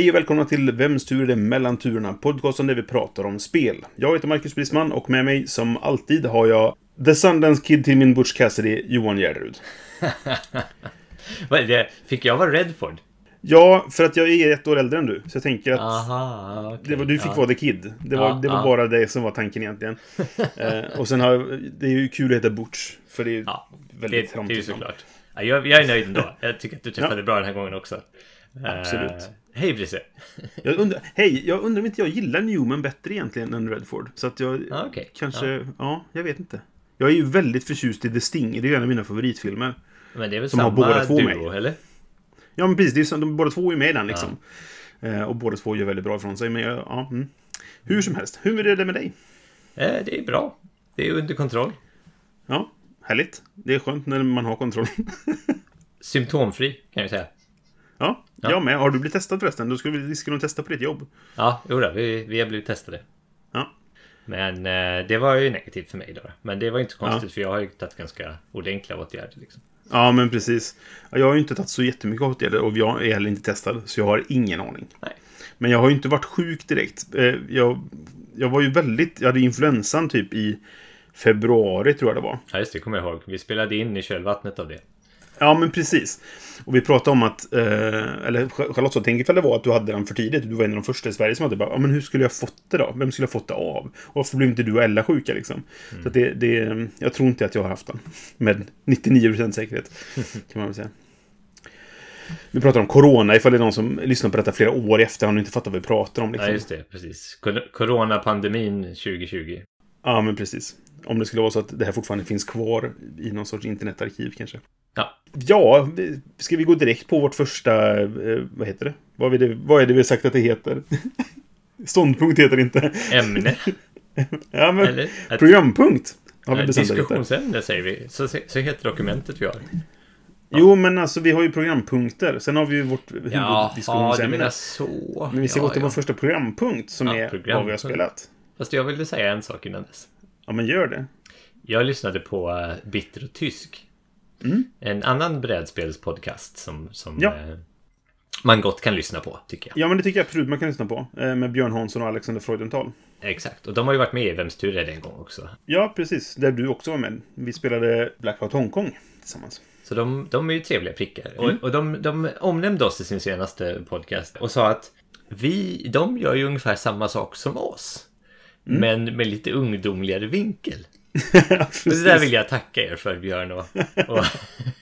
Hej och välkomna till Vems tur är det mellan turerna? Podcasten där vi pratar om spel. Jag heter Marcus Brisman och med mig som alltid har jag The Sundance Kid till min Butch Cassidy, Johan Gärderud. Vad är det? Fick jag vara Redford? Ja, för att jag är ett år äldre än du. Så jag tänker att Aha, det var, du fick ja. vara The Kid. Det var, Ja, det var ja. bara det som var tanken egentligen. eh, och sen har det är ju kul att heta Butch. För det är Ja, det, väldigt det är ju såklart. Ja, jag, jag är nöjd ändå. Jag tycker att du träffade bra den här gången också. Absolut. Hej Brisse. Jag undrar, hej, jag undrar om inte jag gillar Newman bättre egentligen än Redford. Så att jag Ah, okej. kanske, ja. jag vet inte. Jag är ju väldigt förtjust i The Sting. Det är ju en av mina favoritfilmer. Men det är väl Som har samma båda två duo, med. eller? Ja, men precis. Det är, så- de båda två är med i den liksom. Eh, och båda två gör väldigt bra ifrån sig. Men jag, ja, mm. Hur som helst, hur är det med dig? Eh, det är bra. Det är under kontroll. Ja, härligt. Det är skönt när man har kontroll. Symptomfri, kan jag säga. ja, Ja. jag med. Har du blivit testad förresten? Då ska vi, nog testa på ditt jobb. Ja, jodå, vi, vi har blivit testade. Ja, Men eh, det var ju negativt för mig då. Men det var inte så konstigt Ja. för jag har ju tagit ganska ordentliga åtgärder. Liksom. ja men precis. Ja, Jag har ju inte tagit så jättemycket åtgärder och jag är heller inte testad. Så jag har ingen aning. Nej. Men jag har ju inte varit sjuk direkt. Eh, Jag, jag var ju väldigt... Jag hade influensan typ i februari tror jag det var. Ja, just det, kommer jag ihåg. Vi spelade in i kölvattnet av det. Ja, men precis. Och vi pratade om att, eh, eller Charlotte sa, tänk ifall det var att du hade den för tidigt. Du var en av de första i Sverige som hade bara, ja men hur skulle jag fått det då? Vem skulle jag fått det av? Och varför blev inte du och Ella sjuka liksom? Så att det, det, jag tror inte att jag har haft den. Med 99% säkerhet, kan man väl säga. Vi pratar om corona, ifall det är någon som lyssnar på detta flera år efter och inte fattar vad vi pratar om. Liksom. Ja, just det. Precis. Cor- Coronapandemin 2020. Ja, men precis. Om det skulle vara så att det här fortfarande finns kvar i någon sorts internetarkiv kanske. Ja, Ja, ska vi gå direkt på vårt första... Eh, vad heter det? Vad är det, vad är det vi har sagt att det heter? Ståndpunkt heter det inte. ämne. Ja, men Eller? Programpunkt har vi Eh, bestämt. Diskussionsämne säger vi. Så, så heter dokumentet vi har. Jo, men alltså vi har ju programpunkter. Sen har vi ju vårt Ja, du huvuddiskussionsämne. menar så. Men vi ska ja, gå till ja. vår första programpunkt som Ja, är vad vi har programpunkt. spelat. Fast jag ville säga en sak innan dess. Ja, men gör det. Jag lyssnade på uh, Bitter och Tysk. En annan brädspelspodcast som, som Ja. eh, man gott kan lyssna på, tycker jag. Ja, men det tycker jag absolut man kan lyssna på. Eh, med Björn Hansson och Alexander Freudenthal. Exakt. Och de har ju varit med i Vems tur är det en gång också. Ja, precis. Där du också var med. Vi spelade Blackout Hongkong tillsammans. Så de, de är ju trevliga prickar. Mm. Och, och de, de omnämnde oss i sin senaste podcast och sa att vi, de gör ju ungefär samma sak som oss. Mm. Men med lite ungdomligare vinkel. det där vill jag tacka er för Björn och, och,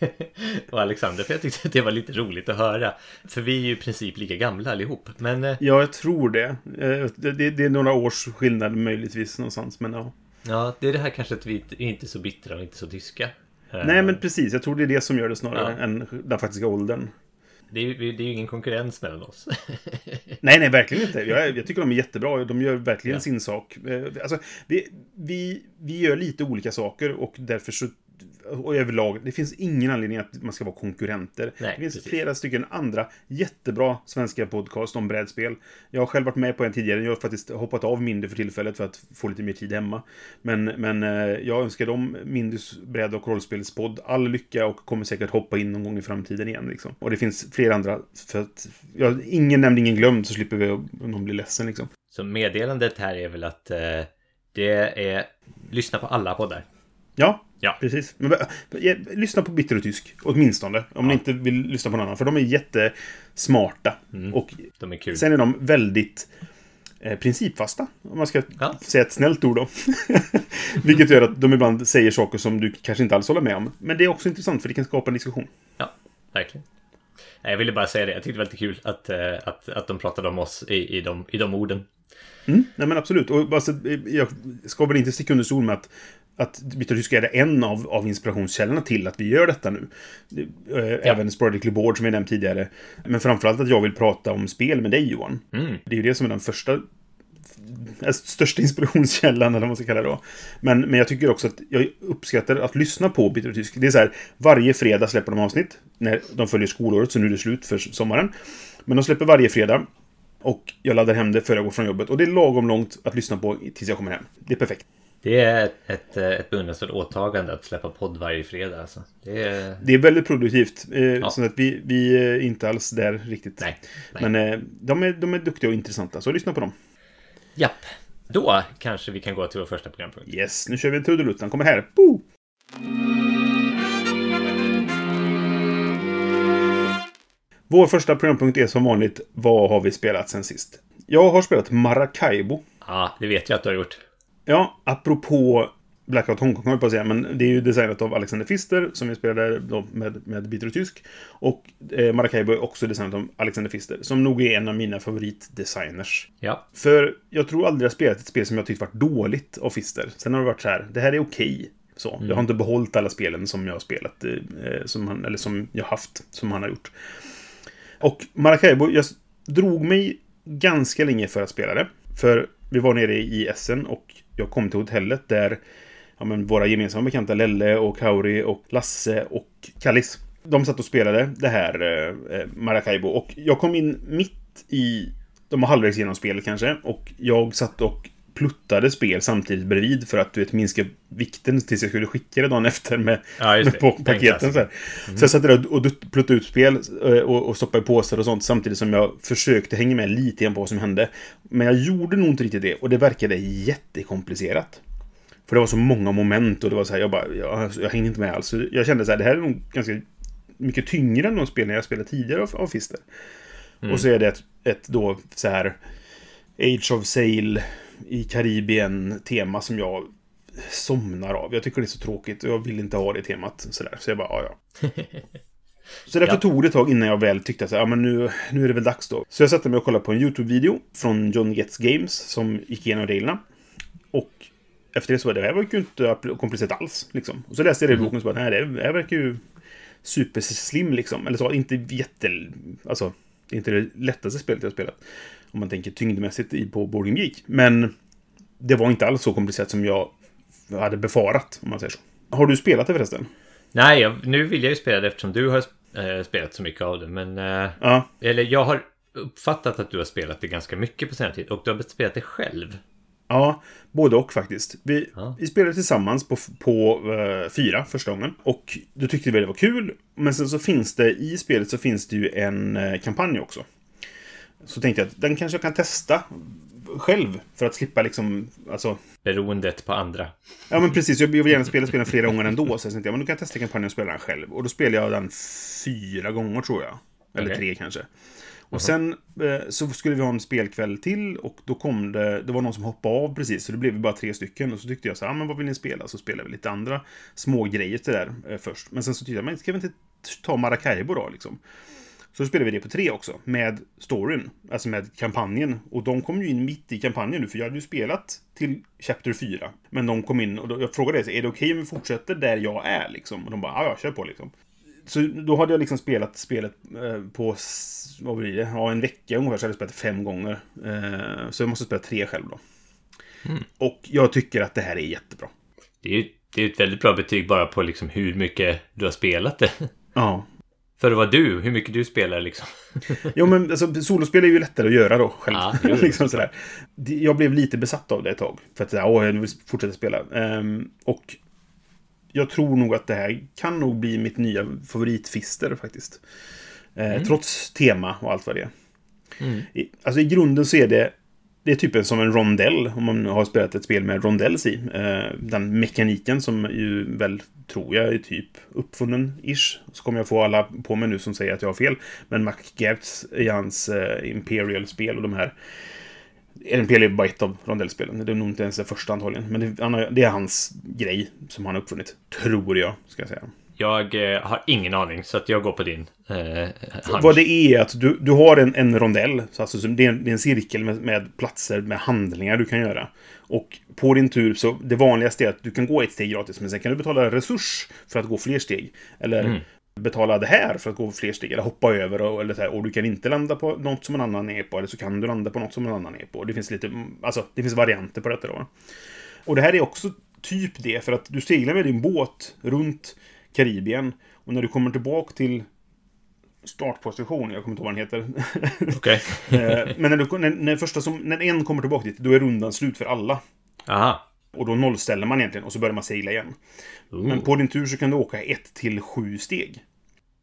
och Alexander. För jag tyckte att det var lite roligt att höra. För vi är ju i princip lika gamla allihop. Men eh, Ja, jag tror det. Eh, det. Det det är några års skillnad möjligtvis någonstans, men ja. ja, det är det här kanske att vi inte- inte är så bittra och inte så tyska. Eh, Nej, men precis. Jag tror det är det som gör det snarare Ja. än den faktiska åldern. Det, är, ju- det är ju ingen konkurrens mellan oss. Nej, nej, verkligen inte. Jag, jag tycker de är jättebra. De gör verkligen Ja. sin sak. Eh, Alltså, vi, vi, vi gör lite olika saker och därför så... Och överlag, det finns ingen anledning att man ska vara konkurrenter. Nej, det finns precis. flera stycken andra jättebra svenska podcast om brädspel. Jag har själv varit med på en tidigare. Jag har faktiskt hoppat av mindre för tillfället för att få lite mer tid hemma. Men, men eh, jag önskar dem Mindys bräd och rollspelspodd all lycka och kommer säkert hoppa in någon gång i framtiden igen. Liksom. Och det finns flera andra. För att, ja, ingen nämnd, ingen glömd så slipper vi någon blir ledsen liksom. Så meddelandet här är väl att eh, det är lyssna på alla poddar. Ja, Ja. precis. Men, eh, lyssna på Bitter och Tysk, åtminstone. Om ni inte vill lyssna på någon annan. För de är jättesmarta. Mm. Och De är kul. sen är de väldigt eh, principfasta. Om man ska Ja. säga ett snällt ord då. Vilket gör att de ibland säger saker som du kanske inte alls håller med om. Men det är också intressant för det kan skapa en diskussion. Ja, verkligen. Jag ville bara säga det. Jag tyckte det var lite kul att, eh, att, att de pratade om oss i, i, de, i de orden. Mm, nej men absolut. Och alltså, jag ska väl inte sticka under stol med att att Bitter Tyska är en av, av inspirationskällorna till att vi gör detta nu. Eh, Även Sporadically Board som jag nämnt tidigare. Men framförallt att jag vill prata om spel med dig Johan. Mm. Det är ju det som är den första eh, största inspirationskällan, eller vad man ska kalla det då. Men, men jag tycker också att jag uppskattar att lyssna på Bitter Tysk. Det är så här, varje fredag släpper de avsnitt. När de följer skolåret, så nu är det slut för sommaren. Men de släpper varje fredag. Och jag laddar hem det före jag går från jobbet. Och det är lagom långt att lyssna på tills jag kommer hem. Det är perfekt. Det är ett, ett, ett beundransvärt åtagande att släppa podd varje fredag. Alltså. Det, är... det är väldigt produktivt. Eh, ja. Så att vi, vi är inte alls där riktigt. Nej, nej. Men eh, de, är, de är duktiga och intressanta, så lyssna på dem. Japp. Då kanske vi kan gå till vår första programpunkt. Yes, nu kör vi en trudelutt. Den kommer här. Boo! Vår första programpunkt är som vanligt Vad har vi spelat sen sist? Jag har spelat Maracaibo. Ja, det vet jag att du har gjort. Ja, apropå Blackout Hongkong har jag på att säga, men det är ju designat av Alexander Pfister som vi spelade med, med Bitter och Tysk. Och eh, Maracaibo är också designat av Alexander Pfister, som nog är en av mina favoritdesigners. Ja. För jag tror aldrig jag spelat ett spel som jag tyckt varit dåligt av Pfister. Sen har det varit så här, det här är okej. Så. Mm. Jag har inte behållit alla spelen som jag har spelat, eh, som han, eller som jag haft, som han har gjort. Och Maracaibo, jag drog mig ganska länge för att spela det. För vi var nere i Essen och jag kom till hotellet där ja, men våra gemensamma bekanta Lelle och Kauri och Lasse och Kallis. De satt och spelade det här eh, eh Maracaibo och jag kom in mitt i... De var halvvägs genom spelet kanske och jag satt och pluttade spel samtidigt bredvid för att du vet, minska vikten tills jag skulle skicka det dagen efter med, ja, med på paketen. Så, mm. så jag satt där och, pluttade ut spel eh, och, och stoppade i påsar och sånt samtidigt som jag försökte hänga med lite grann på vad som hände. Men jag gjorde nog inte riktigt det och det verkade jättekomplicerat. För det var så många moment och det var så här, jag bara, jag, jag hängde inte med alls. Jag kände så här, det här är nog ganska mycket tyngre än de spel jag spelade tidigare av, av Fister. Mm. Och så är det ett, ett då så här Age of Sail i Karibien-tema som jag somnar av. Jag tycker det är så tråkigt och jag vill inte ha det temat. Sådär. Så jag bara, ja ja. Så därför ja. tog det ett tag innan jag väl tyckte att ja, men nu, nu är det väl dags då. Så jag satte mig och kollade på en YouTube-video från John Gets Games som gick igenom reglerna. Och efter det så var det, det här var ju inte komplicerat alls. Liksom. Och så läste jag det i boken och så bara, nej, det här verkar ju superslim liksom. Eller så, inte jätte... Alltså, det är inte det lättaste spelet jag spelat. Om man tänker tyngdmässigt på Boarding Geek. Men det var inte alls så komplicerat som jag hade befarat, om man säger så. Har du spelat det förresten? Nej, jag, nu vill jag ju spela det eftersom du har äh, spelat så mycket av det. Men... Äh, ja. Eller jag har uppfattat att du har spelat det ganska mycket på senare tid. Och du har spelat det själv. Ja, både och faktiskt. Vi, ja. vi spelade tillsammans på, på uh, fyra första gången. Och då tyckte vi det var kul. Men sen så finns det i spelet så finns det ju en uh, kampanj också. Så tänkte jag att den kanske jag kan testa själv. För att slippa liksom, alltså... Beroendet på andra. Ja, men precis. Jag vill gärna spela spelen flera gånger ändå. Så jag tänkte, men då kan jag testa kampanjen och spela den själv. Och då spelade jag den fyra gånger, tror jag. Eller okay. tre kanske. Och sen eh, så skulle vi ha en spelkväll till och då kom det, det var någon som hoppade av precis, så det blev bara tre stycken. Och så tyckte jag så här, ah, men vad vill ni spela? Så spelade vi lite andra små grejer till det där eh, först. Men sen så tyckte jag, men ska vi inte ta Maracaibo då liksom? Så spelade vi det på tre också, med storyn, alltså med kampanjen. Och de kom ju in mitt i kampanjen nu, för jag hade ju spelat till Chapter 4. Men de kom in och då, jag frågade är det okej okay om vi fortsätter där jag är liksom? Och de bara, ja, kör på liksom. Så då hade jag liksom spelat spelet eh, på, vad blir det, ja en vecka ungefär så hade jag spelat fem gånger. Eh, så jag måste spela tre själv då. Mm. Och jag tycker att det här är jättebra. Det är ju det är ett väldigt bra betyg bara på liksom hur mycket du har spelat det. Ja. För att vara du, hur mycket du spelar liksom. jo men alltså, solospel är ju lättare att göra då själv. Ja, liksom sådär. Jag blev lite besatt av det ett tag. För att åh, jag vill fortsätta spela. Um, och jag tror nog att det här kan nog bli mitt nya favoritfister faktiskt. Eh, mm. Trots tema och allt vad det är. Mm. I, alltså i grunden så är det det är typ som en rondell, om man har spelat ett spel med rondells i. Eh, den mekaniken som ju väl, tror jag, är typ uppfunnen-ish. Så kommer jag få alla på mig nu som säger att jag har fel. Men Mac Gertz i hans eh, Imperial-spel och de här Imperial är bara ett av rondellspelen. Det är nog inte ens det första antagligen. Men det, det, är hans grej som han har uppfunnit. Tror jag, ska jag säga. Jag eh, har ingen aning, så att jag går på din. Eh, Vad det är att du, du har en, en rondell. Så alltså, det, är en, det är en cirkel med, med, platser med handlingar du kan göra. Och på din tur så det vanligaste är att du kan gå ett steg gratis, men sen kan du betala resurs för att gå fler steg. Eller mm. betala det här för att gå fler steg. Eller hoppa över och, eller så här, och du kan inte landa på något som en annan är på. Eller så kan du landa på något som en annan är på. Det finns lite, alltså det finns varianter på detta då. Och det här är också typ det, för att du seglar med din båt runt Karibien. Och när du kommer tillbaka till startposition, jag kommer inte ihåg vad den heter. Okej. Eh, Men när, du, när, när, första som, när en kommer tillbaka dit, då är rundan slut för alla. Aha. Och då nollställer man egentligen och så börjar man segla igen. Ooh. Men på din tur så kan du åka ett till sju steg.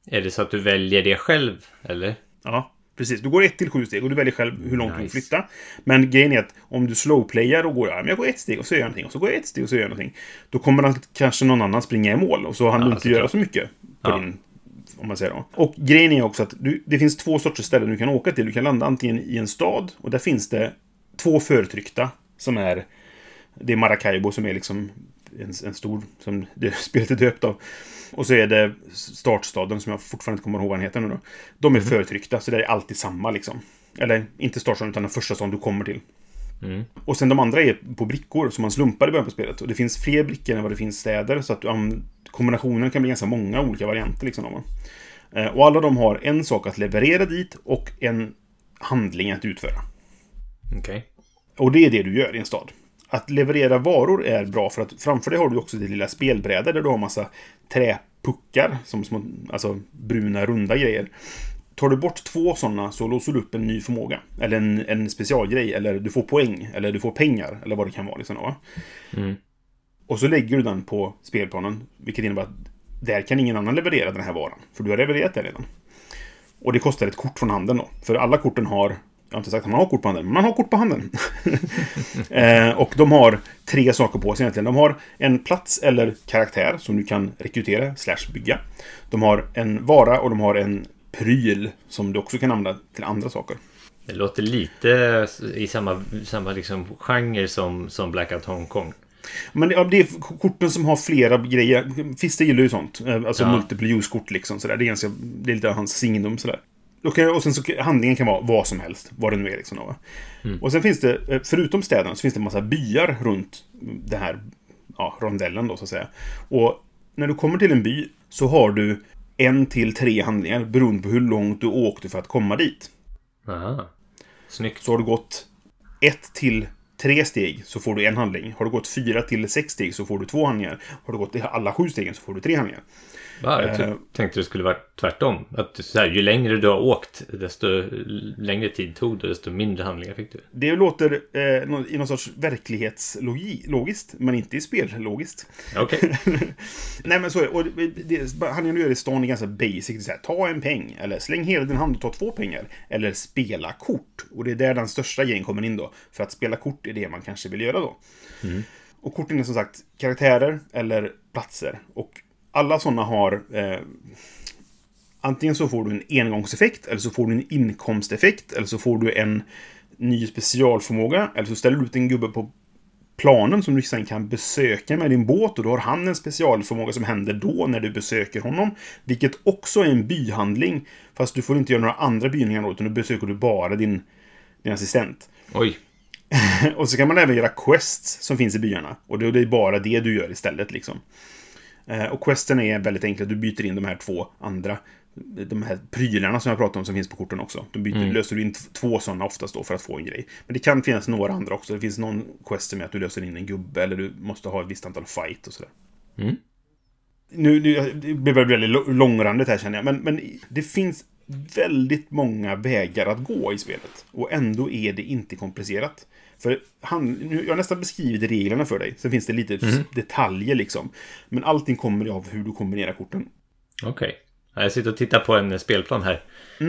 Är det så att du väljer det själv? Eller? Ja, precis. Du går ett till sju steg och du väljer själv hur långt du vill Nice. flytta. Men grejen är att om du slowplayar och går, ja, men jag går ett steg och så gör jag någonting och så går jag ett steg och så gör jag någonting. Då kommer han, kanske någon annan springa i mål och så hann Ja, du inte göra så mycket på Ja. din om man säger då. Och grejen är också att du, det finns två sorters ställen du kan åka till. Du kan landa antingen i en stad och där finns det två förtryckta som är det är Maracaibo som är liksom en, en stor, som det spelet är döpt av. Och så är det startstaden som jag fortfarande inte kommer ihåg vad den heter nu då. De är förtryckta, så det är alltid samma liksom. Eller inte startstaden, utan den första staden du kommer till. Mm. Och sen de andra är på brickor som man slumpar i början på spelet. Och det finns fler brickor än vad det finns städer. Så att um, kombinationen kan bli ganska många olika varianter. Liksom, va? Eh, och alla de har en sak att leverera dit och en handling att utföra. Okej. Och det är det du gör i en stad. Att leverera varor är bra för att framför dig har du också det lilla spelbrädet där du har massa träpuckar, som små, alltså bruna runda grejer. Tar du bort två sådana så låser du upp en ny förmåga. Eller en, en specialgrej, eller du får poäng, eller du får pengar, eller vad det kan vara. Liksom, va? Mm. Och så lägger du den på spelplanen, vilket innebär att där kan ingen annan leverera den här varan. För du har levererat det redan. Och det kostar ett kort från handen då. För alla korten har, jag har inte sagt att man har kort på handen, men man har kort på handen. eh, och de har tre saker på sig egentligen. De har en plats eller karaktär som du kan rekrytera slash bygga. De har en vara och de har en pryl som du också kan använda till andra saker. Det låter lite i samma, samma liksom genre som, som Blackout Hongkong. Men ja, det är korten som har flera grejer. Fister gillar ju sånt. Eh, Alltså Ja. multiple use-kort liksom. Sådär. Det, är ganska, det är lite hans signum sådär. Kan, och sen så handlingen kan vara vad som helst. Vad det nu är liksom. Då, va? Och sen finns det, eh, förutom städerna, så finns det en massa byar runt den här ja, rondellen då så att säga. Och när du kommer till en by så har du en till tre handlingar beroende på hur långt du åkte för att komma dit. Aha. Snyggt. Så har du gått ett till tre steg så får du en handling. Har du gått fyra till sex steg så får du två handlingar. Har du gått alla sju stegen så får du tre handlingar. Va, jag Eh. tänkte det skulle vara tvärtom. Att så här, ju längre du har åkt, desto längre tid tog det, desto mindre handlingar fick du. Det låter eh, i någon sorts verklighetslogiskt, men inte i spellogiskt. Okej. Nej men så är. Och det, du gör i stan är ganska basic. Så här, ta en peng, eller släng hela din hand och ta två pengar. Eller spela kort. Och det är där den största grejen kommer in då. För att spela kort är det man kanske vill göra då. Och korten är som sagt karaktärer eller platser. Och alla sådana har... Eh, antingen så får du en engångseffekt, eller så får du en inkomsteffekt, eller så får du en ny specialförmåga, eller så ställer du ut en gubbe på planen som du sen kan besöka med din båt och då har han en specialförmåga som händer då när du besöker honom. Vilket också är en byhandling. Fast du får inte göra några andra byhandlingar då, utan då besöker du bara din, din assistent. Oj. Och så kan man även göra quests som finns i byarna. Och det det är bara det du gör istället liksom. Eh, Och questen är väldigt enkla. Du byter in de här två andra de här prylarna som jag pratade om som finns på korten också. De byter, löser du in två sådana oftast då för att få en grej. Men det kan finnas några andra också. Det finns någon quest som är att du löser in en gubbe eller du måste ha ett visst antal fight och sådär. Mm. Nu, nu det blir väl väldigt långrandigt här känner jag. Men, men det finns väldigt många vägar att gå i spelet. Och ändå är det inte komplicerat. För han, nu, jag har nästan beskrivit reglerna för dig. Sen finns det lite detaljer liksom. Men allting kommer av hur du kombinerar korten. Okej. Ja, Jag sitter och tittar på en spelplan här.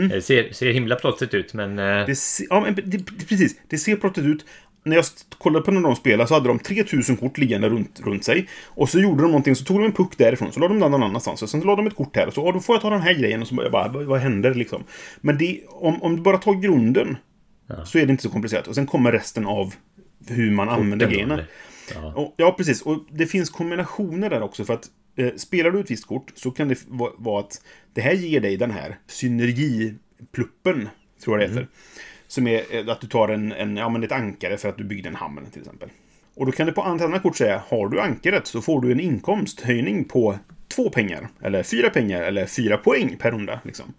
Det ser, ser himla plottrigt ut, men... eh, Det se, ja, men det, det, precis. Det ser plottigt ut. När jag kollade på när de spelade så hade de 3000 kort liggande runt, runt sig. Och så gjorde de någonting, så tog de en puck därifrån, så la de den någon annanstans. Och sen la de ett kort här, och så ja, då får jag ta den här grejen. Och så bara, vad händer liksom? Men det, om, om du bara tar grunden, så är det inte så komplicerat. Och sen kommer resten av hur man använder Korten då, grejerna. Ja. Och, ja, precis. Och det finns kombinationer där också. För att eh, spelar du ett visst kort så kan det va- vara att det här ger dig den här synergipluppen, tror jag det heter. Som är eh, att du tar en, en, ja, men ett ankare för att du byggde en hamn till exempel. Och då kan det på andra kort säga, har du ankaret så får du en inkomsthöjning på två pengar, eller fyra pengar, eller fyra poäng per runda. Liksom.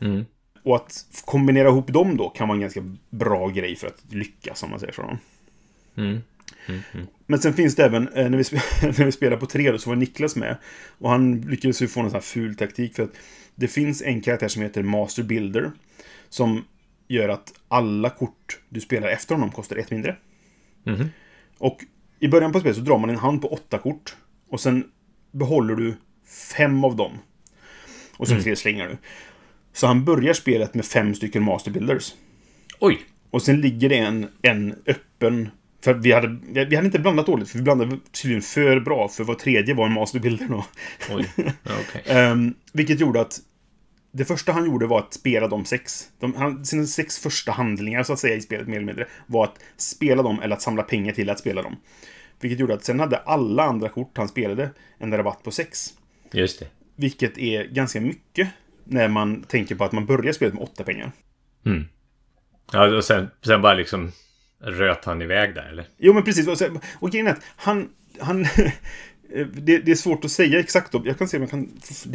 Mm. Och att kombinera ihop dem då kan vara en ganska bra grej för att lyckas, om man säger så. Mm. Men sen finns det även, eh, när vi, när vi spelar på tre då, så var Niklas med. Och han lyckades ju få en sån här ful taktik för att det finns en karaktär som heter Master Builder. Som gör att alla kort du spelar efter honom kostar ett mindre. Mhm. Och i början på spelet så drar man en hand på åtta kort. Och sen behåller du fem av dem. Och sen tre slängar du. Så han börjar spelet med fem stycken Master Builders. Oj! Och sen ligger det en, en öppen... För vi hade, vi hade inte blandat dåligt, för vi blandade tydligen för bra. För var tredje var en masterbuilder då. Oj. Ja, Okej. Ehm, vilket gjorde att det första han gjorde var att spela de sex. De, han, sina sex första handlingar så att säga i spelet mer eller mindre var att spela dem eller att samla pengar till att spela dem. Vilket gjorde att sen hade alla andra kort han spelade en rabatt på sex. Just det. Vilket är ganska mycket när man tänker på att man börjar spelet med åtta pengar. Ja, och sen, sen bara liksom röt han iväg där, eller? Jo, men precis. Och, sen, och grejen är att han... han det, det är svårt att säga exakt. Jag kan se om jag kan...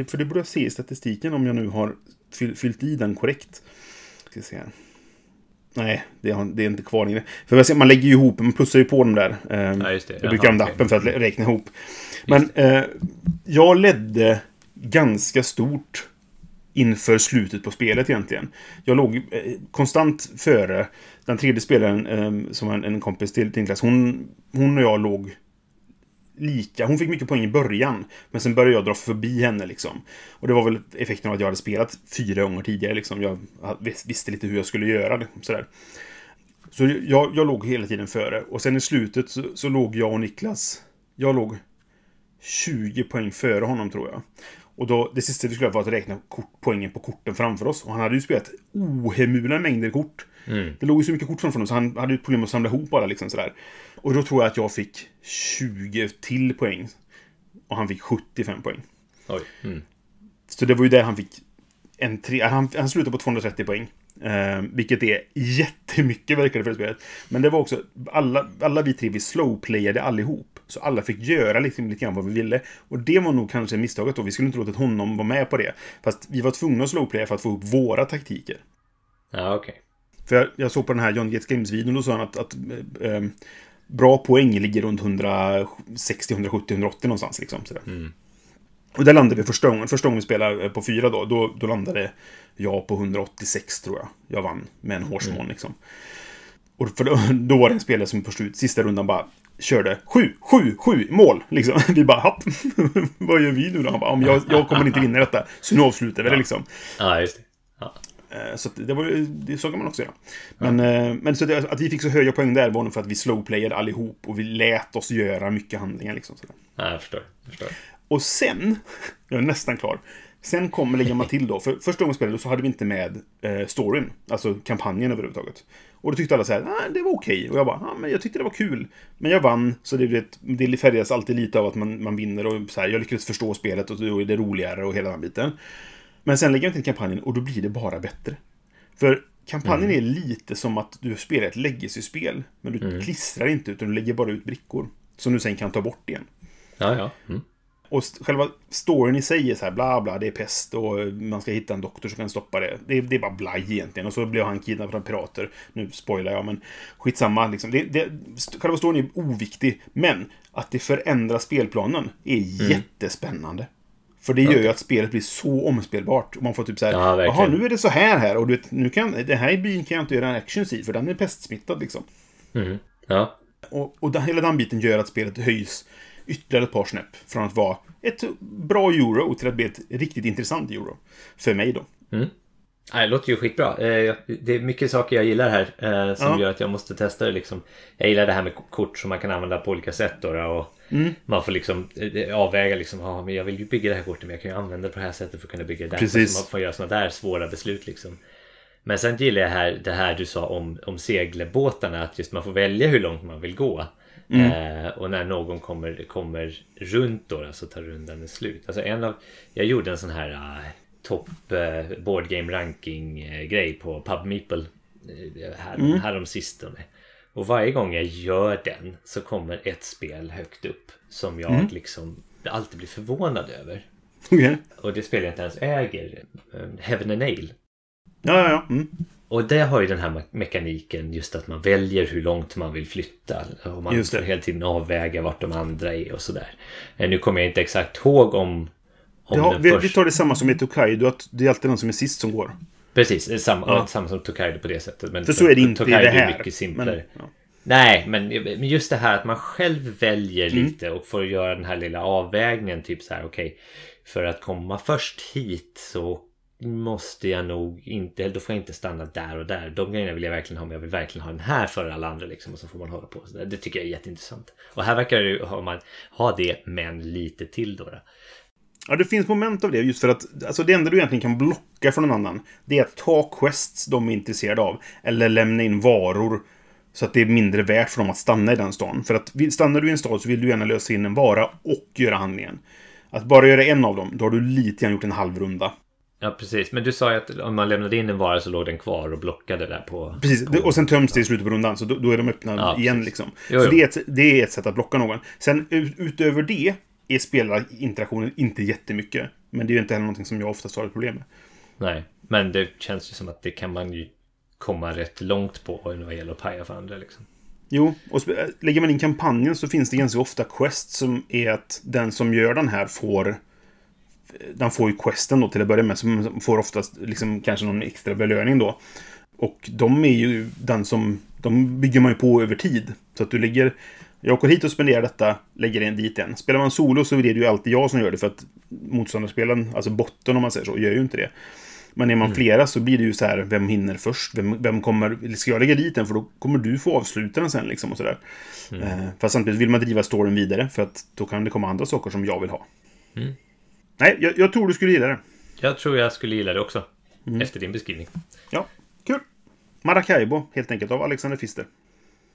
För det borde jag se i statistiken om jag nu har fyll, fyllt i den korrekt. Ska se här. Nej, det, har, det är inte kvar längre. För man lägger ju ihop, man plussar ju på dem där. Eh, Ja, det. Jag brukar använda appen för att räkna ihop. Men eh, jag ledde ganska stort inför slutet på spelet egentligen. Jag låg eh, konstant före. Den tredje spelaren, ehm, som en, en kompis till till Niklas, hon, hon och jag låg lika. Hon fick mycket poäng i början, men sen började jag dra förbi henne liksom. Och det var väl effekten av att jag hade spelat fyra gånger tidigare liksom. Jag visste lite hur jag skulle göra. det, sådär. Så jag, jag låg hela tiden före. Och sen i slutet så, så låg jag och Niklas... Jag låg 20 poäng före honom tror jag. Och då, det sista vi skulle göra var att räkna kort, poängen på korten framför oss. Och han hade ju spelat ohemula mängder kort. Det låg ju så mycket kort framför honom så han hade ju problem att samla ihop alla liksom sådär. Och då tror jag att jag fick 20 till poäng. Och han fick 75 poäng. Mm. Så det var ju där han fick en tre... Han, han slutade på 230 poäng. Eh, vilket är jättemycket verkar det för det spelet. Men det var också... Alla, alla vi tre, vi slowplayade allihop. Så alla fick göra liksom lite grann vad vi ville. Och det var nog kanske misstaget då. Vi skulle inte låtit honom vara med på det. Fast vi var tvungna att slowplaya för att få upp våra taktiker. Ja, okej. För jag, jag såg på den här John Gates Games-videon, då sa han att, att eh, eh, bra poäng ligger runt 160, 170, 180 någonstans. Liksom, sådär. Och där landade vi första gången. Första gången vi spelade eh, på fyra då, då, då landade jag på 186 tror jag. Jag vann med en hårsmån liksom. Och för då, då var det en spelare som på slut, sista rundan bara körde sju, sju, sju mål. Liksom. Vi bara, happ, vad gör vi nu då? Han bara, "Ja, jag, jag kommer inte vinna detta. Så nu avslutar vi det liksom. Ja, just det. Ja. Eh, Så det, var, det så kan man också göra. Men, eh, men så det, att vi fick så höga poäng där var nog för att vi slowplayade allihop och vi lät oss göra mycket handlingar. Liksom, sådär. ja, jag förstår. Jag förstår. Och sen, jag är nästan klar. Sen kommer till då, för första gången vi spelade så hade vi inte med eh, storyn, alltså kampanjen överhuvudtaget. Och då tyckte alla så här, ah, det var okej. Och jag bara, ah, men jag tyckte det var kul. Men jag vann, så det, det, det färgas alltid lite av att man, man vinner och så här, jag lyckades förstå spelet och då är det roligare och hela den biten. Men sen lägger jag till kampanjen och då blir det bara bättre. För kampanjen är lite som att du spelar ett legacy-spel, men du klistrar inte utan du lägger bara ut brickor. Som du sen kan ta bort igen. Ja, ja. Mm. Och själva storyn i sig är så här bla bla, det är pest och man ska hitta en doktor som kan stoppa det. Det är, det är bara blaj egentligen. Och så blev han kidnappad av pirater. Nu spoilar jag, men skitsamma. Liksom. Det, det, själva storyn är oviktig. Men att det förändrar spelplanen är jättespännande. För det gör ju att spelet blir så omspelbart. Och man får typ så här, Ja, jaha, nu är det så här här. Och du vet, nu kan, den här byn kan jag inte göra en action i, för den är pestsmittad liksom. Mm. Ja. Och, och den, hela den biten gör att spelet höjs ytterligare ett par snäpp. Från att vara ett bra euro till att bli ett riktigt intressant euro. För mig då. Nej, det låter ju skitbra. Eh, Det är mycket saker jag gillar här eh, som Ja. gör att jag måste testa det. Liksom. Jag gillar det här med kort som man kan använda på olika sätt. Då, och Mm. Man får liksom eh, avväga liksom, ja, men jag vill ju bygga det här kortet men jag kan ju använda det på det här sättet för att kunna bygga det där. Precis. Så man får göra sådana där svåra beslut liksom. Men sen gillar jag här, det här du sa om, om segelbåtarna. Att just man får välja hur långt man vill gå. Eh, och när någon kommer, kommer runt då, så tar rundan slut. Alltså en av, jag gjorde en sån här uh, topp uh, board game ranking eh, grej på Pub Meeple uh, här, härom sistone. Och varje gång jag gör den så kommer ett spel högt upp som jag liksom alltid blir förvånad över. Okej. Och det spel jag inte ens äger. eh, Heaven and Nail. Ja, ja, ja. Mm. Och det har ju den här me- mekaniken just att man väljer hur långt man vill flytta. Och man Just det. får hela tiden avväga vart de andra är och sådär. Eh, Nu kommer jag inte exakt ihåg om... om Ja, vi, vi första- tar det samma som i Tokaido, att det är alltid den som är sist som går. Precis, det är samma, Ja. samma som Tokaido på det sättet. Men För så är det inte i Tokaido det är här. mycket simplare. Men, ja. Nej, men, men just det här att man själv väljer Mm. lite och får göra den här lilla avvägningen. Typ så här, okej. för att komma först hit så måste jag nog inte, eller då får jag inte stanna där och där. De grejerna vill jag verkligen ha, men jag vill verkligen ha den här för alla andra liksom. Och så får man hålla på. Så det tycker jag är jätteintressant. Och här verkar det ju ha, man ha det, men lite till då. då. Ja, det finns moment av det just för att alltså det enda du egentligen kan blocka från någon annan det är att ta quests de är intresserade av. Eller lämna in varor så att det är mindre värt för dem att stanna i den stan. För att stannar du i en stad så vill du gärna lösa in en vara och göra handlingen. Att bara göra en av dem, då har du lite grann gjort en halv runda. Ja, precis. Men du sa ju att om man lämnade in en vara så låg den kvar och blockade där på... Precis, på... det- och sen töms det i slutet på rundan, så då, då är de öppna Ja, igen precis. liksom. Jo, så jo. det är, ett, det är ett sätt att blocka någon. Sen ut, utöver det är spelarinteraktionen inte jättemycket. Men det är ju inte heller någonting som jag oftast har ett problem med. Nej, men det känns ju som att det kan man ju komma rätt långt på vad gäller att paja för andra liksom. Jo, och lägger man in kampanjen så finns det ganska ofta quest som är att den som gör den här får... Den får ju questen då till att börja med, som får oftast liksom kanske någon extra belöning då. Och de är ju den som... De bygger man ju på över tid. Så att du lägger... Jag åker hit och spenderar detta, lägger in dit en. Spelar man solo så är det ju alltid jag som gör det för att motståndarspelen, alltså botten om man säger så, gör ju inte det. Men är man flera så blir det ju så här, vem hinner först? Vem, vem kommer... Ska jag lägga dit den? För då kommer du få avsluta den sen liksom och sådär. Eh, fast samtidigt vill man driva storyn vidare för att då kan det komma andra saker som jag vill ha. Mm. Nej, jag, jag tror du skulle gilla det. Jag tror jag skulle gilla det också. Mm. Efter din beskrivning. Ja, kul. Maracaibo, helt enkelt, av Alexander Fister.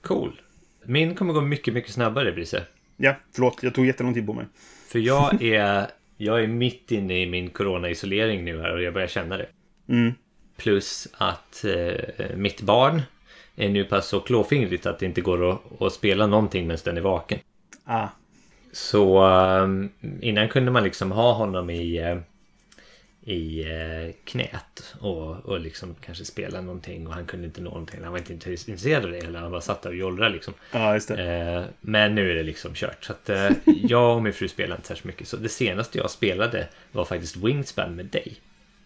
Cool. Min kommer gå mycket, mycket snabbare, Brisse. Ja, förlåt, jag tog jättelång tid på mig. För jag är, jag är mitt inne i min corona-isolering nu här och jag börjar känna det. Mm. Plus att eh, mitt barn är nu pass så klåfingrigt att det inte går att, att spela någonting medan den är vaken. Ah, Så um, innan kunde man liksom ha honom i, eh, i eh, knät och, och liksom kanske spela någonting och han kunde inte nå någonting. Han var inte intresserad av det eller han bara satt där och jollrade liksom. ja, just det. Eh, men nu är det liksom kört. Så att eh, jag och min fru spelar inte särskilt mycket. Så det senaste jag spelade var faktiskt Wingspan med dig.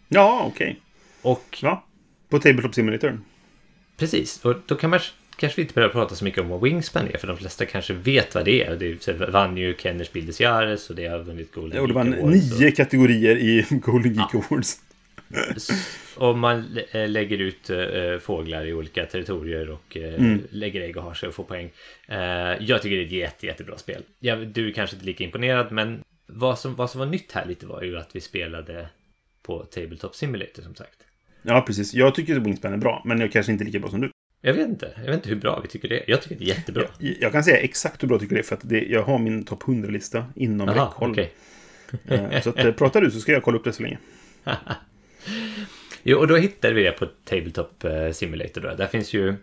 Ja, okej. Och Ja. På Tabletop Simulator. Precis, och då kan man kanske vi inte behöva prata så mycket om vad Wingspan är, för de flesta kanske vet vad det är. Det vann ju Kenners Spiel des Jahres och det har vunnit Golden Ja, och det var Geek en, Awards nio kategorier i Golden Geek Awards. Och, och man eh, lägger ut eh, fåglar i olika territorier och eh, Mm. lägger ägg och har sig och får poäng. Jag tycker det är ett jätte, jättebra spel. Ja, du är kanske inte lika imponerad, men vad som, vad som var nytt här lite var ju att vi spelade på Tabletop Simulator som sagt. Ja, precis. Jag tycker att Wingspan är bra, men jag kanske inte lika bra som du. Jag vet inte, jag vet inte hur bra vi tycker det är. Jag tycker det är jättebra. Jag, jag kan säga exakt hur bra jag tycker det är, för att det, jag har min topp 100-lista inom Jaha, räckhåll. okej. Eh, Så att, eh, pratar du så ska jag kolla upp det så länge. Jo, och då hittade vi det på Tabletop eh, Simulator. Då. Där finns ju...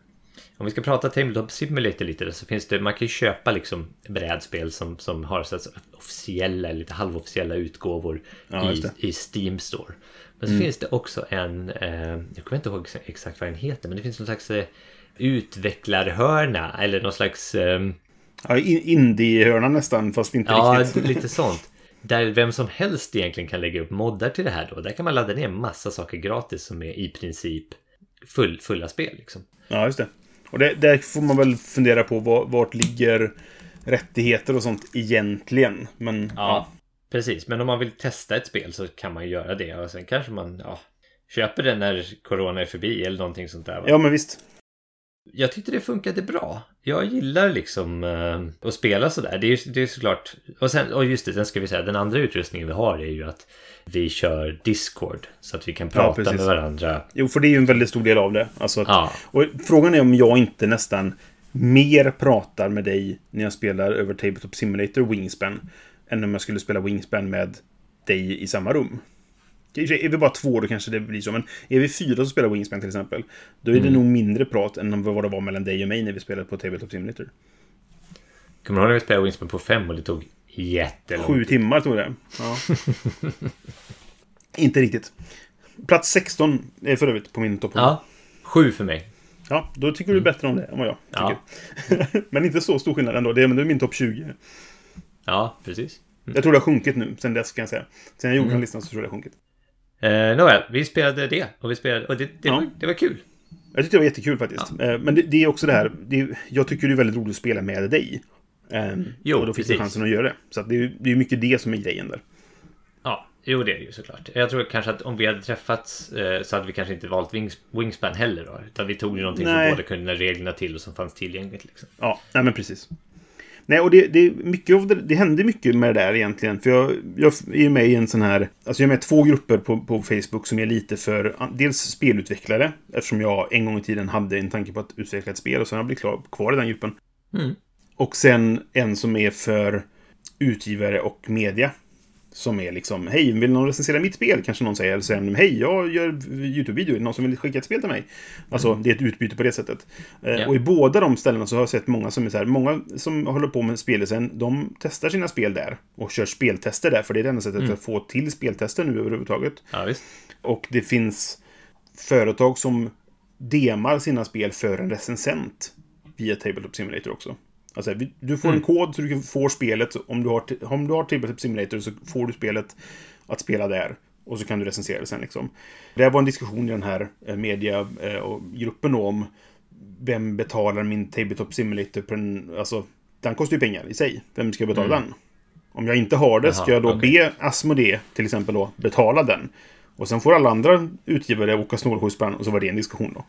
Om vi ska prata Tabletop Simulator lite så finns det... Man kan ju köpa liksom brädspel som, som har så officiella, lite halvofficiella utgåvor Ja, i, i Steam Store. Men så finns det också en... Eh, jag kommer inte ihåg exakt vad den heter, men det finns någon slags eh, utvecklarhörna eller någon slags... Eh, Ja, in- Indie-hörnan nästan, fast inte Ja, riktigt. lite sånt. Där vem som helst egentligen kan lägga upp moddar till det här då. Där kan man ladda ner massa saker gratis som är i princip full, fulla spel liksom. Ja, just det. Och det, där får man väl fundera på var, vart ligger rättigheter och sånt egentligen. Men ja. Precis, men om man vill testa ett spel så kan man göra det. Och sen kanske man ja, köper det när corona är förbi eller någonting sånt där. Va? ja, men visst. Jag tyckte det funkade bra. Jag gillar liksom eh, att spela sådär. Det är, det är såklart... Och, sen, och just det, sen ska vi säga den andra utrustningen vi har är ju att vi kör Discord. Så att vi kan prata precis. med varandra. Jo, för det är ju en väldigt stor del av det. Alltså att, Ja. Och frågan är om jag inte nästan mer pratar med dig när jag spelar över Tabletop Simulator Wingspan än om jag skulle spela Wingspan med dig i samma rum. I och för sig, Är vi bara två då kanske det blir så, men är vi fyra som spelar Wingspan till exempel, då är det nog mindre prat än vad det var mellan dig och mig när vi spelade på Tabletop Simulator. Kommer du ihåg när vi spelade Wingspan på fem och det tog jättelångt. Sju timmar tog det. Ja. Inte riktigt. Plats 16 är för övrigt på min topp. Ja. Ja, sju för mig. ja, då tycker du bättre om det än vad jag tycker. Men inte så stor skillnad ändå. Det är, men det är min topp 20. Ja, precis. Jag tror det har sjunkit nu, sen dess kan jag säga. Sen jag gjorde den listan så tror jag det har sjunkit. Eh, Nåväl, vi spelade det. Och, vi spelade, och det, det, Ja. var, det var kul. Jag tyckte det var jättekul faktiskt. Eh, Men det, det är också det här, det jag tycker det är väldigt roligt att spela med dig. Eh, Jo, och då finns det precis. chansen att göra det. Så det, är, det är mycket det som är grejen där. Ja, jo det är det ju såklart. Jag tror kanske att om vi hade träffats eh, så hade vi kanske inte valt wings, Wingspan heller då. Utan vi tog ju någonting Nej. som båda kunde reglerna till och som fanns tillgängligt. Liksom. Ja, nej men precis. Nej, och det, det, mycket av det, det händer mycket med det där egentligen. För jag, jag är med i en sån här... Alltså jag är med i två grupper på, på Facebook som är lite för... Dels spelutvecklare, eftersom jag en gång i tiden hade en tanke på att utveckla ett spel och sen har jag blivit klar, kvar i den gruppen. Mm. Och sen en som är för utgivare och media. Som är liksom, hej, vill någon recensera mitt spel? Kanske någon säger. Eller säger hej, jag gör YouTube-video. Är det någon som vill skicka ett spel till mig? Alltså, det är ett utbyte på det sättet. Ja. Och i båda de ställena så har jag sett många som är så här, många som håller på med spellicens, de testar sina spel där. Och kör speltester där, för det är det enda sättet att få till speltester nu överhuvudtaget. Ja. Och det finns företag som demar sina spel för en recensent via Tabletop Simulator också. Alltså, du får en kod så du får spelet. Om du, har, om du har Tabletop Simulator så får du spelet att spela där. Och så kan du recensera det sen liksom. Det var en diskussion i den här eh, media eh, om vem betalar min Tabletop Simulator på en... Alltså, den kostar ju pengar i sig. Vem ska betala den? Om jag inte har det ska Jaha, jag då okej. be Asmodee till exempel då betala den. Och sen får alla andra utgivare åka snålskjuts och så var det en diskussion då.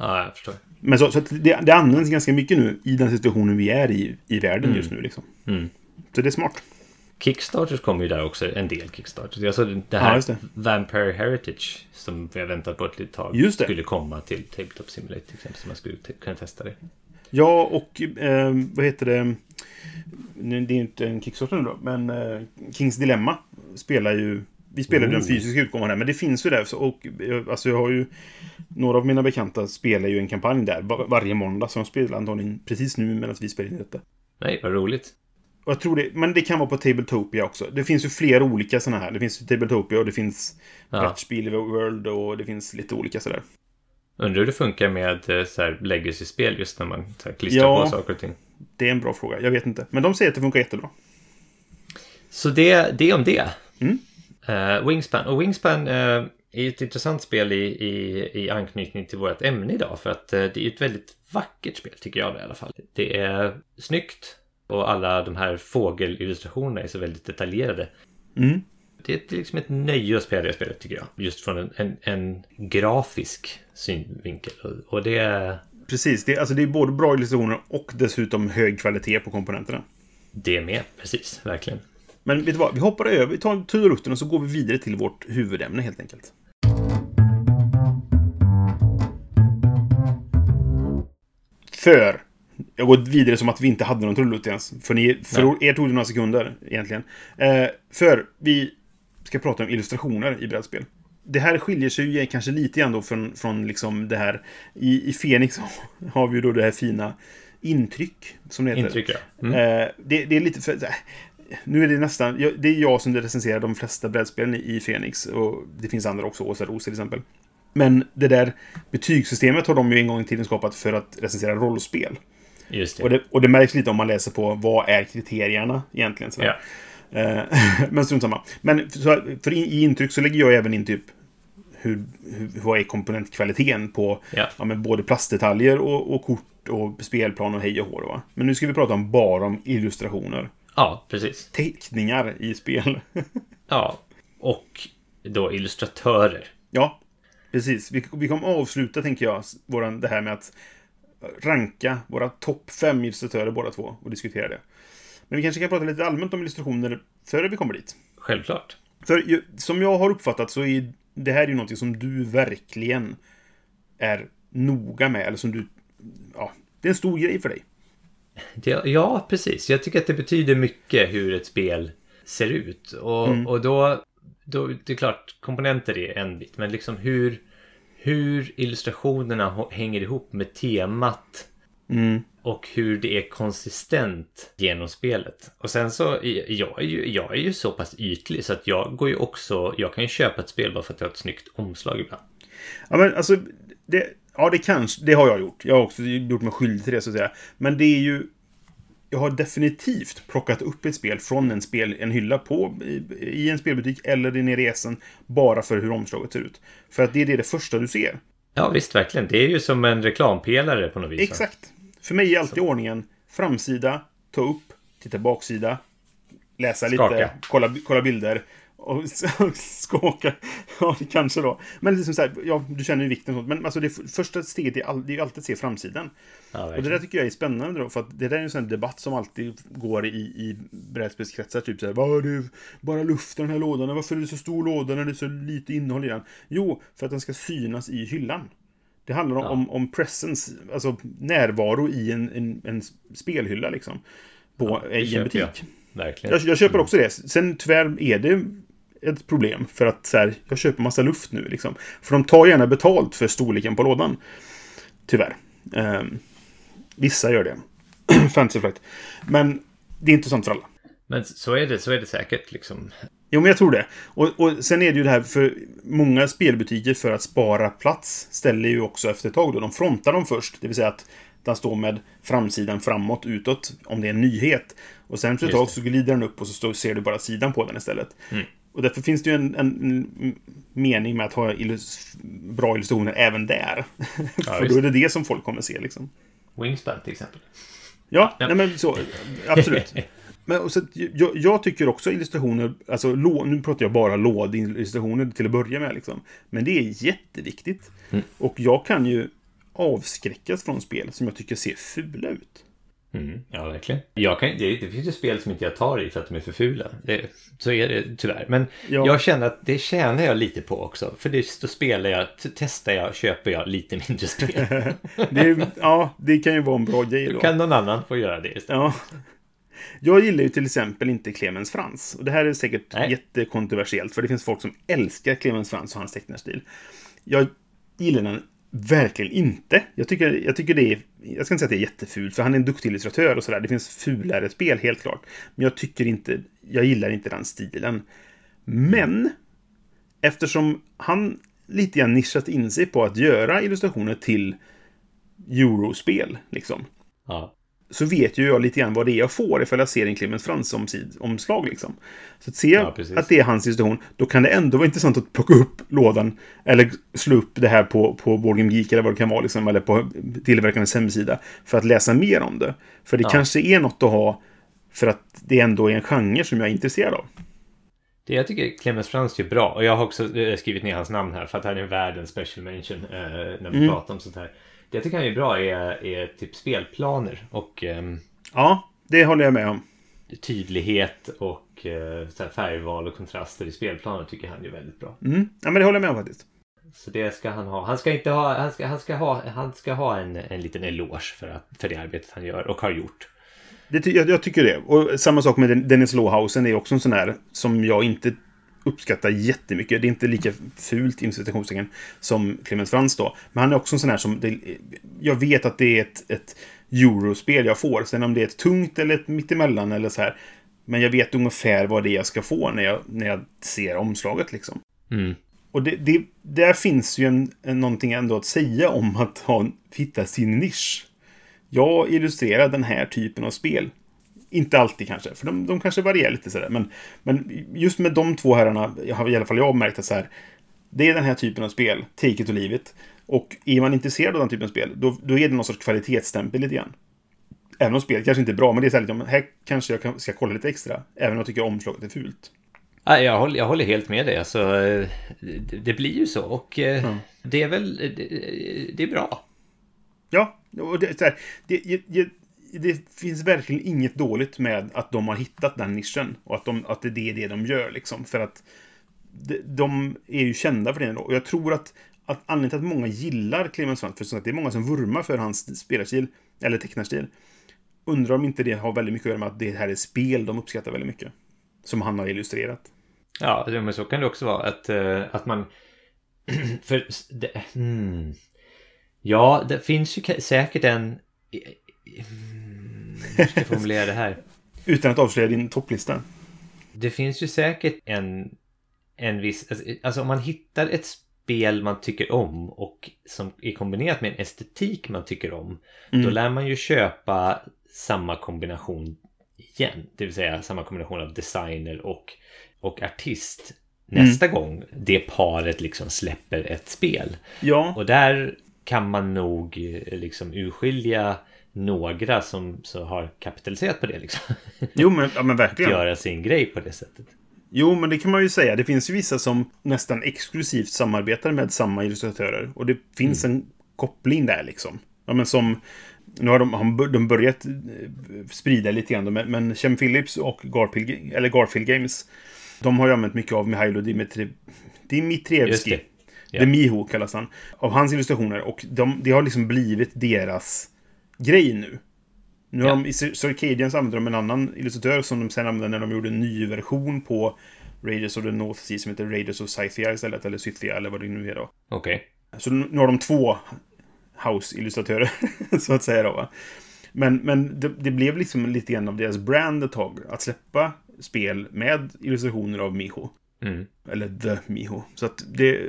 Ja, jag förstår. Men så, så det, det används ganska mycket nu i den situationen vi är i, i världen just nu liksom. Mm. Så det är smart. Kickstarters kommer ju där också, en del Kickstarters. Såg det Ja, här just det. Vampire Heritage som vi har väntat på ett litet tag. Just det. Skulle komma till Tabletop Simulator till exempel. Så man skulle kunna testa det. Ja, och eh, vad heter det? Det är inte en Kickstarter nu då, men eh, Kings Dilemma spelar ju... Vi spelar ju den Oh. fysiska utgåvan här, men det finns ju där. Och eh, alltså jag har ju... Några av mina bekanta spelar ju en kampanj där var, varje måndag. Så de spelar antagligen precis nu medan vi spelar in detta. Nej, vad roligt. Och jag tror det, men det kan vara på Tabletopia också. Det finns ju flera olika sådana här. Det finns ju Tabletopia och det finns Ja. Brettspiel World och det finns lite olika sådär. Undrar hur det funkar med eh, så här legacy-spel just när man här, klistrar Ja. på saker och ting. Det är en bra fråga. Jag vet inte. Men de säger att det funkar jättebra. Så det, det om det. Mm. Eh, Wingspan. Och Wingspan eh, är ett intressant spel i, i, i anknytning till vårt ämne idag. För att eh, det är ett väldigt vackert spel tycker jag i alla fall. Det är snyggt och alla de här fågelillustrationerna är så väldigt detaljerade. Mm. Det är liksom ett nöje att spela det spelet tycker jag. Just från en, en, en grafisk synvinkel. Och- Och det är, Precis. Det, alltså det är både bra illustrationer och dessutom hög kvalitet på komponenterna. det är med. Precis, verkligen. Men vet du vad? Vi hoppar över, vi tar en tur rutten och så går vi vidare till vårt huvudämne helt enkelt. För. Jag går vidare som att vi inte hade någon trudelutt ens. För, ni, för er tog det några sekunder egentligen. Eh, för vi ska prata om illustrationer i brädspel. Det här skiljer sig ju kanske lite grann då från, från liksom det här. I, I Fenix har vi ju då det här fina intryck. Som det heter. Intryck ja. Mm. Eh, det, det är lite för... Nu är det nästan... Det är jag som recenserar de flesta brädspelen i Fenix. Och det finns andra också, Åsa Ros till exempel. Men det där betygssystemet har de ju en gång i tiden skapat för att recensera rollspel. Just det. Och det, och det märks lite om man läser på vad är kriterierna egentligen. Sådär. Ja. Eh, Men strunt samma. Men så, för i, i intryck så lägger jag även in typ hur, hur, vad är komponentkvaliteten på Ja. ja, men både plastdetaljer och, och kort och spelplan och hej och hå. Va? Men nu ska vi prata om bara om illustrationer. Ja, precis. Teckningar i spel. Ja, och då illustratörer. ja, precis. Vi, vi kommer avsluta, tänker jag, våran, det här med att ranka våra topp fem illustratörer båda två och diskutera det. Men vi kanske kan prata lite allmänt om illustrationer före vi kommer dit. Självklart. För som jag har uppfattat så är det här ju någonting som du verkligen är noga med. Eller som du... Ja, det är en stor grej för dig. Det, ja, precis. Jag tycker att det betyder mycket hur ett spel ser ut. Och, Mm. och då, då, det är klart, komponenter är en bit. Men liksom hur, hur illustrationerna hänger ihop med temat Mm. Och hur det är konsistent genom spelet. Och sen så, jag är ju, jag är ju så pass ytlig så att jag går ju också, jag kan ju köpa ett spel bara för att jag har ett snyggt omslag ibland. Ja, men alltså, det, ja, det kanske, det har jag gjort. Jag har också gjort mig skyldig till det, så att säga. Men det är ju, jag har definitivt plockat upp ett spel från en, spel, en hylla på, i, i en spelbutik eller nere i resan bara för hur omslaget ser ut. För att det är det, det första du ser. Ja visst, verkligen. Det är ju som en reklampelare på något vis. Exakt. För mig är alltid så. ordningen framsida, ta upp, titta baksida, läsa Skaka. lite, kolla, kolla bilder och skaka. Ja, kanske då. Men liksom så här, ja, du känner ju vikten. Och sånt. Men alltså det första steget är, all, det är ju alltid att se framsidan. Ja, och det där tycker jag är spännande då. För att det där är en sån debatt som alltid går i, i brädspelskretsar. Typ så här, vad det bara luft i den här lådan? Varför är det så stor låda när det är så lite innehåll i den? Jo, för att den ska synas i hyllan. Det handlar om, ja. om, om presence, alltså närvaro i en, en, en spelhylla liksom. På, ja, I en butik. Jag. Verkligen. Jag, jag köper också det. Sen tyvärr är det ett problem. För att så här, jag köper massa luft nu liksom. För de tar gärna betalt för storleken på lådan. Tyvärr. Um, vissa gör det. Fantasy Flight. Men det är inte sånt för alla. Men så är det, så är det säkert liksom. Jo, men jag tror det. Och, och sen är det ju det här för många spelbutiker för att spara plats ställer ju också efter ett tag då. De frontar dem först. Det vill säga att den står med framsidan framåt, utåt, om det är en nyhet. Och sen efter ett tag så glider den upp och så står, ser du bara sidan på den istället. Mm. Och därför finns det ju en, en mening med att ha illus bra illustrationer även där. Ja, För då är det det som folk kommer se liksom. Wingspan till exempel. Ja, ja. Nej, men så, absolut. men, så, jag, jag, tycker också illustrationer, alltså nu pratar jag bara lådillustrationer till att börja med. Liksom. Men det är jätteviktigt. Mm. Och jag kan ju avskräckas från spel som jag tycker ser fula ut. Mm, ja, verkligen. Jag kan, det, det, finns ju spel som inte jag tar i för att de är för fula. Det, så är det tyvärr. Men ja. jag känner att det tjänar jag lite på också. För det, då spelar jag, testar jag, köper jag lite mindre spel. det, ja, det kan ju vara en bra grej då. Då kan någon annan få göra det istället. Ja. Jag gillar ju till exempel inte Clemens Frans. Och det här är säkert Nej. jättekontroversiellt. För det finns folk som älskar Clemens Frans och hans tecknarstil. Jag gillar den Verkligen inte. Jag tycker, jag tycker det är... Jag ska inte säga att det är jättefult, för han är en duktig illustratör och sådär. Det finns fulare spel, helt klart. Men jag tycker inte... Jag gillar inte den stilen. Men... Eftersom han lite grann nischat in sig på att göra illustrationer till Eurospel, liksom. Ja. Så vet ju jag lite grann vad det är jag får ifall jag ser en Clemens Frans-omslag, liksom. Så att se ja, att det är hans illustration, då kan det ändå vara intressant att plocka upp lådan eller slå upp det här på, på Board Geek eller vad det kan vara, liksom, eller på tillverkarens hemsida för att läsa mer om det. För det Ja. kanske är något att ha för att det ändå är en genre som jag är intresserad av. Det jag tycker Clemens Frans gör bra, och jag har också eh, skrivit ner hans namn här för att han är världens special mention eh, när vi Mm. pratar om sånt här. Det jag tycker han är bra är, är typ spelplaner och ehm, Ja, det håller jag med om. tydlighet och eh, så färgval och kontraster i spelplaner tycker han är väldigt bra. Mm. Ja, men det håller jag med om faktiskt. Så det ska han ha. Han ska inte ha, han ska, han ska ha, han ska ha en, en liten eloge för, att, för det arbetet han gör och har gjort. Det, jag, jag tycker det. Och samma sak med Den- Dennis Lawhausen är också en sån här som jag inte uppskattar jättemycket. Det är inte lika fult inom citationstecken som Clemens Frans då. Men han är också en sån här som... Det, jag vet att det är ett, ett eurospel jag får. Sen om det är ett tungt eller ett mittemellan eller så här. Men jag vet ungefär vad det är jag ska få när jag, när jag ser omslaget liksom. Mm. Och det, det, där finns ju en, en, någonting ändå att säga om att ha, hitta sin nisch. Jag illustrerar den här typen av spel. Inte alltid kanske, för de, de kanske varierar lite sådär. Men, men just med de två herrarna jag har i alla fall jag märkt att så här. Det är den här typen av spel, take it or leave it. Och är man intresserad av den typen av spel, då, då är det någon sorts kvalitetsstämpel lite grann. Även om spelet kanske inte är bra, men det är så här, liksom, här kanske jag kan, ska kolla lite extra. Även om jag tycker omslaget är fult. Ja, jag, håller, jag håller helt med dig. Alltså, eh, det, det blir ju så och eh, Ja. det är väl det, det är bra. Ja, och det, här, det, det, finns verkligen inget dåligt med att de har hittat den nischen. Och att, de, att det är det de gör, liksom. För att de, är ju kända för det ändå. Och jag tror att, att anledningen till att många gillar Clemens Frans, för att det är många som vurmar för hans spelarstil, eller tecknarstil. Undrar om inte det har väldigt mycket att göra med att det här är spel de uppskattar väldigt mycket. Som han har illustrerat. Ja, men så kan det också vara att, eh, att man... För... Det, hmm. Ja, det finns ju säkert en... Mm, hur ska jag formulera det här? Utan att avslöja din topplista. Det finns ju säkert en, en viss... Alltså, alltså om man hittar ett spel man tycker om och som är kombinerat med en estetik man tycker om. Mm. Då lär man ju köpa samma kombination igen. Det vill säga samma kombination av designer och, och artist. Nästa gång det paret liksom släpper ett spel. Ja, Och där kan man nog eh, liksom urskilja några som så har kapitaliserat på det liksom. jo men, ja, men verkligen. Göra sin grej på det sättet. Jo, men det kan man ju säga. Det finns ju vissa som nästan exklusivt samarbetar med samma illustratörer. Och det finns en koppling där liksom. Ja, men som... Nu har de, har de börjat eh, sprida lite grann, men, men Chem Phillips och Garfield, eller Garfield Games, de har ju använt mycket av Mihailo Dimitri, Dimitrievski. det. Ja. Demiho kallas han. Av hans illustrationer. Och de, det har liksom blivit deras grej nu. Nu har Ja. de, i Cir- Circadians använder de en annan illustratör som de sen använde när de gjorde en ny version på Raiders of the North Sea som heter Raiders of Scythia istället, eller Scythia eller vad det nu är då. Okej. Så nu har de två House-illustratörer, så att säga då. Va? Men, men det, det blev liksom lite grann av deras brand ett tag. Att släppa spel med illustrationer av Miho. Mm. Eller The Miho. Så att det,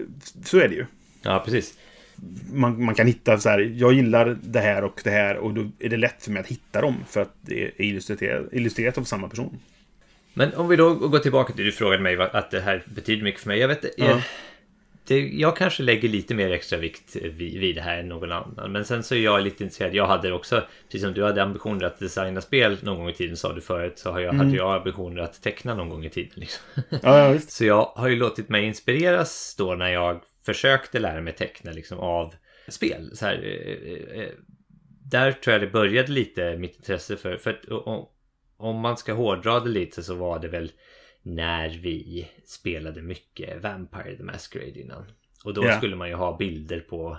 så är det ju. Ja, precis. Man, man kan hitta så här, jag gillar det här och det här och då är det lätt för mig att hitta dem för att det är illustrerat, illustrerat av samma person. Men om vi då går tillbaka till du frågade mig att det här betyder mycket för mig. Jag vet Ja. jag, det, jag kanske lägger lite mer extra vikt vid, vid det här än någon annan. Men sen så är jag lite intresserad. Jag hade också, precis som du hade ambitioner att designa spel någon gång i tiden sa du förut. Så har jag, hade jag ambitioner att teckna någon gång i tiden. Liksom. Ja visst. Så jag har ju låtit mig inspireras då när jag försökte lära mig teckna liksom av spel. Så här, eh, eh, där tror jag det började lite mitt intresse för, för att om, om man ska hårdra det lite så var det väl när vi spelade mycket Vampire the Masquerade innan. Och då Ja. skulle man ju ha bilder på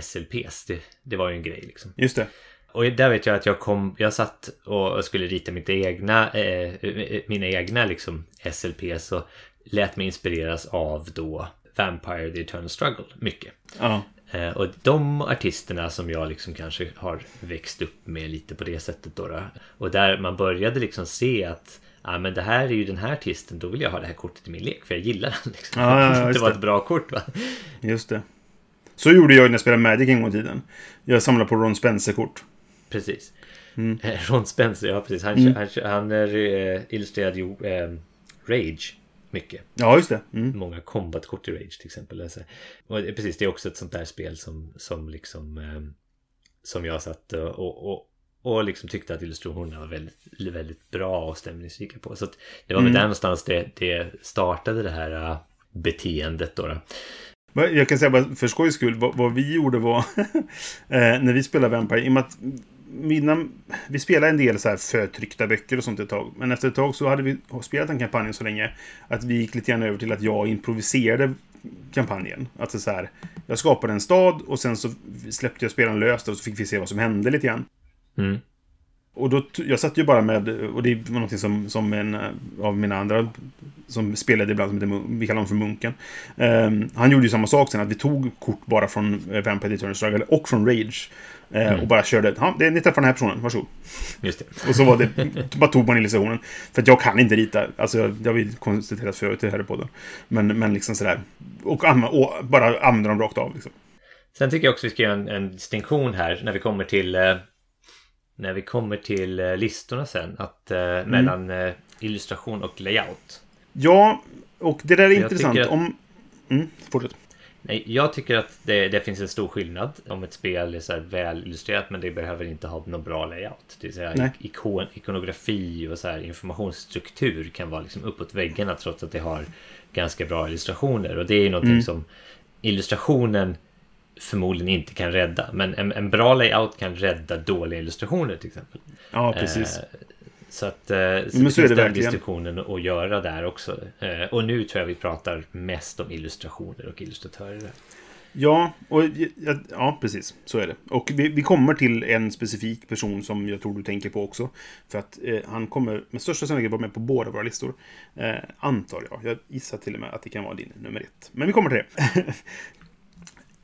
SLPs. Det, det var ju en grej liksom. Just det. Och där vet jag att jag kom, jag satt och skulle rita mitt egna, eh, eh, mina egna liksom SLPs och lät mig inspireras av då Vampire the Eternal Struggle mycket. Ja. Eh, och de artisterna som jag liksom kanske har växt upp med lite på det sättet då. då. Och där man började liksom se att Ja men det här är ju den här artisten, då vill jag ha det här kortet i min lek för jag gillar den. Liksom. Ja, ja, ja, det var det. ett bra kort va? Just det. Så gjorde jag när jag spelade Magic en gång i tiden. Jag samlade på Ron Spencer-kort. Precis. Mm. Ron Spencer, ja precis. Han, Mm. han, han är eh, illustrerad ju eh, Rage mycket. Ja, just det. Mm. Många combat-kort i Rage till exempel. Alltså. Och precis, det är också ett sånt där spel som, som liksom eh, som jag satt och, och, och, liksom tyckte att illustrationerna var väldigt, väldigt bra och stämningsrika på. Så det var väl Mm. där någonstans det, det startade det här eh, beteendet då. då. Jag kan säga bara för skojs skull, vad, vad vi gjorde var eh, när vi spelade Vampire, i och med att mina, vi spelade en del så här förtryckta böcker och sånt ett tag. Men efter ett tag så hade vi spelat den kampanjen så länge att vi gick lite grann över till att jag improviserade kampanjen. Att det så här, jag skapade en stad och sen så släppte jag spelaren löst och så fick vi se vad som hände lite grann. Mm. Och då, jag satt ju bara med, och det var någonting som, som en eh, av mina andra som spelade ibland, som heter, vi kallar honom för Munken. Ehm, han gjorde ju samma sak sen, att vi tog kort bara från uh, Vampire Eternal Struggle och från Rage. eh, Mm. Och bara körde, ja, det, ni träffar den här personen, varsågod. Just det. Och så var det, bara tog man illustrationen. För att jag kan inte rita, alltså jag- det har vi konstaterat förut i podden. Men, men liksom sådär, och, och bara använda dem rakt av liksom. Sen tycker jag också vi ska göra en, en distinktion här när vi kommer till eh, när vi kommer till eh, listorna sen. Att eh, Mm. mellan eh, illustration och layout. Ja, och det där är jag intressant. att- Om... Mm, fortsätt. Nej, jag tycker att det, det finns en stor skillnad om ett spel är så väl illustrerat men det behöver inte ha någon bra layout. Det vill säga ikon, ikonografi och så här informationsstruktur kan vara liksom uppåt väggarna trots att det har ganska bra illustrationer. Och det är ju någonting Mm. som illustrationen förmodligen inte kan rädda. Men en, en bra layout kan rädda dåliga illustrationer till exempel. Ja, precis. Eh, Så att eh, så så finns det den verkligen. diskussionen att göra där också. Eh, Och nu tror jag vi pratar mest om illustrationer och illustratörer. Ja, och, ja, ja, precis. Så är det. Och vi, vi kommer till en specifik person som jag tror du tänker på också. För att eh, han kommer med största sannolikhet vara med på båda våra listor. Eh, antar jag. Jag gissar till och med att det kan vara din nummer ett. Men vi kommer till det.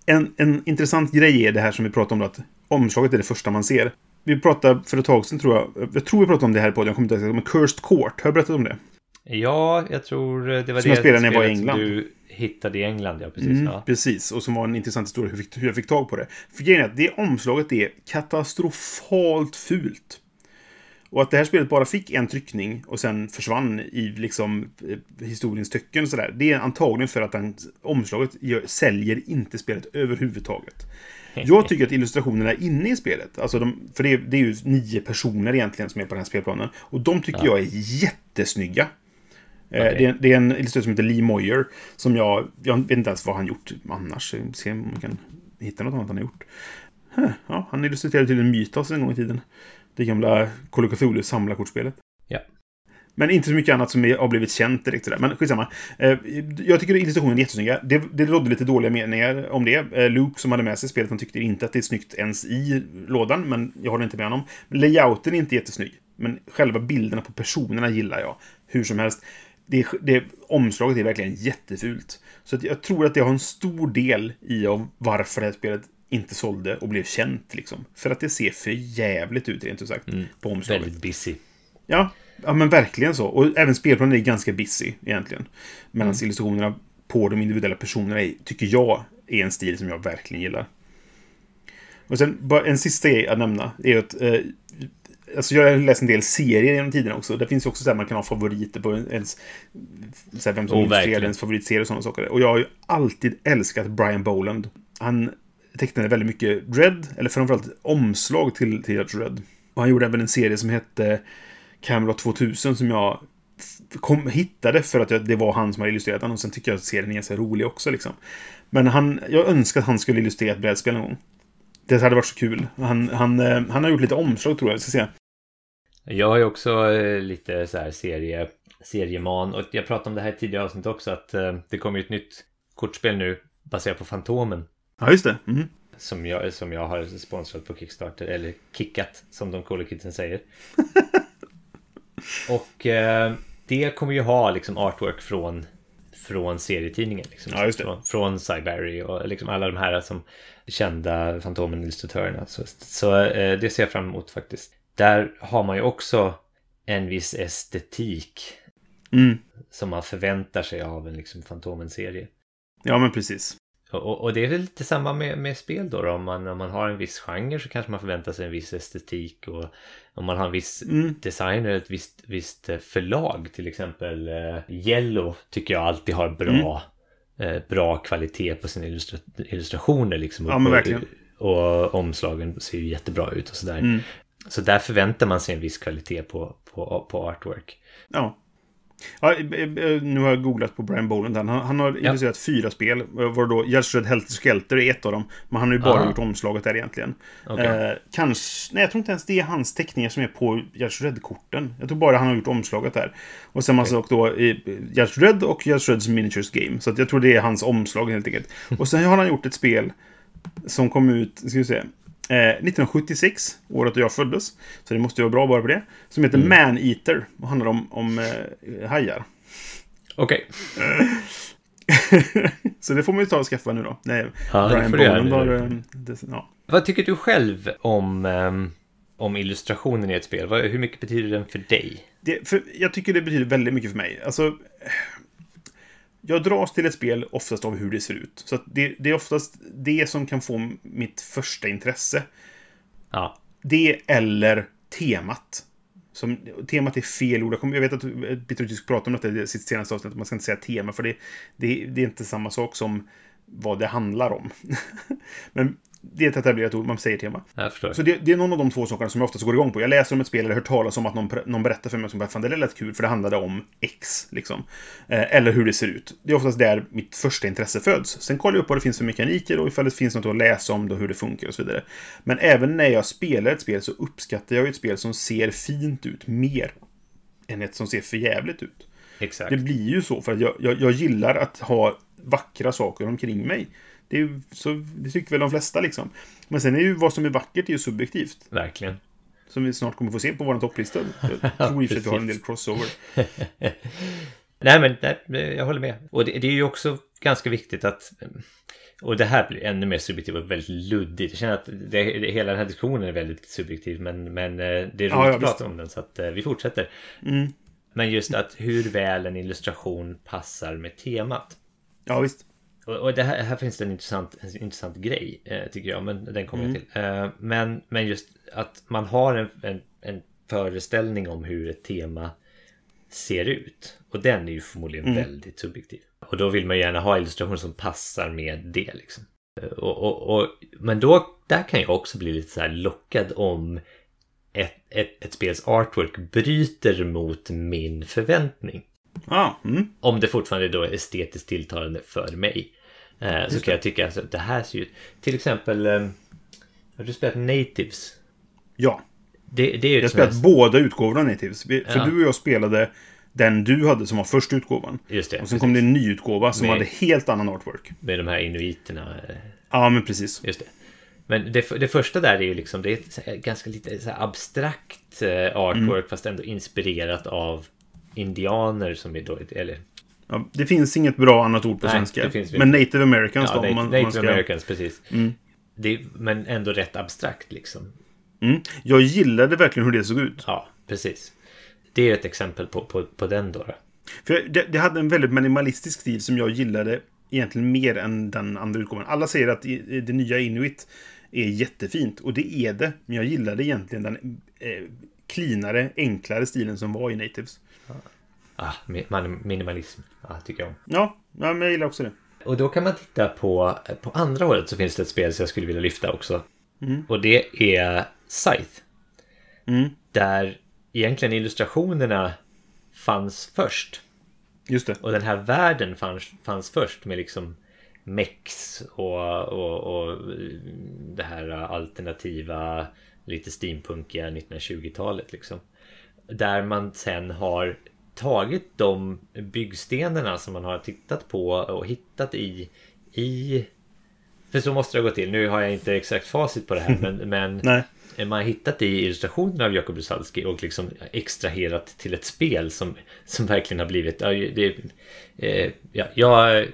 en, en intressant grej är det här som vi pratade om att omslaget är det första man ser. Vi pratade för ett tag sedan, tror jag. Jag tror vi pratade om det här podden, jag kommer inte ihåg. Men Cursed Court, har jag berättat om det? Ja, jag tror det var Som det jag spelade när jag var i England. du hittade i England, ja precis. Mm, Ja. Precis, och som var en intressant historia hur jag fick, hur jag fick tag på det. För grejen är att det omslaget är katastrofalt fult. Och att det här spelet bara fick en tryckning och sen försvann i liksom eh, historiens töcken och sådär. Det är antagligen för att den, omslaget gör, säljer inte spelet överhuvudtaget. Jag tycker att illustrationerna inne i spelet, alltså de, för det är, det är ju nio personer egentligen som är på den här spelplanen. Och de tycker jag är jättesnygga. Eh, Okej. Det, är, det är en illustratör som heter Lee Moyer. Som jag, jag vet inte ens vad han gjort annars. Se om man kan hitta något annat han har gjort. Huh, ja, han illustrerade till en Mythos en gång i tiden. Det gamla Call of Cthulhu samlarkortspelet. Ja. Men inte så mycket annat som har blivit känt direkt. Sådär. Men skitsamma. Eh, Jag tycker illustrationen är jättesnygga. Det, det rådde lite dåliga meningar om det. Eh, Luke som hade med sig spelet, han tyckte inte att det är snyggt ens i lådan. Men jag håller inte med honom. Layouten är inte jättesnygg. Men själva bilderna på personerna gillar jag. Hur som helst. Det, det, omslaget är verkligen jättefult. Så att jag tror att det har en stor del i av varför det här spelet inte sålde och blev känt. Liksom. För att det ser för jävligt ut, rent ut sagt, på omslaget. Väldigt busy. Ja, ja, men verkligen så. Och även spelplanen är ganska busy, egentligen. Medan illustrationerna på de individuella personerna är, tycker jag, är en stil som jag verkligen gillar. Och sen, bara en sista grej att nämna är att eh, Alltså jag har läst en del serier genom tiderna också. Det finns ju också så här man kan ha favoriter på ens... Så här, vem som Oh, ens favoritserie och sådana saker. Och jag har ju alltid älskat Brian Boland. Han tecknade väldigt mycket Dread, eller framförallt omslag till, till Dread. Och han gjorde även en serie som hette Camelot 2000 som jag kom, hittade för att jag, det var han som hade illustrerat den. Och sen tycker jag att serien är ganska rolig också. Liksom. Men han, jag önskar att han skulle illustrera ett brädspel någon gång. Det hade varit så kul. Han, han, eh, han har gjort lite omslag tror jag. Vi ska se. Jag har ju också eh, lite så här serie, serieman och jag pratade om det här i tidigare avsnitt också att eh, det kommer ju ett nytt kortspel nu baserat på Fantomen Ja, just det. Mhm. som jag, som jag har sponsrat på Kickstarter eller kickat som de coola kidsen säger. och eh, det kommer ju ha liksom artwork från från serietidningen. Liksom, Ja. Från, från Cyberry och liksom alla de här som kända Fantomen-illustratörerna. Så, så eh, det ser jag fram emot faktiskt. Där har man ju också en viss estetik Mm. som man förväntar sig av en liksom Fantomen-serie. Ja, men precis. Och, och, och det är väl lite samma med, med spel då, då. Om, man, om man har en viss genre så kanske man förväntar sig en viss estetik och om man har en viss Mm. designer, ett visst, visst eh, förlag till exempel eh, Yellow tycker jag alltid har bra, Mm. eh, bra kvalitet på sina illustra- illustrationer liksom. Ja, men och, verkligen. och omslagen ser ju jättebra ut och sådär. Mm. Så där förväntar man sig en viss kvalitet på, på, på artwork. Ja. Ja. eh, eh, Nu har jag googlat på Brian Boland. Han, han har illustrerat fyra spel. Eh, Var då Judge Helter Skelter är ett av dem. Men han har ju bara Ah. gjort omslaget där egentligen. Okej. Eh, kanske... Nej, jag tror inte ens det är hans teckningar som är på Judge Red-korten. Jag tror bara han har gjort omslaget där. Och sen massa och då i Judge Red och Judge Reds Miniatures Game. Så jag tror det är hans omslag helt enkelt. Och sen har han gjort ett spel som kom ut, ska vi se, eh, 1976, året då jag föddes. Så det måste ju vara bra bara på det. Som heter Man Eater och handlar om, om eh, hajar. Okej. så det får man ju ta och skaffa nu då. Nej, Ja, Brian Boland har... eh, ja. Vad tycker du själv om, ehm, om illustrationen i ett spel? Hur mycket betyder den för dig? Det, för jag tycker det betyder väldigt mycket för mig. Alltså, jag dras till ett spel oftast av hur det ser ut. Så det, det är oftast det som kan få mitt första intresse. Ja, Det eller temat. Som, temat är fel ord. Jag vet att Peter Tysk pratade om detta i sitt senaste avsnitt. Man ska inte säga tema, för det, det, det är inte samma sak som vad det handlar om. Men det är ett etablerat ord, man säger tema. Så det, det är någon av de två sakerna som jag oftast går igång på. Jag läser om ett spel eller hört talas om att någon, någon berättar för mig som bara, fan det lät kul för det handlade om X, liksom. Eh, eller hur det ser ut. Det är oftast där mitt första intresse föds. Sen kollar jag upp vad det finns för mekaniker och ifall det finns något att läsa om det hur det funkar och så vidare. Men även när jag spelar ett spel så uppskattar jag ett spel som ser fint ut mer än ett som ser för jävligt ut. Exakt. Det blir ju så för att jag, jag, jag gillar att ha vackra saker omkring mig. Det, ju, så, det tycker väl de flesta liksom. Men sen är ju vad som är vackert är ju subjektivt. Verkligen. Som vi snart kommer få se på vår topplista. Jag tror i och för sig att vi har en del crossover. Nej, men nej, jag håller med. Och det, det är ju också ganska viktigt att... Och det här blir ännu mer subjektivt och väldigt luddigt. Jag känner att det, det, hela den här diskussionen är väldigt subjektiv. Men, men eh, det är roligt Ja, att prata om den så att eh, vi fortsätter. Mm. Men just att hur väl en illustration passar med temat. Ja, visst. Och, det här, här finns det en intressant, en intressant grej, eh, tycker jag. Men den kommer jag till. Eh, men, men just att man har en, en, en föreställning om hur ett tema ser ut. Och den är ju förmodligen väldigt subjektiv. Och då vill man gärna ha illustrationer som passar med det. Liksom. Eh, Och, och, och, men då, där kan jag också bli lite så lockad om ett, ett, ett spels artwork bryter mot min förväntning. Ja, mm. Om det fortfarande då är estetiskt tilltalande för mig. Eh, så kan jag tycka att det här ser ut... Till exempel... Eh, har du spelat Natives? ja. Det, det är ju Jag har sånt här- spelat båda utgåvorna natives. Vi- För Ja. du och jag spelade den du hade som var första utgåvan. Just det, Och sen kom det en ny utgåva som Med- hade helt annan artwork. med de här inuiterna. eh, Ja, men precis. Just det. Men det, det första där är ju liksom, det är ett ganska lite abstrakt eh, artwork fast ändå inspirerat av indianer som är då, eller Ja, det finns inget bra annat ord på Nej, svenska. det men native americans ja, då. native, man, native man ska... americans, precis. Det, är- men ändå rätt abstrakt liksom. Mm. Jag gillade verkligen hur det såg ut. Ja, precis. Det är ett exempel på, på, på den då. För det, det hade en väldigt minimalistisk stil som jag gillade egentligen mer än den andra utgåvan. Alla säger att det nya Inuit är jättefint. Och det är det. Men jag gillade egentligen den eh, cleanare, enklare stilen som var i Natives. Ah, minimalism, ja, tycker jag om. Ja, men jag gillar också det. Och då kan man titta på, på andra hållet så finns det ett spel som jag skulle vilja lyfta också. Och det är Scythe. Mm. Där egentligen illustrationerna fanns först. Just det. Och den här världen fanns, fanns först med liksom mex och, och, och det här alternativa, lite steampunkiga 1920-talet liksom. Där man sen har tagit de byggstenarna som man har tittat på och hittat i, i för så måste det ha gått till. Nu har jag inte exakt facit på det här men, men man har hittat i illustrationerna av Jakob Rusalski och liksom extraherat till ett spel som, som verkligen har blivit... Det, eh, ja, jag,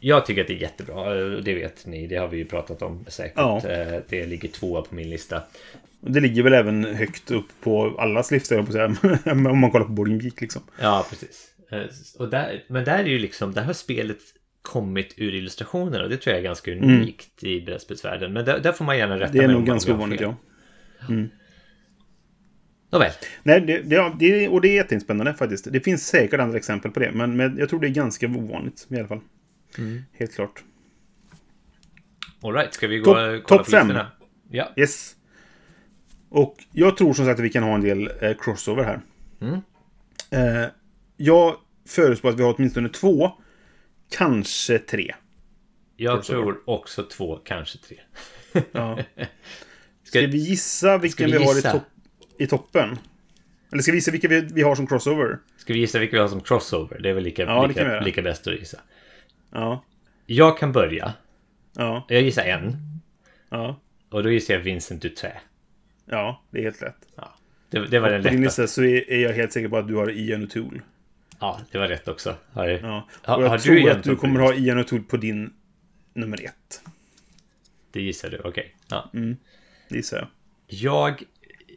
jag tycker att det är jättebra, eh, det vet ni, det har vi ju pratat om säkert. Ja. Eh, Det ligger tvåa på min lista. Och det ligger väl även högt upp på allas höll jag på säga. Om man kollar på Boarding Geek liksom. Ja, precis. Eh, Och där, men där är ju liksom, där har spelet kommit ur illustrationer och det tror jag är ganska unikt i brädspelsvärlden. Men där, där får man gärna rätta Mm. Det är mig nog ganska ovanligt, ja. Nåväl. Nej, det, det, och det är jättespännande faktiskt. Det finns säkert andra exempel på det, men, men jag tror det är ganska ovanligt i alla fall. Mm. Helt klart. All right, ska vi gå Topp- kolla topp på fem. listorna? Ja. Yes. Och jag tror som sagt att vi kan ha en del eh, crossover här. Mm. Eh, jag förutspår att vi har åtminstone två, kanske tre. Jag Crossover. tror också två, kanske tre. Ja. Ska, vi gissa vilken vi vi, har i, topp, i toppen? Eller ska vi gissa vilka vi, vi har som crossover? ska vi gissa vilka vi har som crossover? Det är väl lika, Ja, lika, lika bäst att gissa. Ja. Jag kan börja. Ja. Jag gissar en. Ja. Och då gissar jag Vincent Dutré. Ja, det är helt rätt. Ja. Det, det var den På din lätta. lista så är, är jag helt säker på att du har Ian O'Toole. Ja, det var rätt också. Har, Ja. Och jag har tror du att du kommer ha Ian O'Toole på din nummer ett. Det gissar du, okej. Ja. Det gissar jag. Jag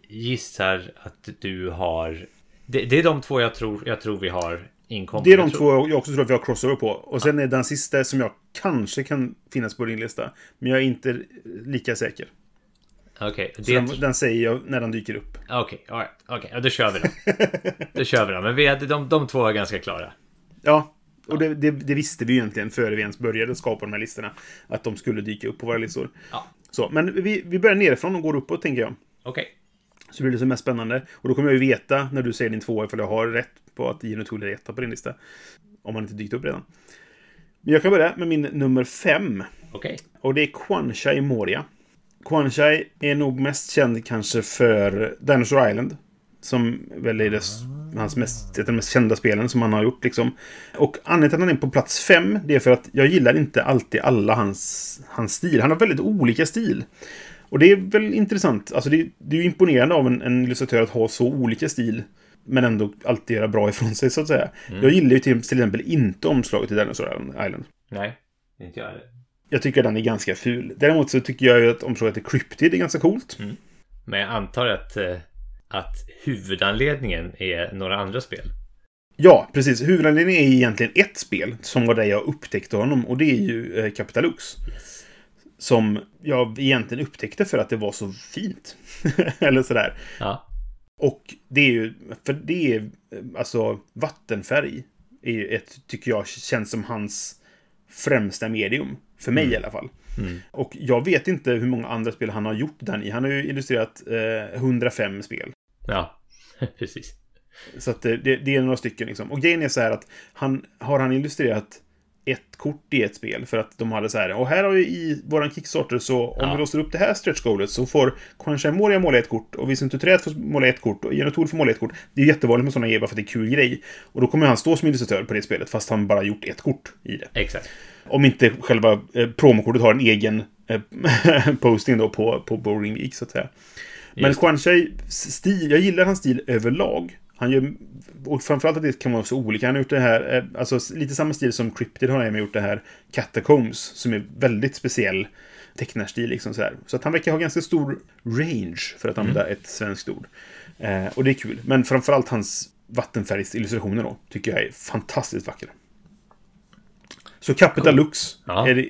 gissar att du har... Det, det är de två jag tror, jag tror vi har inkommande. Det är de Jag två jag också tror att vi har crossover på. Och sen är den sista som jag kanske kan finnas på din lista. Men jag är inte lika säker. Okej, Så det... den, den säger jag när den dyker upp. Okej, all right. Okej, ja, då kör vi då. då kör vi då. Men vi hade, de, de två är ganska klara. Ja, och det, det, det visste vi ju egentligen före vi ens började skapa de här listorna. Att de skulle dyka upp på våra listor. Ja. Så, men vi, vi börjar nerifrån och går uppåt, tänker jag. Okej. Så blir det som mest spännande. Och då kommer jag ju veta när du säger din tvåa ifall jag har rätt på att Ian O'Toole är etta på din lista. Om han inte dykt upp redan. Men jag kan börja med min nummer fem. Okej. Och det är Kwanchai Moria. Kwanchai är nog mest känd kanske för Dinosaur Island. Som väl är dess, hans mest, ett av de mest kända spelen som han har gjort. Liksom. Och anledningen till att han är på plats fem, det är för att jag gillar inte alltid alla hans, hans stil. Han har väldigt olika stil. Och det är väl intressant. Alltså det, det är ju imponerande av en, en illustratör att ha så olika stil. Men ändå alltid göra bra ifrån sig, så att säga. Jag gillar ju till, till exempel inte omslaget i Dinosaur Island. Nej, inte jag heller. Jag tycker den är ganska ful. Däremot så tycker jag ju att omslaget till Cryptid är ganska coolt. Men jag antar att, eh, att huvudanledningen är några andra spel. Ja, precis. Huvudanledningen är egentligen ett spel som var där jag upptäckte honom och det är ju eh, Capitalux. Som jag egentligen upptäckte för att det var så fint. Eller sådär. Ja. Och det är ju, för det är, eh, alltså vattenfärg är ju ett, tycker jag, känns som hans främsta medium. För mig i alla fall. Och jag vet inte hur många andra spel han har gjort den i. Han har ju illustrerat eh, 105 spel. Ja, precis. Så att det, det, det är några stycken liksom. Och grejen är så här att han, har han illustrerat ett kort i ett spel för att de hade så här, och här har vi i våran Kickstarter så om Ja. vi låser upp det här stretch goalet så får Quanshai Moria måla ett kort och Vincent Tutret får måla ett kort och Genotor får måla ett kort. Det är jättevanligt med sådana bara för att det är kul grej. Och då kommer han stå som illustratör på det spelet fast han bara gjort ett kort i det. Exakt. Om inte själva eh, promokortet har en egen eh, posting då på, på Bowling Week, så att säga. Men Just. Quan stil, jag gillar hans stil överlag. Han gör, och framförallt att det kan vara så olika. Han har gjort det här, eh, alltså lite samma stil som Cryptid har han gjort det här Catacombs, som är väldigt speciell tecknarstil liksom sådär. Så att han verkar ha ganska stor range, för att använda ett svenskt ord. Eh, och det är kul. Men framförallt hans vattenfärgsillustrationer då, tycker jag är fantastiskt vackra. Så Capital Lux Ja. är,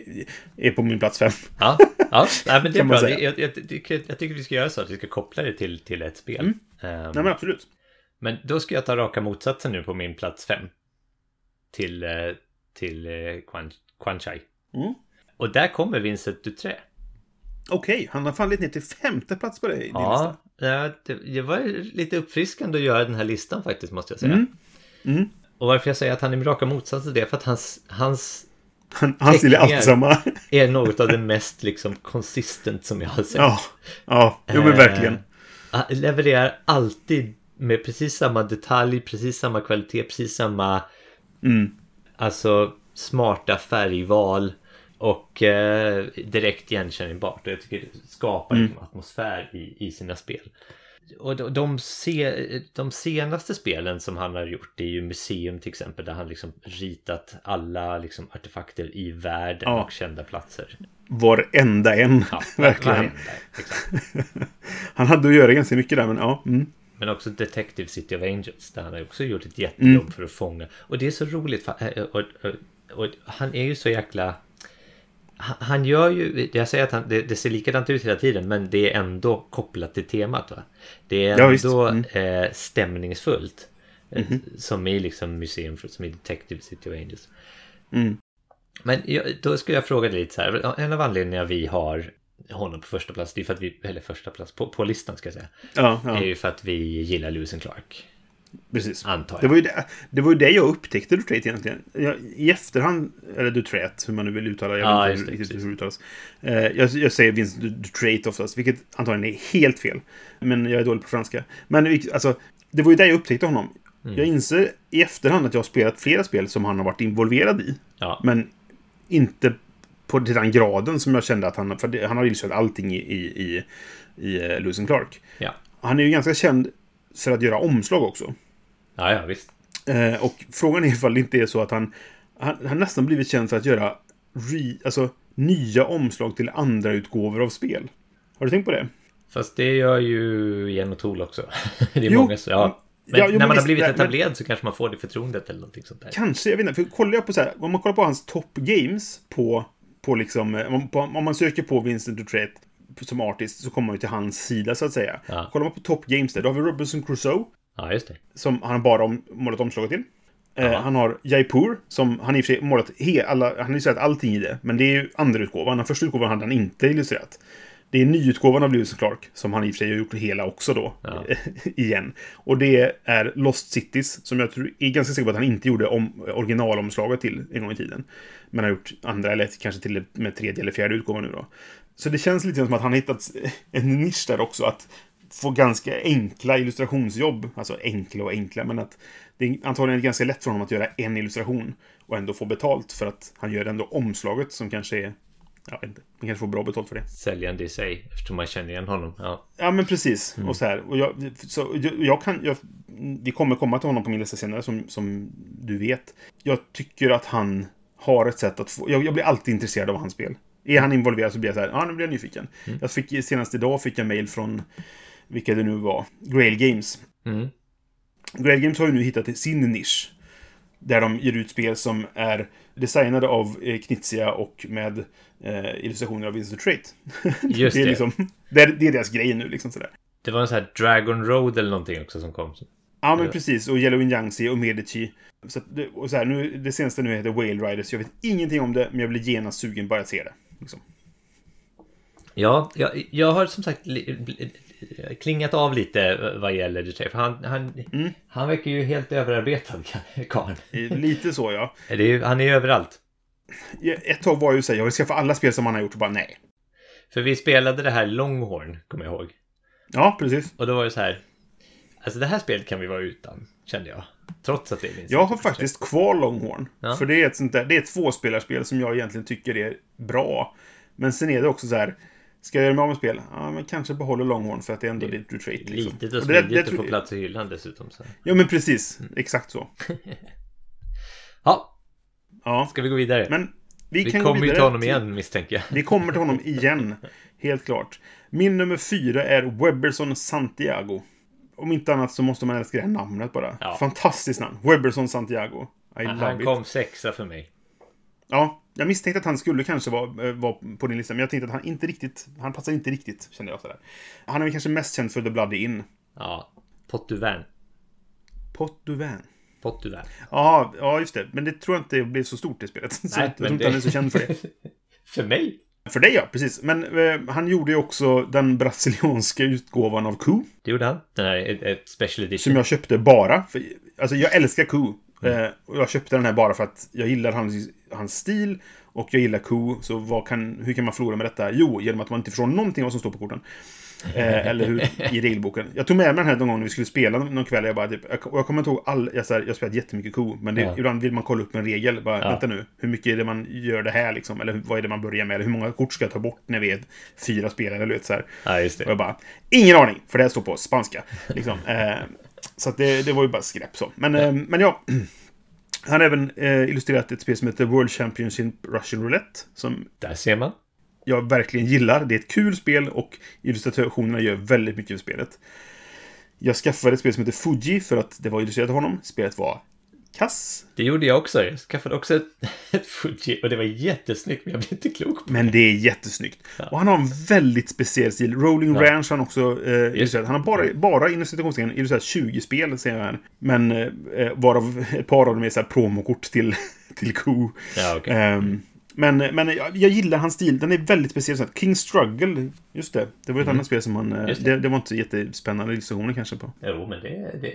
är på min plats fem. Ja, ja nej, men det är bra. Jag, jag, tycker, jag tycker vi ska göra så att vi ska koppla det till, till ett spel. Ehm, Nej men absolut. Men då ska jag ta raka motsatsen nu på min plats fem. Till, eh, till eh, Quan, Quan Chai. Mm. Och där kommer Vincent Dutré. Okej, han har fallit ner till femte plats på dig. i din lista. Ja, ja det, det var lite uppfriskande att göra den här listan faktiskt måste jag säga. Mm. Mm. Och varför jag säger att han är raka motsats till det är för att hans, hans Han, han är alltid samma. är något av det mest liksom consistent som jag har sett. Ja, ja, jo men Eh, verkligen. Han levererar alltid med precis samma detalj, precis samma kvalitet, precis samma Mm. alltså smarta färgval och eh, direkt igenkännbart. Och jag tycker det skapar Mm. liksom atmosfär i, i sina spel. Och de, se, de senaste spelen som han har gjort det är ju Museum till exempel där han liksom ritat alla liksom artefakter i världen Ja. och kända platser. Varenda en. Ja, verkligen. varenda. Han hade att göra ganska mycket där, men ja. Mm. Men också Detective City of Angels där han har också gjort ett jättejobb Mm. för att fånga. Och det är så roligt för, eh, och, och, och han är ju så jäkla... Han gör ju, jag säger att han, det, det ser likadant ut hela tiden men det är ändå kopplat till temat. Va? Det är Ja, ändå Mm. eh, stämningsfullt. eh, Mhm. Som i liksom museum, som i Detective City of Angels. Mm. Men jag, då skulle jag fråga dig lite så här. En av anledningarna vi har honom på första plats, det är för att vi, eller första plats, på, på listan ska jag säga. Ja, är ja, ju för att vi gillar Lewis and Clark. Precis. Antar Det jag. var, ju det, det var ju det jag upptäckte Dutrait egentligen. Jag, I efterhand, eller Dutrait, hur man nu vill uttala jag Ja, vet inte det, riktigt hur det uttalas. Eh, jag, jag säger Vincent Dutrait oftast, vilket antagligen är helt fel. Men jag är dålig på franska. Men alltså, det var ju där jag upptäckte honom. Mm. Jag inser i efterhand att jag har spelat flera spel som han har varit involverad i. Ja, Men inte på den graden som jag kände att han... För det, han har illustrerat allting i, i, i, i uh, Lewis Clark. ja. Han är ju ganska känd för att göra omslag också. Ja, ja, visst. Eh, och frågan är ifall det inte är så att han... Han han har nästan blivit känd för att göra re, alltså, nya omslag till andra utgåvor av spel. Har du tänkt på det? Fast det gör ju Jen Tool också. det är Jo. många så, ja. Men Ja, jo, när men man har visst, blivit nej, men- etablerad så kanske man får det förtroendet eller någonting sånt där. Kanske, jag vet inte. För kollar jag på så här, om man kollar på hans top games på, på liksom, eh, om, på, om man söker på Vincent Dutrait som artist så kommer man ju till hans sida så att säga. Ja. Kollar man på top games där, då har vi Robinson Crusoe Ja, just det. som han bara om, målat omslaget till. Eh, han har Jaipur, som han i och för sig målat he, alla, han har illustrerat allting i det. Men det är ju andra utgåvan. Den första utgåvan hade han inte illustrerat. Det är nyutgåvan av Lewis Clark, som han i och för sig har gjort hela också då. Ja. igen. Och det är Lost Cities, som jag tror, är ganska säker på att han inte gjorde om, originalomslaget till en gång i tiden. Men har gjort andra, eller kanske till med tredje eller fjärde utgåvan nu då. Så det känns lite som att han har hittat en nisch där också. Att få ganska enkla illustrationsjobb. Alltså enkla och enkla, men att det är antagligen ganska lätt för honom att göra en illustration och ändå få betalt för att han gör ändå omslaget som kanske är... Jag vet inte, han kanske får bra betalt för det. Säljande i sig, eftersom man känner igen honom. Ja, Ja, men precis. Och så här. Och jag, så, jag, jag kan... Jag, vi kommer komma till honom på min lista senare, som, som du vet. Jag tycker att han har ett sätt att få... Jag, jag blir alltid intresserad av hans spel. Är han involverad så blir jag så här, ja nu blir jag nyfiken. Jag fick senast idag fick jag mail från, vilka det nu var, Grail Games. Mm. Grail Games har ju nu hittat sin nisch. Där de ger ut spel som är designade av eh, Knizia och med eh, illustrationer av Vincent Trait. Just det, är det. liksom, det, är, det är deras grej nu liksom sådär. Det var en sån här Dragon Road eller någonting också som kom. Ja, men precis. Och Yellow Yangtze och Medici. Så det, och så här, nu, det senaste nu heter Whale Riders. Jag vet ingenting om det, men jag blir genast sugen bara att se det. Liksom. Ja, jag, jag har som sagt klingat av lite vad gäller Detroit. För han, han, Mm. han verkar ju helt överarbetad, karln. Eh, Lite så, ja. Det är ju- Han är ju överallt. Ett tag var jag ju här, jag vill skaffa alla spel som han har gjort och bara nej. För vi spelade det här Longhorn, kommer jag ihåg. Ja, precis. Och då var det så här. Alltså det här spelet kan vi vara utan, kände jag. Trots att det är min Jag har faktiskt kvar Longhorn. Ja. För det är ett sånt där, det är ett tvåspelarspel som jag egentligen tycker är bra. Men sen är det också så här, ska jag göra mig av med spel? Ja, men kanske behåller Longhorn för att det är ändå lite retreat. Liksom. Litet och Och det smidigt det att få tror- plats i hyllan dessutom. Så. Ja, men precis. Exakt så. Ja, Ja, ska vi gå vidare? men vi, vi kommer ju ta honom till- igen misstänker jag. Vi kommer till honom igen. Helt klart. Min nummer fyra är Webberson Santiago. Om inte annat så måste man älska det här namnet bara. Ja. Fantastiskt namn. Webberson Santiago. I Han it. kom sexa för mig. Ja, jag misstänkte att han skulle kanske vara, eh, vara på din lista, men jag tänkte att han inte riktigt... Han passar inte riktigt, kände jag sådär. Han är väl kanske mest känd för The Bloody Inn. Ja, Pottuvän. Pot du Van. Pottuvän. Ja, ja, just det. Men det tror jag inte blev så stort i spelet. Så jag tror inte han är så känd för det. för mig? För dig ja, precis. Men eh, han gjorde ju också den brasilianska utgåvan av Coup. Det gjorde han. Den här ett, ett special edition. Som jag köpte bara. För, alltså jag älskar Coup. Eh, och jag köpte den här bara för att jag gillar hans, hans stil. Och jag gillar Coup. Så kan, hur kan man förlora med detta? Jo, genom att man inte förstår någonting av vad som står på korten. Eh, eller hur, i regelboken. Jag tog med mig den här någon gång när vi skulle spela någon kväll. Jag, bara, typ, jag, och jag kommer inte ihåg all... Jag, så här, jag spelat jättemycket Coup. Men det, Ja. ibland vill man kolla upp en regel. Bara, Ja. Vänta nu. Hur mycket är det man gör det här liksom? Eller vad är det man börjar med? Eller hur många kort ska jag ta bort när vi är fyra spelare? Eller vet så här. Ja, just Och det. jag bara, ingen aning, för det här står på spanska. Liksom. Eh, så det, det var ju bara skräp så. Men, eh, men ja. Han har även eh, illustrerat ett spel som heter World Championship Russian Roulette. Som Där ser man. jag verkligen gillar. Det är ett kul spel och illustrationerna gör väldigt mycket för spelet. Jag skaffade ett spel som heter Fuji för att det var illustrerat av honom. Spelet var kass. Det gjorde jag också. Jag skaffade också ett, ett Fuji och det var jättesnyggt men jag blev inte klok på Men det är jättesnyggt. Och han har en väldigt speciell stil. Rolling Ja. Ranch har han också eh, illustrerat. Han har bara, bara inom citationstecken illustrerat 20 spel, säger jag här. Men eh, eh, varav ett par av dem är så här promokort till, till Coup. Ja, okej. Ehm, men men jag, jag gillar hans stil. Den är väldigt speciell. Så att King Struggle, just det. Det var ett annat spel som han... eh, Mm. Det. Det, det var inte jättespännande illustrationer kanske på. Jo, men det, det,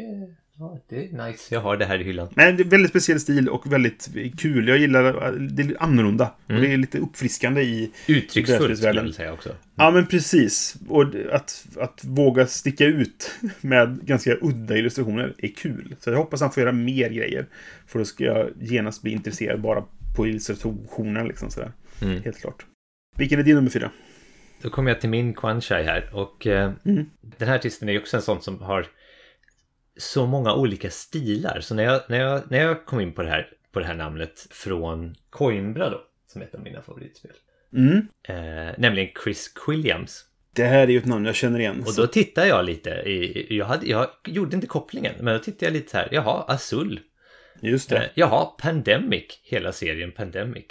ja, det är nice. Jag har det här i hyllan. Men det är väldigt speciell stil och väldigt kul. Jag gillar det är annorlunda. Mm. Och det är lite uppfriskande i... Uttrycksfullt skulle jag säga också. Ja, men precis. Och att, att våga sticka ut med ganska udda illustrationer är kul. Så jag hoppas han får göra mer grejer. För då ska jag genast bli intresserad bara på illustrationer liksom sådär. Mm. Helt klart. Vilken är din nummer fyra? Då kommer jag till min Kwanchai här och eh, Mm. den här artisten är ju också en sån som har så många olika stilar. Så när jag, när jag, när jag kom in på det, här, på det här namnet från Coimbra då, som är ett av mina favoritspel, Mm. eh, nämligen Chris Quilliams. Det här är ju ett namn jag känner igen. Och då tittade jag lite, i, jag, hade, jag gjorde inte kopplingen, men då tittade jag lite så här, jaha, Azul, Just det. eh, jaha, Pandemic, hela serien Pandemic.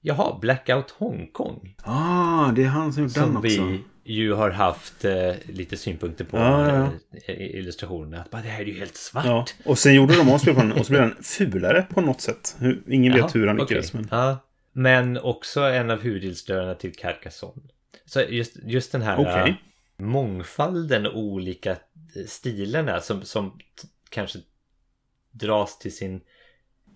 Jaha, Blackout Hongkong. Ah, det är han som gjort den Som också. vi ju har haft eh, lite synpunkter på Ja, ja, eh, i illustrationerna. Att bara, det här är ju helt svart. Ja, och sen gjorde de omspel på den och så blev den fulare på något sätt. Ingen Jaha, vet hur han lyckades. Men... Ja, men också en av huvudillustratörerna till Carcassonne. Så just, just den här Okej. eh, mångfalden och olika eh, stilarna som, som kanske dras till sin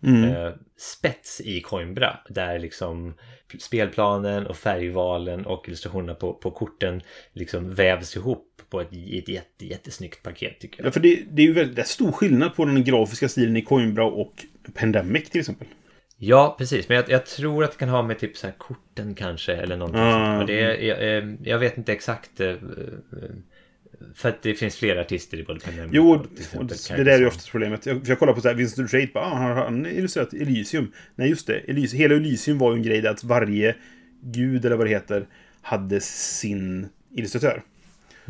Mm. eh, spets i Coimbra. Där liksom spelplanen och färgvalen och illustrationerna på, på korten liksom vävs ihop på ett, ett jätte, jättesnyggt paket tycker Ja, jag. för det, det är ju väldigt stor skillnad på den grafiska stilen i Coimbra och Pandemic till exempel. Ja, precis. Men jag, jag tror att det kan ha med typ så här korten kanske eller någonting Ah. sånt. Men det jag, eh, jag vet inte exakt. För att det finns flera artister i både Pandemic Jo, och och exempel det där är ju oftast problemet. Jag, jag kollar på så här, Vincent Trade, bara, ah, har han illustrerat Elysium? Nej, just det. Elysium, hela Elysium var ju en grej där att varje Gud, eller vad det heter, hade sin illustratör.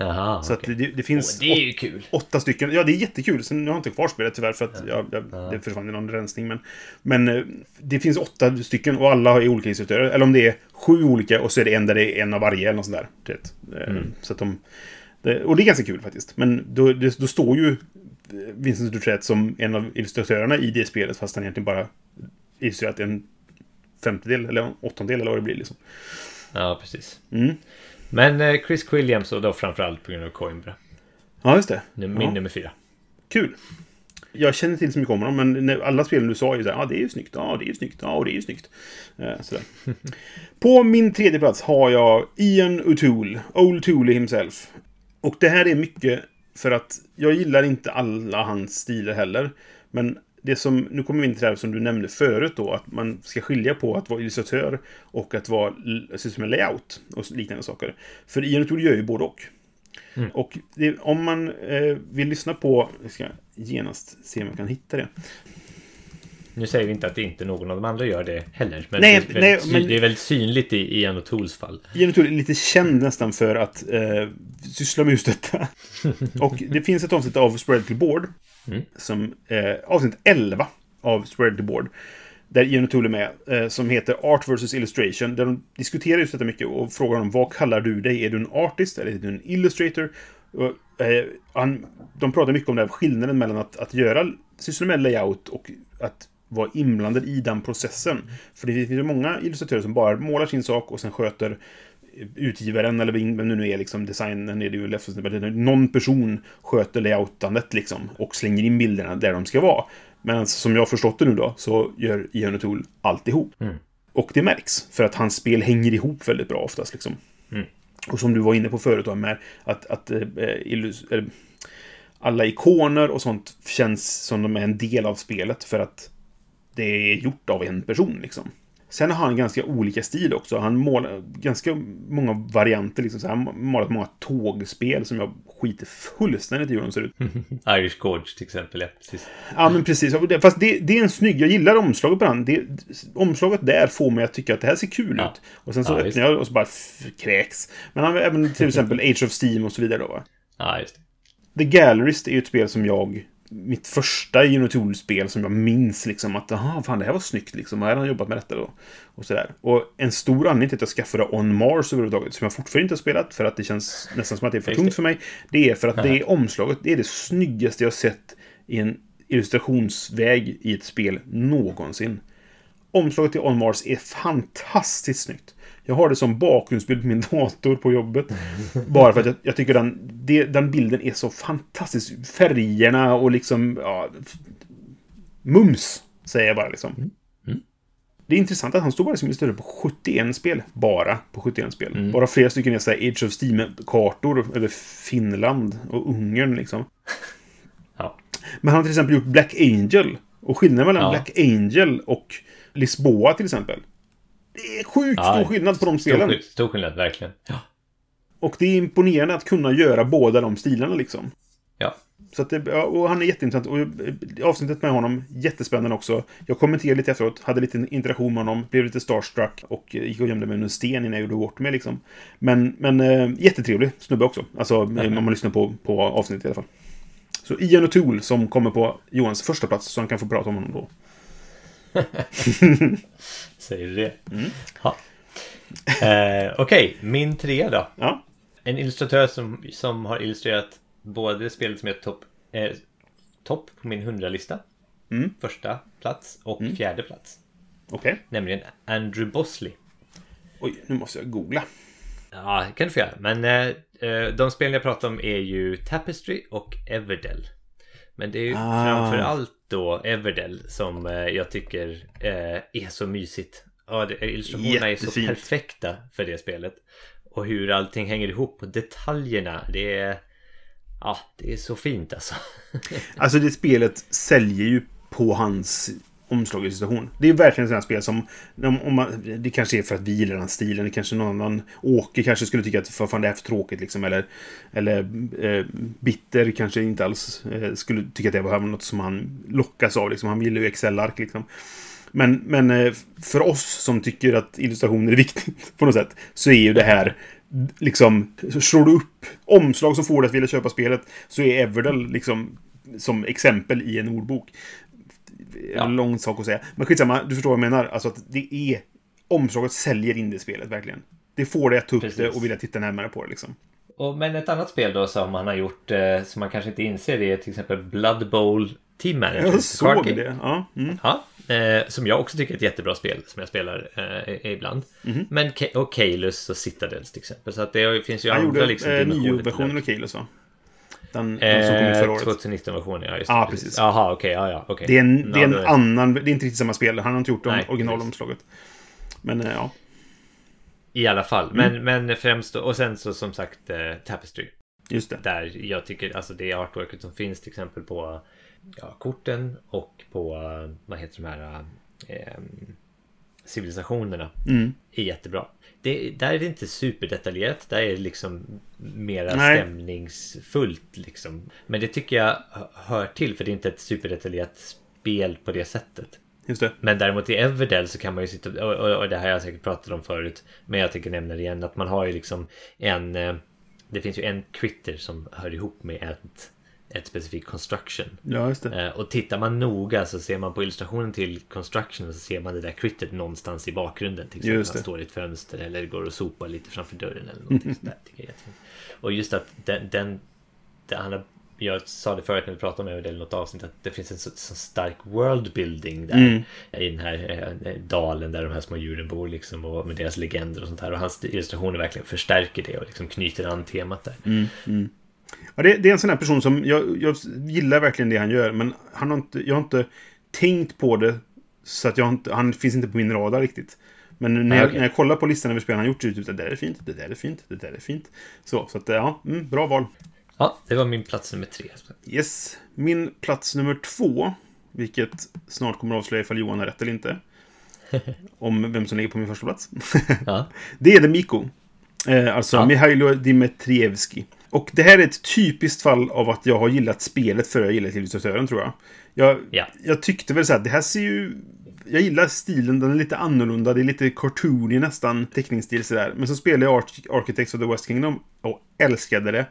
Jaha, Så att okej. det, det finns Åh, det är ju kul. åtta stycken. Ja, det är jättekul. Sen jag har inte kvar spelet tyvärr för att jag, jag, det försvann i någon rensning. Men, men eh, det finns åtta stycken och alla är olika illustratörer. Eller om det är sju olika och så är det en där det är en av varje eller något sånt där. Eh, Mm. Så att de, det, och det är ganska kul faktiskt. Men då, det, då står ju Vincent Dutret som en av illustratörerna i det spelet fast han egentligen bara illustrerat en femtedel eller en åttondel eller vad det blir liksom. Ja, precis. Mm. Men eh, Chris Williams och då framförallt på grund av Coimbra. Ja, just det. Min Ja. nummer fyra. Kul. Jag känner till så mycket om dem, men alla spelen du sa är ju såhär, ja det är ju snyggt, ja det är ju snyggt, ja och det är ju snyggt. Eh, sådär. På min tredje plats har jag Ian O'Toole, Old Tooley himself. Och det här är mycket för att jag gillar inte alla hans stilar heller. Men det som, nu kommer vi in till det här som du nämnde förut då, att man ska skilja på att vara illustratör och att vara system med layout och liknande saker. För Ian O'Toole gör ju både och. Och det, om man eh, vill lyssna på... Jag ska genast se om jag kan hitta det. Nu säger vi inte att inte någon av de andra gör det heller. Men, Nej, det, är nej, men- det är väldigt synligt i Ian O'Tools fall. Ian O'Toole är lite känd nästan för att eh, syssla med just detta. och det finns ett avsnitt av Spread to Board. Som, eh, avsnitt 11 av Spread to Board. Där Ian O'Toole är med. Eh, som heter Art vs. Illustration. Där de diskuterar just detta mycket och frågar honom vad kallar du dig? Är du en artist eller är du en illustrator? Och, eh, han, de pratar mycket om den här skillnaden mellan att, att göra syssla med layout och att vara inblandad i den processen. För det finns ju många illustratörer som bara målar sin sak och sen sköter utgivaren eller vem det nu är, liksom designen är det ju Någon person sköter layoutandet liksom och slänger in bilderna där de ska vara. Men som jag har förstått det nu då så gör Ian O'Toole alltihop. Och det märks, för att hans spel hänger ihop väldigt bra oftast liksom. Och som du var inne på förut då, med att, att eh, illus- eller, alla ikoner och sånt känns som de är en del av spelet för att det är gjort av en person liksom. Sen har han ganska olika stil också. Han målar ganska många varianter. Liksom. Så han har målat många tågspel som jag skiter fullständigt i hur de ser ut. Irish Gorge till exempel. Ja, precis. Ja, men precis. Fast det, det är en snygg... Jag gillar omslaget på den. Det, omslaget där får mig att tycka att det här ser kul Ja. ut. Och sen så Ja, öppnar jag och så bara kräks. Men han även till exempel Age of Steam och så vidare då va. Ja, just det. The Gallerist är ju ett spel som jag... Mitt första Unitool-spel som jag minns liksom att aha, fan det här var snyggt liksom. Här har han jobbat med detta då. Och sådär. Och en stor anledning till att jag skaffade On Mars överhuvudtaget, som jag fortfarande inte har spelat, för att det känns nästan som att det är för tungt för mig. Det är för att det omslaget, det är det snyggaste jag sett i en illustrationsväg i ett spel någonsin. Omslaget till On Mars är fantastiskt snyggt. Jag har det som bakgrundsbild på min dator på jobbet. Bara för att jag, jag tycker den, det, den bilden är så fantastisk. Färgerna och liksom... Ja, mums, säger jag bara liksom. Det är intressant att han står bara som illustratör på 71 spel. Bara på 71 spel. Bara flera stycken är så här Age of Steam-kartor över Finland och Ungern liksom. Ja. Men han har till exempel gjort Black Angel. Och skillnaden mellan Ja. Black Angel och Lisboa till exempel. Det är sjukt Ja, stor skillnad på de Stor, spelen. skill- stor skillnad, verkligen. Ja. Och det är imponerande att kunna göra båda de stilarna liksom. ja. Så att det, och han är jätteintressant. Och eh, avsnittet med honom, jättespännande också. Jag kommenterade lite efteråt, hade lite interaktion med honom, blev lite starstruck och eh, gick och gömde mig under en sten innan jag gjorde bort mig liksom. Men, men äh, jättetrevlig snubbe också. Alltså eh, om man lyssnar på, på avsnittet i alla fall. Så Ian O'Toole som kommer på Johans första plats så han kan få prata om honom då. Säger du det? Mm. Eh, Okej, min trea då. Ja, En illustratör som, som har illustrerat både spelet som är topp eh, topp på min 100-lista. Mm. Första plats och fjärde plats. okej. Nämligen Andrew Bosley. Oj, nu måste jag googla. Ja, det kan du få göra. Men eh, eh, de spelen jag pratar om är ju Tapestry och Everdell. Men det är ju Ah. framför allt då Everdell som eh, jag tycker eh, är så mysigt. Ja, illustrationerna är så perfekta för det spelet. Och hur allting hänger ihop och detaljerna. Det är... Ja, det är så fint alltså. Alltså det spelet säljer ju på hans omslagssituation. Det är verkligen ett sånt spel som... Om, om man, det kanske är för att vi gillar den stilen. Det kanske någon annan... Åke kanske skulle tycka att för fan det är för tråkigt liksom. Eller, eller eh, Bitter kanske inte alls eh, skulle tycka att det var något som han lockas av. Liksom. Han gillar ju Excel-ark liksom. Men, men eh, för oss som tycker att illustrationer är viktigt på något sätt, så är ju det här liksom, slår du upp omslag som får dig att vilja köpa spelet, så är Everdell liksom som exempel i en ordbok. Ja. En lång sak att säga. Men skitsamma, du förstår vad jag menar. Alltså att det är... Omslaget säljer in det spelet, verkligen. Det får dig att ta upp Precis. det och vilja titta närmare på det liksom. Och, men ett annat spel då som han har gjort eh, som man kanske inte inser det är till exempel Blood Bowl Team Manager. Jag såg det. Ja. Mm. Ja, eh, som jag också tycker är ett jättebra spel som jag spelar eh, ibland. Mhm. Men Ke- och Kalus och Citadels till exempel. Så att det finns ju Han andra gjorde liksom, eh, dimensioner till nio-versionen det. av Kalos, va? Den, den som kom ut Eh, förra året. 2019-versionen, ja just. Ja, precis. Jaha, okej, ja, ja, okej. Det är en, det är en Ja, då annan... Det är inte riktigt samma spel. Han har inte gjort om Nej, originalomslaget. Men eh, ja. I alla fall, men, men främst då, och sen så som sagt eh, Tapestry. Just det. Där jag tycker, alltså det artworket som finns till exempel på ja, korten och på, eh, vad heter de här, eh, civilisationerna. Mm. är jättebra. Det, där är det inte superdetaljerat. Där är det liksom mera Nej. stämningsfullt liksom. Men det tycker jag hö- hör till för det är inte ett superdetaljerat spel på det sättet. Men däremot i Everdell så kan man ju sitta och, och, och det här har jag säkert pratat om förut. Men jag tänker nämna det igen att man har ju liksom en eh, Det finns ju en critter som hör ihop med ett ett specifikt construction. Ja, just det. Eh, Och tittar man noga så ser man på illustrationen till construction så ser man det där crittet någonstans i bakgrunden. Till exempel han står i ett fönster eller går och sopar lite framför dörren eller någonting sånt där. Och just att den, den, den jag sa det förut när vi pratade om det i något avsnitt att det finns en så, så stark worldbuilding där Mm. i den här eh, dalen där de här små djuren bor liksom och med deras legender och sånt här och hans illustrationer verkligen förstärker det och liksom knyter an temat där. Mm. Ja, det, det är en sån här person som... Jag, jag gillar verkligen det han gör, men han har inte, jag har inte tänkt på det så att jag inte, han finns inte på min radar riktigt. Men när, Nej, jag, okej. när jag kollar på listan över spel han gjort så är det typ det där är fint, det där är fint, det där är fint. Så, så att ja, mm, bra val. Ja, det var min plats nummer tre. Yes. Min plats nummer två, vilket snart kommer att avslöja ifall Johan har rätt eller inte. om vem som ligger på min första plats. Ja. Det är Demiko. Eh, alltså Ja. Mihailo Dimitrievski. Och det här är ett typiskt fall av att jag har gillat spelet före jag gillat illustratören, tror jag. Jag, Ja. jag tyckte väl så här, det här ser ju... Jag gillar stilen, den är lite annorlunda, det är lite cartoony nästan, teckningsstil sådär. Men så spelade jag Arch- Architects of the West Kingdom och älskade det.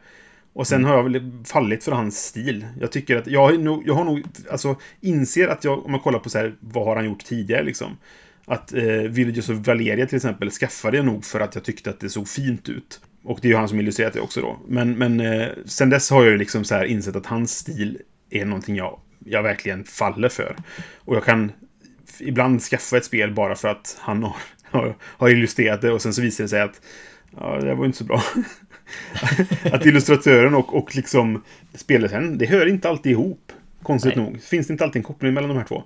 Och sen har jag väl fallit för hans stil. Jag tycker att, jag, har nog- jag har nog, alltså inser att jag, om man kollar på så här, vad har han gjort tidigare liksom. Att eh, Villages of Valeria till exempel skaffade jag nog för att jag tyckte att det såg fint ut. Och det är ju han som illustrerat det också då. Men, men eh, sen dess har jag ju liksom så här insett att hans stil är någonting jag, jag verkligen faller för. Och jag kan ibland skaffa ett spel bara för att han har, har, har illustrerat det och sen så visar det sig att ja, det var inte så bra. att illustratören och, och liksom spelaren, det hör inte alltid ihop. Konstigt Nej. nog. Finns det inte alltid en koppling mellan de här två.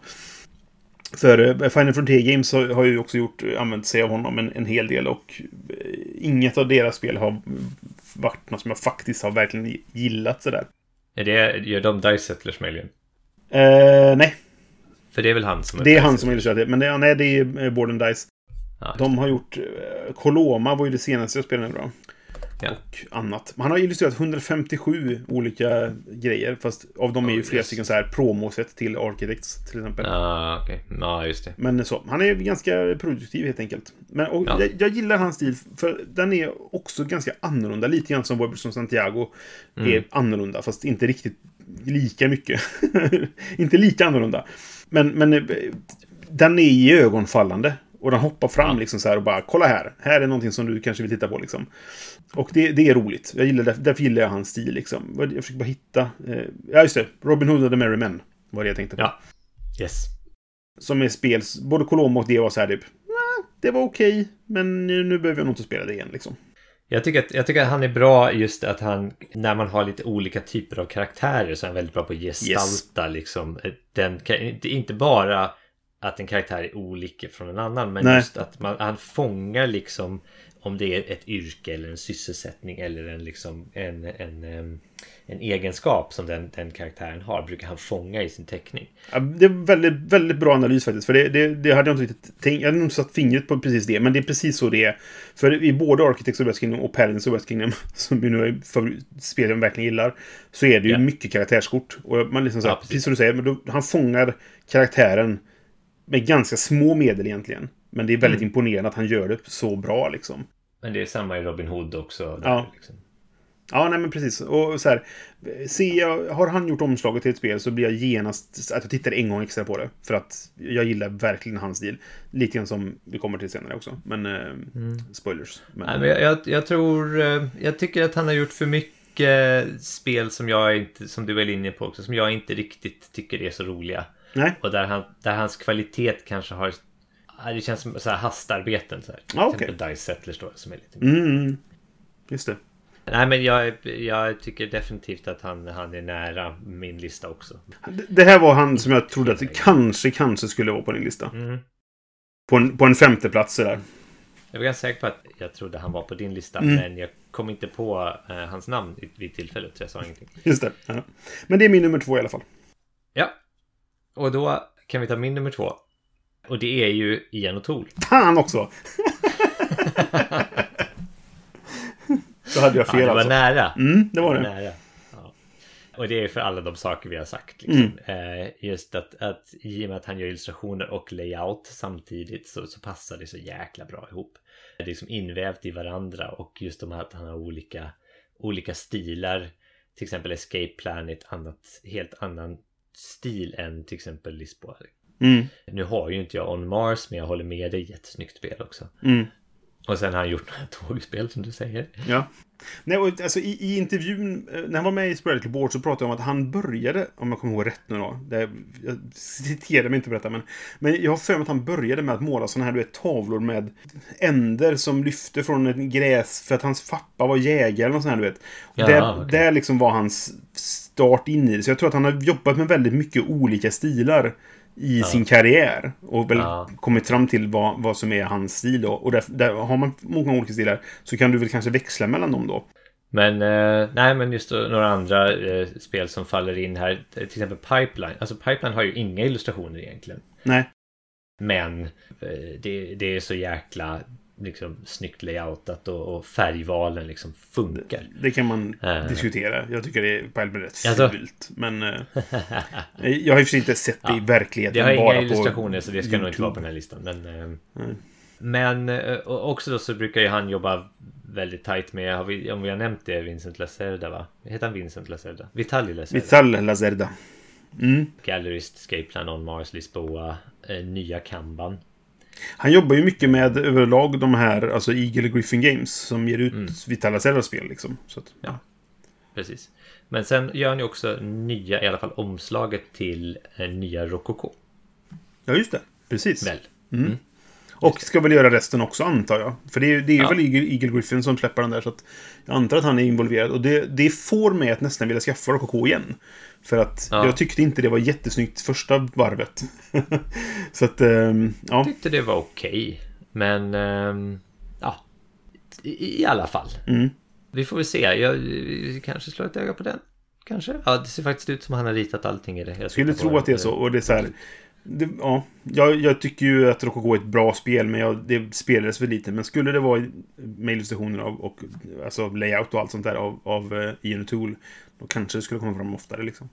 För eh, Final Frontier Games har, har ju också gjort, använt sig av honom en, en hel del och eh, inget av deras spel har varit något som jag faktiskt har verkligen gillat sådär. Är det, gör de Dice Settlers möjligen? Eh, nej, För det är väl han som är det är han som har illustrerat det. Men det, nej, det är eh, Board and Dice. Ja, De har gjort... Eh, Coloma var ju det senaste jag spelade nu då. Ja. Och annat. Han har illustrerat 157 olika grejer. Fast av dem är ju Oh, flera yes. stycken så här promoset till Architects till exempel. Ja, okej. Ja, just det. Men så, han är ganska produktiv helt enkelt. Men och Ja. jag, jag gillar hans stil, för den är också ganska annorlunda. Lite grann som Webberson Santiago Mm. är annorlunda, fast inte riktigt lika mycket. inte lika annorlunda. Men, men eh, den är i ögonfallande. Och den hoppar fram liksom så här och bara kolla här. Här är någonting som du kanske vill titta på liksom. Och det, det är roligt. Jag gillar, därför, gillar jag hans stil liksom. Jag försöker bara hitta. Eh, ja, just det. Robin Hood och the Merry Men var det jag tänkte på. Ja. Yes. Som är spel, både Colombo och det var så här typ, "Nä, det var okej, men nu, nu behöver jag nog inte spela det igen liksom. Jag tycker, att, jag tycker att han är bra just att han, när man har lite olika typer av karaktärer så är han väldigt bra på att gestalta liksom. Den, inte bara att en karaktär är olika från en annan, men Nej. just att man, han fångar liksom om det är ett yrke eller en sysselsättning eller en, liksom, en, en, en egenskap som den, den karaktären har brukar han fånga i sin teckning. Ja, det är väldigt, väldigt bra analys faktiskt, för det, det, det hade jag inte riktigt tänkt, jag hade nog inte satt fingret på precis det, men det är precis så det är. För i både Architects of West Kingdom och Paladins of West Kingdom, som ju nu är spel jag verkligen gillar, så är det ju Ja. mycket karaktärskort. Och man liksom så här, Ja, precis. precis som du säger, men då, han fångar karaktären med ganska små medel egentligen. Men det är väldigt Mm. imponerande att han gör det så bra liksom. Men det är samma i Robin Hood också. Där, Ja. liksom. Ja, nej men precis. Och så här, ser jag, har han gjort omslaget till ett spel så blir jag genast att jag tittar en gång extra på det. För att jag gillar verkligen hans stil. Lite grann som vi kommer till senare också. Men eh, spoilers. Men, Nej, men jag, jag, jag tror... eh, Jag tycker att han har gjort för mycket spel som jag inte... Som du är inne på också. Som jag inte riktigt tycker är så roliga. Nej, Och där, han, där hans kvalitet kanske har... Det känns som så här hastarbeten. Så här. Till Ja, okej. exempel Dice Settlers då, som är lite... mm, just det. Nej, men jag, jag tycker definitivt att han, han är nära min lista också. Det- Det här var han som jag trodde att det kanske, kanske skulle vara på din lista. Mm. På en, på en femte plats sådär. Jag var ganska säker på att jag trodde han var på din lista, Mm. men jag kom inte på eh, hans namn vid tillfället, så jag sa ingenting. Just det. Ja. Men det är min nummer två i alla fall. Ja, och då kan vi ta min nummer två. Och det är ju Ian O'Toole. Han också! Då hade jag Ja, fel det var alltså. nära. Mm, det var det. Nära. Ja. Och det är för alla de saker vi har sagt. Liksom. Eh, just att, att i och med att han gör illustrationer och layout samtidigt så, så passar det så jäkla bra ihop. Det är liksom invävt i varandra och just de här att han har olika, olika stilar. Till exempel Escape Planet, annat, helt annan stil än till exempel Lisboa. Mm, Nu har ju inte jag On Mars men jag håller med dig, jättesnyggt spel också. mm. Och sen har han gjort några tågspel som du säger. Ja. Nej, och alltså, i, I intervjun, eh, när han var med i Sporadically Board så pratade jag om att han började, om jag kommer ihåg rätt nu då, det, jag citerar mig inte på detta, men, men jag har för mig att han började med att måla sådana här du vet, tavlor med änder som lyfte från ett gräs för att hans pappa var jägare eller något sånt här, du vet. Ja, det, okej. det liksom var hans start in i det. Så jag tror att han har jobbat med väldigt mycket olika stilar i sin karriär. Och väl Ja. kommit fram till vad, vad som är hans stil då. Och där, där har man många olika stilar så kan du väl kanske växla mellan dem då. Men eh, nej, men just då, några andra eh, spel som faller in här. Till exempel Pipeline. Alltså Pipeline har ju inga illustrationer egentligen. Nej. Men eh, det, det är så jäkla liksom, snyggt layoutat och, och färgvalen liksom funkar. Det kan man Eh. diskutera. Jag tycker det är på allmän rätt Alltså- fult. Men eh, jag har ju för sig inte sett det i verkligheten. Det har bara inga illustrationer så det ska nog inte YouTube. vara på den här listan. Men, Nej. men också då så brukar ju han jobba väldigt tajt med, har vi, om vi har nämnt det, Vincent Lacerda va? Heter han Vincent Lacerda? Vitali Lacerda? Vital Lazerda. Mm. Gallerist, Escape Plan on Mars, Lisboa, eh, nya Kanban. Han jobbar ju mycket med överlag de här, alltså Eagle Griffin Games, som ger ut Mm. Vital Lazerdas spel liksom. Så att, Ja. Precis. Men sen gör han ju också nya, i alla fall omslaget till eh, nya Rococo. ja, just det. Precis. Väl? Och ska väl göra resten också, antar jag. För det är, det är Ja. väl Eagle, Eagle Griffin som släpper den där, så att jag antar att han är involverad. Och det, det får mig att nästan vilja skaffa KK igen. För att Ja. jag tyckte inte det var jättesnyggt första varvet. så att, ehm, ja. Jag tyckte det var okej. Men, ehm, ja. I, I alla fall. Mm. Vi får väl se. Jag, vi kanske slår ett öga på den. Kanske. Ja, det ser faktiskt ut som han har ritat allting i det. Jag skulle tro att det är så. Och det är så här, det, ja, jag, jag tycker ju att Rococo är ett bra spel, men jag, det spelades för lite. Men skulle det vara med illustrationer av, och alltså layout och allt sånt där av, av uh, Ian Tool, då kanske det skulle komma fram oftare liksom.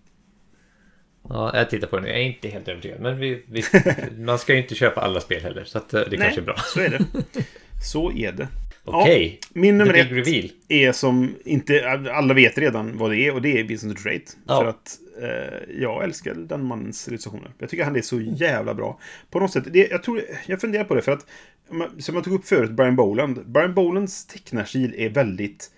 Ja, jag tittar på den. Jag är inte helt övertygad. Men vi, vi, man ska ju inte köpa alla spel heller. Så eh, det kanske är bra. så är det. Så är det. Okej. min nummer ett reveal. är som inte... Alla vet redan vad det är och det är Vincent Trade. Ja. För att eh, jag älskar den mannens illustrationer. Jag tycker han är så jävla bra. På något sätt, det, jag, tror, jag funderar på det för att som jag tog upp förut, Brian Boland. Brian Bolands tecknarstil är väldigt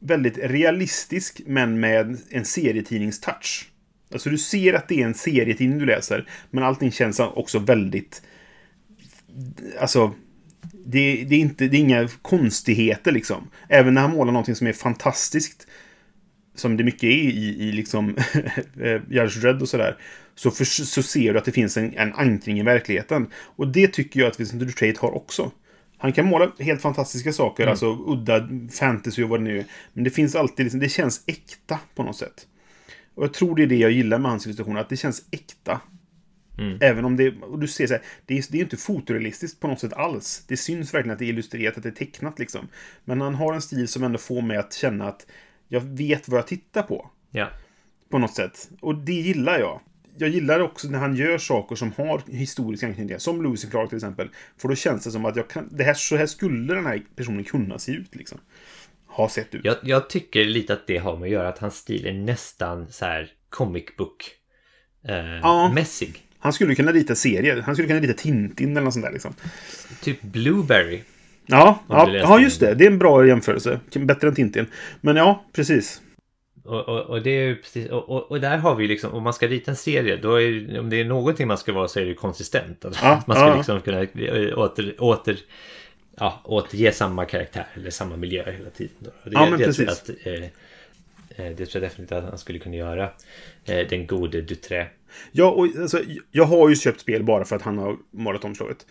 väldigt realistisk men med en serietidningstouch. Alltså du ser att det är en serietidning du läser, men allting känns också väldigt... Alltså, det, det, är inte, det är inga konstigheter liksom. Även när han målar någonting som är fantastiskt, som det mycket är i, i liksom Judge Dredd och sådär, så, för, så ser du att det finns en, en ankring i verkligheten. Och det tycker jag att Vincent Dutrait har också. Han kan måla helt fantastiska saker, alltså udda fantasy och vad det nu är. Men det finns alltid, liksom, det känns äkta på något sätt. Och jag tror det är det jag gillar med hans illustrationer, att det känns äkta. Även om det, och du ser så här, det är, det är inte fotorealistiskt på något sätt alls. Det syns verkligen att det är illustrerat, att det är tecknat liksom. Men han har en stil som ändå får mig att känna att jag vet vad jag tittar på. Ja. På något sätt. Och det gillar jag. jag gillar också när han gör saker som har historisk anknytning. Som Lucy Clark till exempel. För då känns det som att jag kan, det här, så här skulle den här personen kunna se ut. Liksom. Ha sett ut. Jag, jag tycker lite att det har med att göra att hans stil är nästan så här comic book eh, Ja. mässig. Han skulle kunna rita serier. Han skulle kunna rita Tintin eller något sånt där. Liksom. Typ Blueberry. Ja, ja, ja, just det. Det är en bra jämförelse. Bättre än Tintin. Men ja, precis. Och, och, och det är precis, och, och, där har vi liksom, om man ska rita en serie, då är om det är någonting man ska vara så är det konsistent. Alltså, Ja, man ska ja. liksom kunna eh, åter, åter, ja, återge samma karaktär eller samma miljö hela tiden. Då. Det, Ja, men det precis. att, eh, det tror jag definitivt att han skulle kunna göra. Eh, den gode Dutré. Ja, och, alltså, jag har ju köpt spel bara för att han har målat omslaget.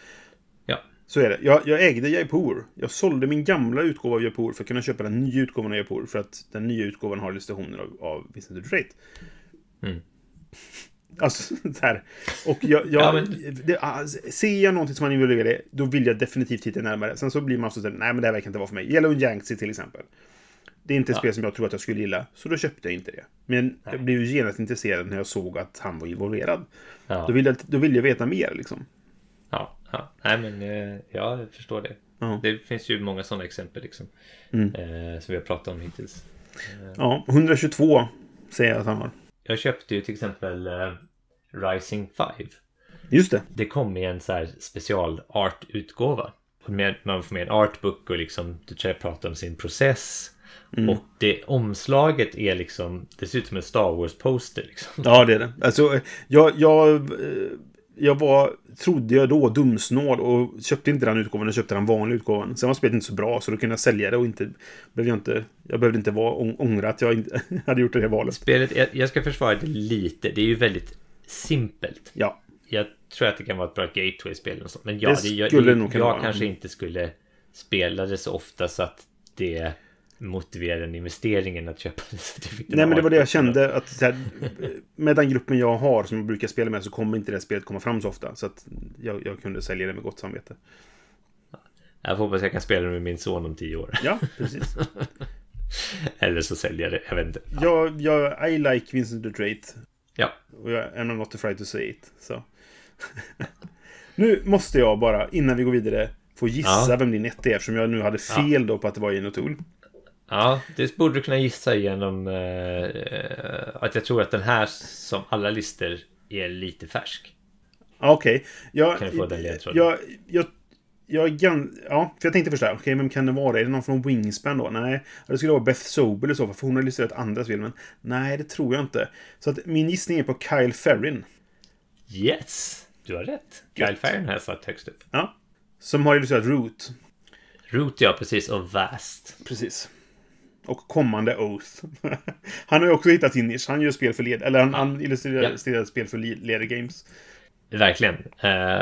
Ja, Så är det. Jag, jag ägde Jaipur. Jag sålde min gamla utgåva av Jaipur för att kunna köpa den nya utgåvan av Jaipur. För att den nya utgåvan har illustrationer av, av Vincent Dutrait. Mm. Alltså, så här. Och jag... jag Ja, men- det, ah, ser jag någonting som man involverar i, då vill jag definitivt titta närmare. Sen så blir man så här, nej men det här verkar inte vara för mig. Yellow Yangtze till exempel. Det är inte ett Ja. spel som jag tror att jag skulle gilla, så då köpte jag inte det. Men jag blev ju genast intresserad när jag såg att han var involverad. ja, Då, vill jag, då vill jag veta mer liksom. ja, ja. Nej men eh, ja, jag förstår det. Ja. Det finns ju många sådana exempel liksom. Mm. Eh, som vi har pratat om hittills. Ja, 122 säger jag att han har. Jag köpte ju till exempel eh, Rising 5. Just det. Det kom i en så här special art-utgåva. Man får med en artbook och liksom du pratar om sin process. Mm. Och det omslaget är liksom, det ser ut som en Star Wars-poster liksom. Ja, det är det. Alltså, jag, jag, eh, jag var, trodde jag då, dumsnål och köpte inte den utgåvan. Jag köpte den vanliga utgåvan. Sen var spelet inte så bra, så då kunde jag sälja det och inte... Behövde jag, inte jag behövde inte vara ång- ångra att jag inte hade gjort det här valet. Spelet, jag, jag ska försvara det lite, det är ju väldigt simpelt. Ja. Jag tror att det kan vara ett bra gateway-spel. Men ja, Det det, jag, jag vara. kanske inte skulle spela det så ofta så att det motiverar den investeringen att köpa den Nej, men det var det jag kände. Att här, med den gruppen jag har som jag brukar spela med så kommer inte det spelet komma fram så ofta. Så att jag, jag kunde sälja det med gott samvete. Jag får hoppas jag kan spela det med min son om tio år. Ja, precis. Eller så säljer jag det, jag vet inte. jag, jag, I like Vincent Dutrait. Ja, Och jag är not afraid to say it. Så. nu måste jag bara, innan vi går vidare, få gissa Ja. vem din etta är. Eftersom jag nu hade fel då på att det var Gene O'Toole. Ja det borde du kunna gissa genom eh, att jag tror att den här som alla listor är lite färsk. Okej. Jag, Kan jag få den ledtråden? jag, jag, jag, gan- Ja, för jag tänkte först. Okej, vem kan det vara? Är det någon från Wingspan då? Nej. Det skulle vara Beth Sobel i så fall, för hon har illustrerat andra spel. Men nej, det tror jag inte. Så att min gissning är på Kyle Ferrin. Yes! Du har rätt. Kyle. Farren har jag satt högst upp. Ja. Som har illustrerat Root. Root ja, precis. Och Vast. Precis. Och kommande Oath. han har ju också hittat sin nisch. Han gör spel för led... Eller han, han illustrerar Ja. spel för le- Leder Games. Verkligen. Eh,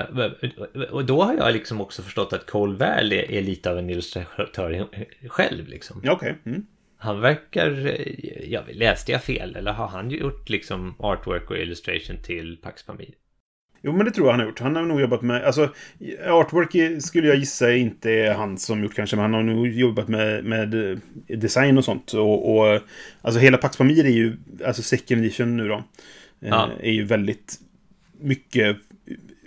och då har jag liksom också förstått att Cole Vall är, är lite av en illustratör själv. Liksom. Ja, okej. Mm. Han verkar... eh, Ja, läste jag fel? Eller har han gjort liksom artwork och illustration till Pax Pamir? Jo, men det tror jag han har gjort. Han har nog jobbat med... Alltså, artwork skulle jag gissa inte är han som gjort kanske, men han har nog jobbat med, med eh, design och sånt. Och, och alltså hela Pax Pamir är ju, alltså second edition nu då, eh, Ja. är ju väldigt mycket...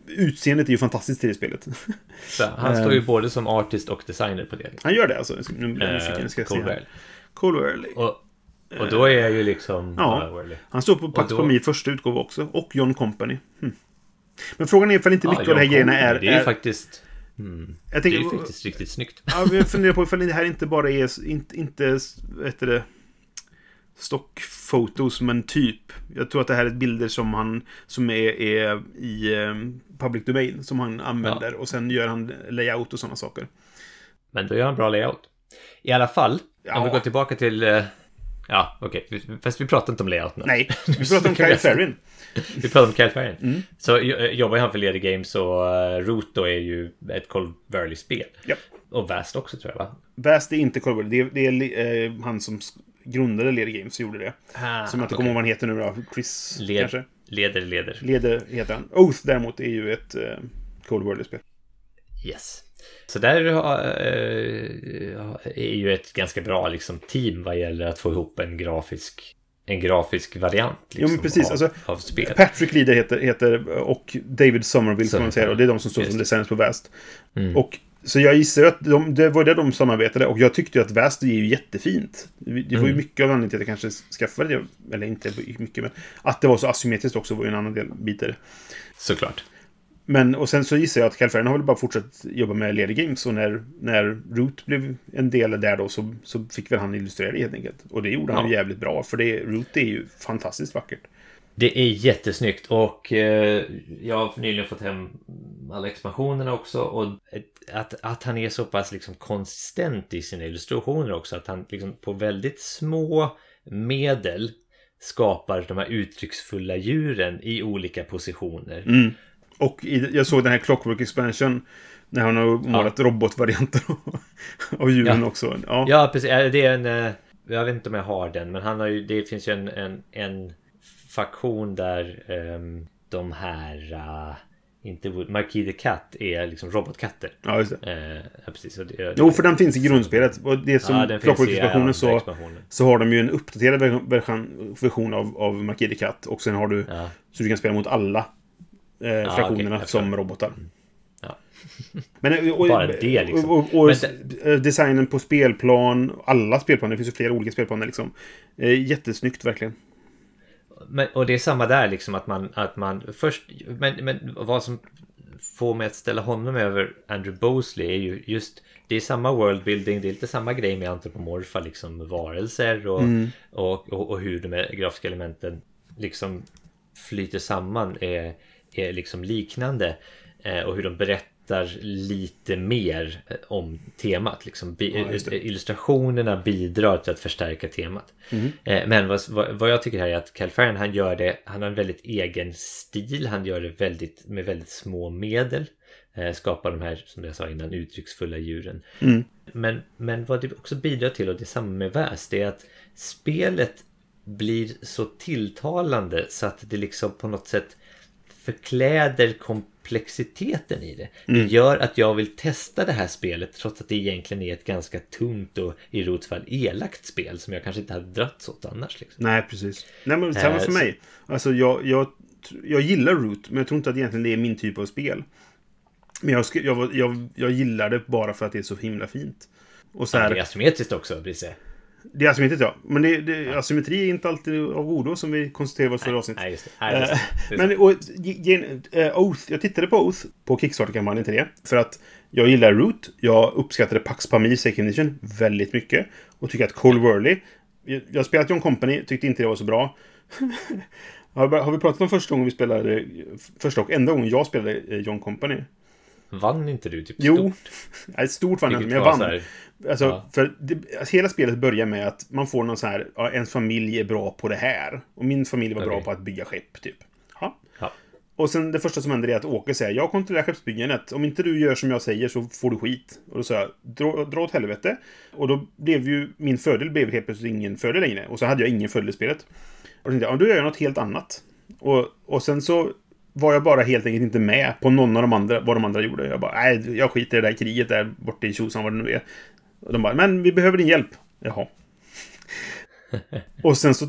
Utseendet är ju fantastiskt i det spelet. Så han står ju både som artist och designer på det. han gör det alltså. Nu blir jag. Eh, Nu ska jag se. Cole Wehrle. Och, och då är jag ju liksom... Ja. Han står på Pax då- Pamir första utgåva också. Och John Company. Hm. Men frågan är ifall inte mycket av de här grejerna är... Det är är faktiskt... Mm, jag det är tänker, faktiskt riktigt snyggt. Ja, jag funderar på ifall det här inte bara är, inte, inte vad heter det, stockfotos, men typ. Jag tror att det här är bilder som han, som är, är i eh, public domain, som han använder. Och sen gör han layout och sådana saker. Men då gör han bra layout. I alla fall, Ja. om vi går tillbaka till... eh, Ja, okej. Fast vi pratar inte om layout nu. Nej, vi pratar om Kyle Ferrin. Vi pratar om Cal Färgen. Mm. Så eh, jobbar han för Leder Games och uh, Root då är ju ett Cold Verley-spel. Japp. Och Vast också tror jag va? Vast är inte Colbert, det är, det är eh, han som grundade Leder Games som gjorde det. Ah, Som jag inte kommer ihåg vad han heter nu då. Chris, Led, kanske? Leder, leder. Leder heter han. Oath däremot är ju ett eh, Cold World-spel. Yes. Så där uh, är ju ett ganska bra liksom, team vad gäller att få ihop en grafisk en grafisk variant liksom, Jo, men precis. av, Alltså, av spel. Patrick Leader heter, heter och David Somerville kan man säga. Och det är de som står som designers på Vast. Mm. Och, så jag gissar att de, det var det de samarbetade. Och jag tyckte ju att Vast är ju jättefint. Det var ju Mm. mycket av anledningen till att jag kanske skaffade det. Eller inte mycket, men att det var så asymmetriskt också var ju en annan del bit i det. Såklart. Men, och sen så gissar jag att Califarian har väl bara fortsatt jobba med Lady Games. Och när, när Root blev en del där då så, så fick väl han illustrera det helt enkelt. Och det gjorde han Ja. ju jävligt bra. För det, Root är ju fantastiskt vackert. Det är jättesnyggt och eh, jag har nyligen fått hem alla expansionerna också och att, att han är så pass liksom konsistent i sina illustrationer också att han liksom på väldigt små medel skapar de här uttrycksfulla djuren i olika positioner. Mm. Och i, jag såg den här Clockwork Expansion. När han har målat robotvarianter av djuren Ja. också. Ja. Ja, precis. Det är en... eh, Jag vet inte om jag har den, men han har ju... Det finns ju en, en, en faktion där ehm, de här... eh, inte Marquis de Cat är liksom robotkatter. ja, just det. Eh, ja, precis. Och det, Jo, för den finns i grundspelet. Och det som Ja, den finns Clockwork i Expansionen andra så, så har de ju en uppdaterad ver- version, version av, av Marquis de Cat. Och sen har du... Ja. Så du kan spela mot alla eh, okej, fraktionerna förstår. som robotar. Ja. Men, eh, och, Bara det, liksom. Och, och, och Men eh, designen på spelplan, alla spelplaner, det finns ju flera olika spelplaner liksom. Eh, jättesnyggt verkligen. Men, och det är samma där liksom att man, att man först, men, men vad som får mig att ställa honom över Andrew Bosley är ju just, det är samma worldbuilding, det är lite samma grej med antropomorfa liksom varelser och, och, och, och hur de grafiska elementen liksom flyter samman är, är liksom liknande eh, och hur de berättar lite mer eh, om temat. Liksom, bi- Ja, det. illustrationerna bidrar till att förstärka temat. Eh, Men vad, vad, jag tycker här är att Calfarian han gör det, han har en väldigt egen stil, han gör det väldigt, med väldigt små medel. Eh, skapar de här, som jag sa innan, uttrycksfulla djuren. Mm. Men, men vad det också bidrar till, och det är samma med VAS, det är att spelet blir så tilltalande så att det liksom på något sätt förkläder komplexiteten i det. Det gör att jag vill testa det här spelet trots att det egentligen är ett ganska tungt och i Rots fall elakt spel som jag kanske inte hade dragits åt annars. Liksom. Nej, precis. Nej, men samma Eh, för så- mig. Alltså, jag, jag, jag gillar Root, men jag tror inte att egentligen det är min typ av spel. Men jag, jag, jag, jag gillar det bara för att det är så himla fint. Och så Ja, här, det är asymmetriskt också, Brisse. Det är asymmetriskt, ja. Men det, det, asymmetri är inte alltid av godo, som vi konstaterade i vårt förra avsnitt. Nej, just det. Nej, just det. Det är Men och, gen, eh, Oath, jag tittade på Oath på Kickstarter-kampanjen till det. För att jag gillar Root. Jag uppskattade Pax Pamir Second väldigt mycket. Och tycker att Cold Whirly... Jag jag har spelat John Company, tyckte inte det var så bra. har, vi- pratat om första gången vi spelade... Första och enda gången jag spelade eh, John Company? Vann inte du typ Jo. stort? Nej, stort vann jag inte, men jag vann. Alltså, Ja. för det, alltså, hela spelet börjar med att man får någon så här, ja, ens familj är bra på det här. Och min familj var bra Okej. på att bygga skepp, typ. Ja. Ja. Och sen det första som händer är att Åke säger, jag kontrollerar skeppsbyggandet. Om inte du gör som jag säger så får du skit. Och då sa jag, dra, dra åt helvete. Och då blev ju, min fördel blev helt plötsligt ingen fördel längre. Och så hade jag ingen fördel i spelet. Och då tänkte jag, ja, då gör jag något helt annat. Och, och sen så var jag bara helt enkelt inte med på någon av de andra, vad de andra gjorde. Jag bara, nej, jag skiter i det där kriget där borta i Tjosan, vad det nu är. Och de bara, men vi behöver din hjälp. Jaha. och sen så,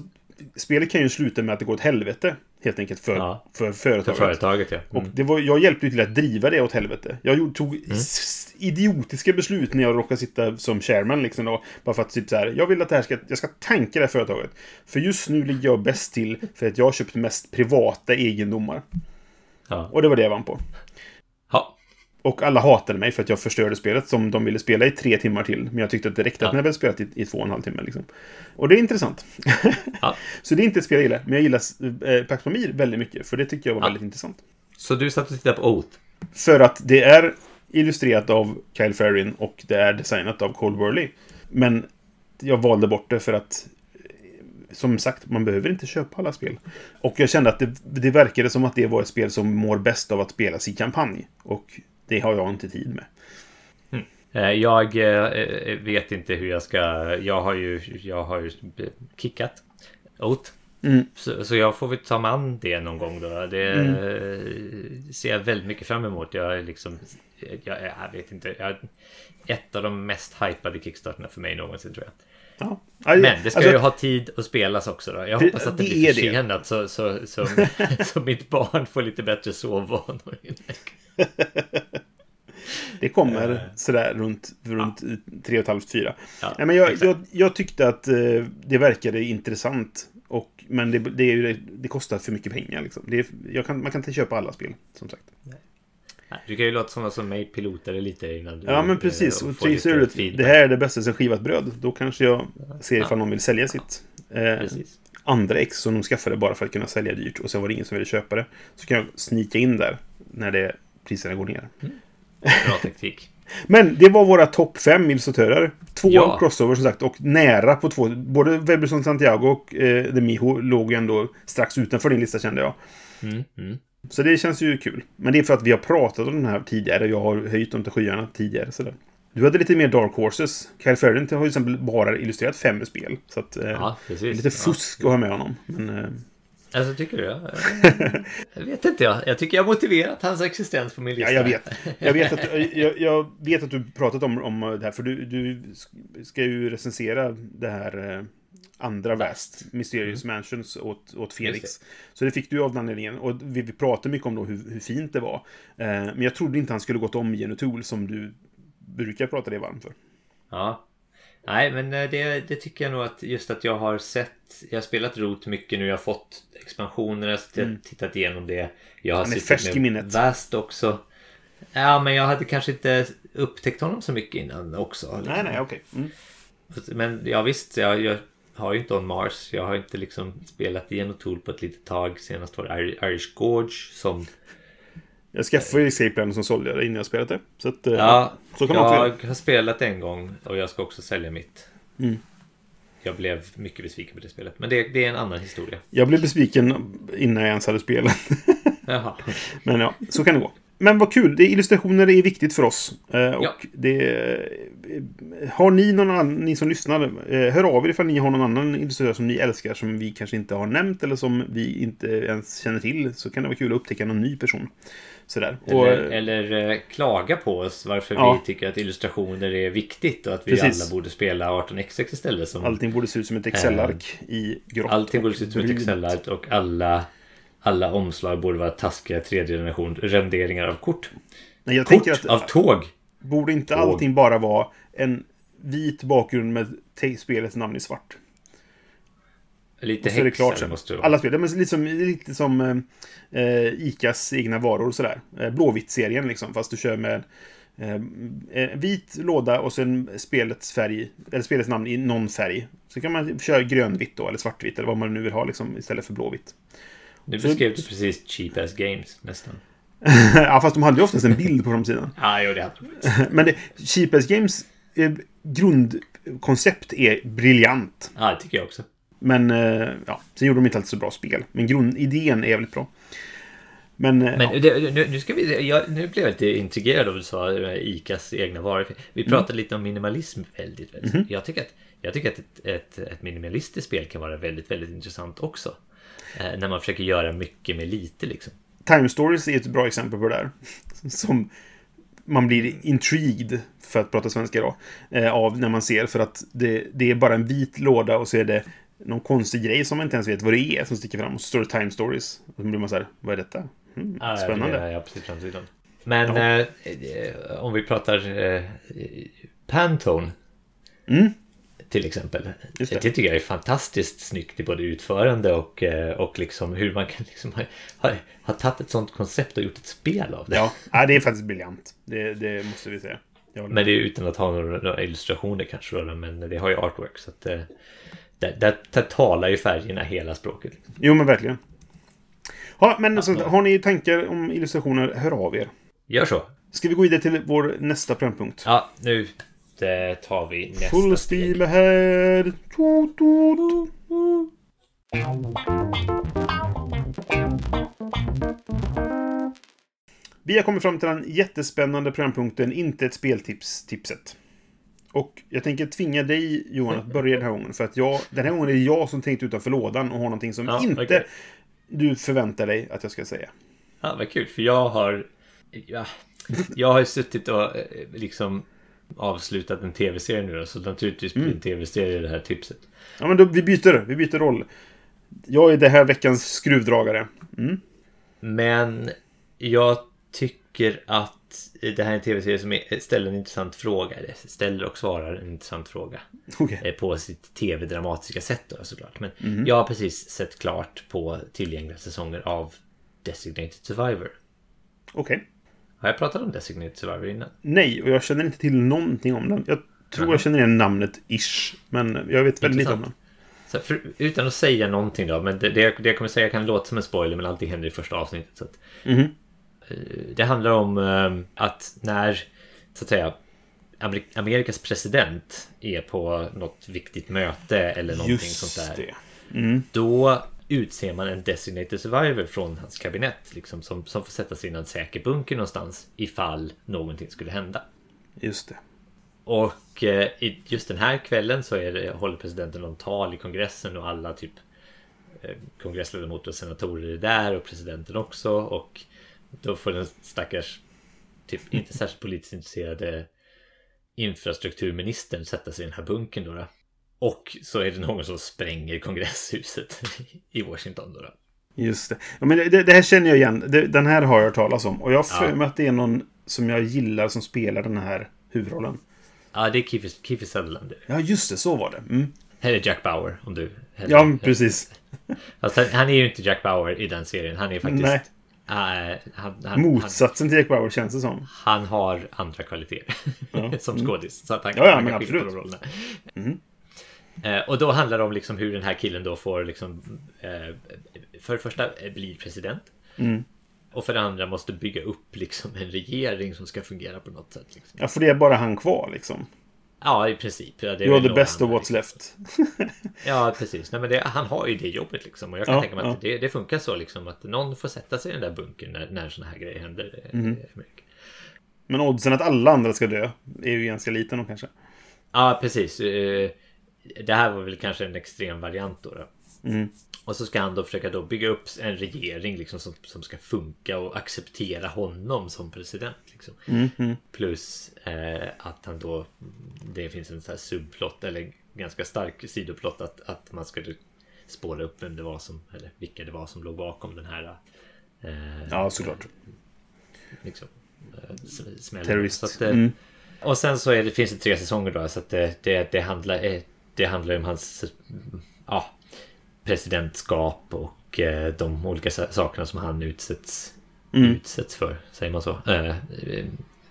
spelet kan ju sluta med att det går åt helvete. Helt enkelt för, Ja. för För företaget. företaget, ja. Och Mm. det var, jag hjälpte ju till att driva det åt helvete. Jag tog s- idiotiska beslut när jag råkade sitta som chairman. Liksom då, bara för att typ så här, jag vill att det här ska, jag ska tanka det här företaget. För just nu ligger jag bäst till för att jag har köpt mest privata egendomar. Ja. Och det var det jag vann på. Och alla hatade mig för att jag förstörde spelet som de ville spela i tre timmar till. Men jag tyckte att det räckte att Ja. ni hade spelat i, i två och en halv timme. Liksom. Och det är intressant. Ja. Så det är inte ett spel jag gillar. Men jag gillar eh, Pax Pamir väldigt mycket. För det tycker jag var Ja. väldigt intressant. Så du satt och tittade på Oath? För att det är illustrerat av Kyle Ferrin och det är designat av Cole Worley. Men jag valde bort det för att eh, som sagt, man behöver inte köpa alla spel. Och jag kände att det, det verkade som att det var ett spel som mår bäst av att spelas i kampanj. Och det har jag inte tid med. Eh, Jag eh, vet inte hur jag ska... Jag har ju, jag har ju kickat Oath. Mm. Så, så jag får väl ta mig an det någon gång då. Det Mm. eh, ser jag väldigt mycket fram emot. Jag är liksom... Jag, jag vet inte. Jag, ett av de mest hypade kickstarterna för mig någonsin tror jag. Ja. Men det ska Alltså, ju ha tid att spelas också då. Jag Det- hoppas att det, det blir försenat så, så, så, så mitt barn får lite bättre sovvanor. Det kommer sådär runt, runt tre och ett halvt, fyra. Ja, Nej, men jag, jag, jag tyckte att eh, det verkade intressant. Och, men det, det, är ju, det kostar för mycket pengar. Liksom. Det är, jag kan, man kan inte köpa alla spel, som sagt. Du kan ju låta sådana som mig pilota det lite innan du... Ja, men eh, precis. och ser ut, det här är det bästa sen skivat bröd. Då kanske jag ser ifall någon vill sälja sitt eh, andra ex som de skaffade bara för att kunna sälja dyrt. Och sen var det ingen som ville köpa det. Så kan jag snika in där när det, priserna går ner. Bra taktik. Men det var våra topp fem illustratörer. Två Ja. crossover som sagt och nära på två. Både Webberson Santiago och eh, The Miho låg ju ändå strax utanför din lista kände jag. Mm, mm. Så det känns ju kul. Men det är för att vi har pratat om den här tidigare. Jag har höjt dem till skyarna tidigare. Sådär. Du hade lite mer Dark Horses. Kyle Ferdinand har ju till exempel bara illustrerat fem spel. Så att, eh, Ja, lite fusk att ha med honom. Men, eh, Ja. Alltså, tycker du? Ja. Jag vet inte. Jag, jag tycker jag har motiverat hans existens på min ja, lista. jag vet. Jag vet att, jag, jag vet att du pratat om, om det här. För du, du ska ju recensera det här eh, andra Vast, Mysterious Mansions, åt, åt Felix. Mm. Just Så det fick du av den anledningen. Och vi, vi pratade mycket om då hur, hur fint det var. Eh, men jag trodde inte han skulle gått om Genotool som du brukar prata dig varm för. Ja. Nej, men eh, det, det tycker jag nog att just att jag har sett. Jag har spelat Rot mycket nu. Jag har fått expansioner. Jag har Mm. tittat igenom det. Jag har Han är färsk i minnet. Vast också. Ja, men jag hade kanske inte upptäckt honom så mycket innan också. liksom. Nej, nej, okej. Mm. Men ja visst, jag, jag har ju inte On Mars. Jag har inte liksom spelat igenom Tool på ett litet tag. Senast var det Ir- Irish Gorge som... Jag skaffade ju Escape Plan som sålde jag det innan jag spelat det. Så, att, eh, Ja, så kan man också jag har spelat en gång och jag ska också sälja mitt. Mm. Jag blev mycket besviken på det spelet. Men det, det är en annan historia. Jag blev besviken innan jag ens hade spelat. Jaha. Men ja, så kan det gå. Men vad kul, det, illustrationer är viktigt för oss. Eh, och Ja. det, har ni någon annan, ni som lyssnar, eh, hör av er ifall ni har någon annan illustratör som ni älskar som vi kanske inte har nämnt eller som vi inte ens känner till. Så kan det vara kul att upptäcka någon ny person. Sådär. Och, Eller, eller eh, klaga på oss varför Ja. vi tycker att illustrationer är viktigt och att vi Precis. alla borde spela 18xx istället. Som allting borde se ut som ett Excel-ark i grått. Allting borde se ut som ett brunt. Excel-art och alla, alla omslag borde vara taskiga tredje generation renderingar av kort. Nej, jag Kort tänker att av tåg! borde inte tåg. allting bara vara en vit bakgrund med spelets namn i svart? Lite Och så är det klart sen. måste det vara. Alla spel. Men lite som, lite som eh, Icas egna varor och sådär. Eh, Blåvitt-serien liksom. Fast du kör med eh, en vit låda och sen spelets färg. Eller spelets namn i någon färg. Så kan man köra grönvitt då, eller svartvitt, eller vad man nu vill ha liksom, istället för blåvitt. Nu beskrev du precis cheap as games nästan. ja, fast de hade ju oftast en bild på framsidan. Ja, jo det hade du. Men det, Cheap as Games eh, grundkoncept är briljant. Ja, det tycker jag också. Men eh, ja, sen gjorde de inte alltid så bra spel. Men grundidén är jävligt bra. Men, eh, Men ja. det, nu, nu ska vi... Jag, nu blev jag lite intrigerad av du sa, eh, Icas egna varor. Vi Mm. pratade lite om minimalism väldigt, väldigt. Mhm. Jag tycker att, jag tycker att ett, ett, ett minimalistiskt spel kan vara väldigt, väldigt intressant också. Eh, när man försöker göra mycket med lite liksom. Time Stories är ett bra exempel på det där. Som man blir intrigued, för att prata svenska då, eh, av när man ser. För att det, det är bara en vit låda och så är det någon konstig grej som man inte ens vet vad det är som sticker fram. Och så står det Time Stories. Och så blir man så här, vad är detta? Hmm, Ja, spännande. Ja, ja, precis framsidan. Men eh, eh, om vi pratar eh, Pantone. Mm. Till exempel. Just Det. det. tycker jag är fantastiskt snyggt i både utförande och, eh, och liksom hur man kan liksom ha, ha, ha tagit ett sånt koncept och gjort ett spel av det. Ja, ja, det är faktiskt briljant. Det, det måste vi säga. Men det är utan att ha några, illustrationer kanske men det har ju artwork så att eh, där, där, där talar ju färgerna hela språket. Jo, men verkligen. Ja, men så, har ni tankar om illustrationer, hör av er. Gör så. Ska vi gå vidare till vår nästa programpunkt? Ja, nu det tar vi nästa Full steam ahead! Toot, toot. Vi har kommit fram till den jättespännande programpunkten Inte ett speltips-tipset. Och jag tänker tvinga dig, Johan, att börja den här gången. För att jag, den här gången är det jag som tänkt utanför lådan och har någonting som Ja, inte okej. du förväntar dig att jag ska säga. Ja, vad kul, för jag har... Ja, jag har suttit och eh, liksom avslutat en tv-serie nu då, så naturligtvis blir det en tv-serie det här tipset. Ja, men då, vi byter. Vi byter roll. Jag är det här veckans skruvdragare. Mm. Men jag tycker att det här är en tv-serie som är- ställer en intressant fråga. Eller ställer och svarar en intressant fråga. Okej. eh, På sitt tv-dramatiska sätt då såklart. Men jag har precis sett klart på tillgängliga säsonger av Designated Survivor. Okej. Har jag pratat om Designated Survivor innan? Nej, och jag känner inte till någonting om den. Jag tror jag känner igen namnet Ish. Men jag vet väldigt lite om den. Så för, utan att säga någonting då, men det, det, jag- det jag kommer säga kan låta som en spoiler, men allting händer i första avsnittet. Så att, Mhm. Eh, Det handlar om eh, att när, så att säga, Amer- Amerikas president är på något viktigt möte eller någonting sånt Just där. det. Då utser man en designated survivor från hans kabinett. Liksom, som, som får sätta sig i en säker bunker någonstans ifall någonting skulle hända. Just det. Och eh, just den här kvällen så är det, håller presidenten någon tal i kongressen och alla typ eh, kongressledamöter och senatorer är där och presidenten också. Och då får den stackars, typ inte särskilt politiskt intresserade infrastrukturministern sätta sig i den här bunkern då. då. Och så är det någon som spränger kongresshuset i Washington då. då. Just det. Ja, men det, det här känner jag igen. Det, den här har jag hört talas om. Och jag har för Ja. att det är någon som jag gillar som spelar den här huvudrollen. Ja, det är Kiefer, Sutherland. Ja, just det. Så var det. Mm. Här är Jack Bauer om du... Ja, precis. Han, han är ju inte Jack Bauer i den serien. Han är faktiskt... Nej. Han, han, Motsatsen till Jack Bauer känns det som. han har andra kvaliteter som skådis. Så att han Ja, ja, han men kan skilja absolut. på de rollerna. Eh, och då handlar det om liksom hur den här killen då får liksom... Eh, för det första eh, blir president. Och för det andra måste bygga upp liksom en regering som ska fungera på något sätt. Liksom. Ja, för det är bara han kvar liksom. Ja, i princip. Ja, det You're the best of what's liksom. left. Ja, precis. Nej, men det, han har ju det jobbet liksom. Och jag kan Ja, tänka mig att ja. det, det funkar så liksom. Att någon får sätta sig i den där bunkern när, när sådana här grejer händer. Amerika. Men oddsen att alla andra ska dö är ju ganska liten då kanske. Ja, precis. Eh, Det här var väl kanske en extrem variant då. då. Mm. Och så ska han då försöka då bygga upp en regering liksom, som, som ska funka och acceptera honom som president. Liksom. Mm, Plus eh, att han då, det finns en sån här subplott eller ganska stark sidoplott att, att man skulle spåra upp vem det var som, eller vilka det var som låg bakom den här eh, Ja, såklart. liksom, eh, smällen. Terrorist. Att, eh, Mm. Och sen så är det, finns det tre säsonger då, så att det, det, det, handlar, eh, det handlar om hans ja, presidentskap och eh, de olika sa- sakerna som han utsätts, Mm. utsätts för, säger man så? Eh,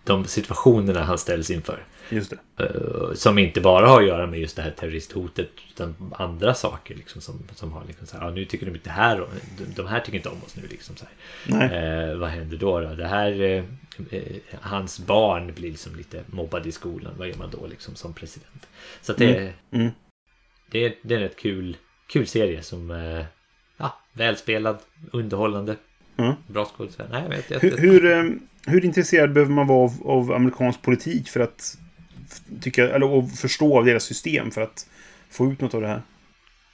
De situationerna han ställs inför. Just det. Eh, Som inte bara har att göra med just det här terroristhotet utan andra saker liksom som, som har liksom så här, ja, nu tycker de inte det här om, de, här tycker inte om oss nu liksom så här. Eh, vad händer då? då? Det här, eh, eh, hans barn blir liksom lite mobbad i skolan. Vad gör man då liksom som president? Så det, Mm. det, är- det är en rätt kul, kul serie som eh, ja, välspelad, underhållande, Ja. bra skådespelare. Nej, jag Hur, hur, eh, hur intresserad behöver man vara av, av amerikansk politik för att tycka, eller och förstå av deras system för att få ut något av det här?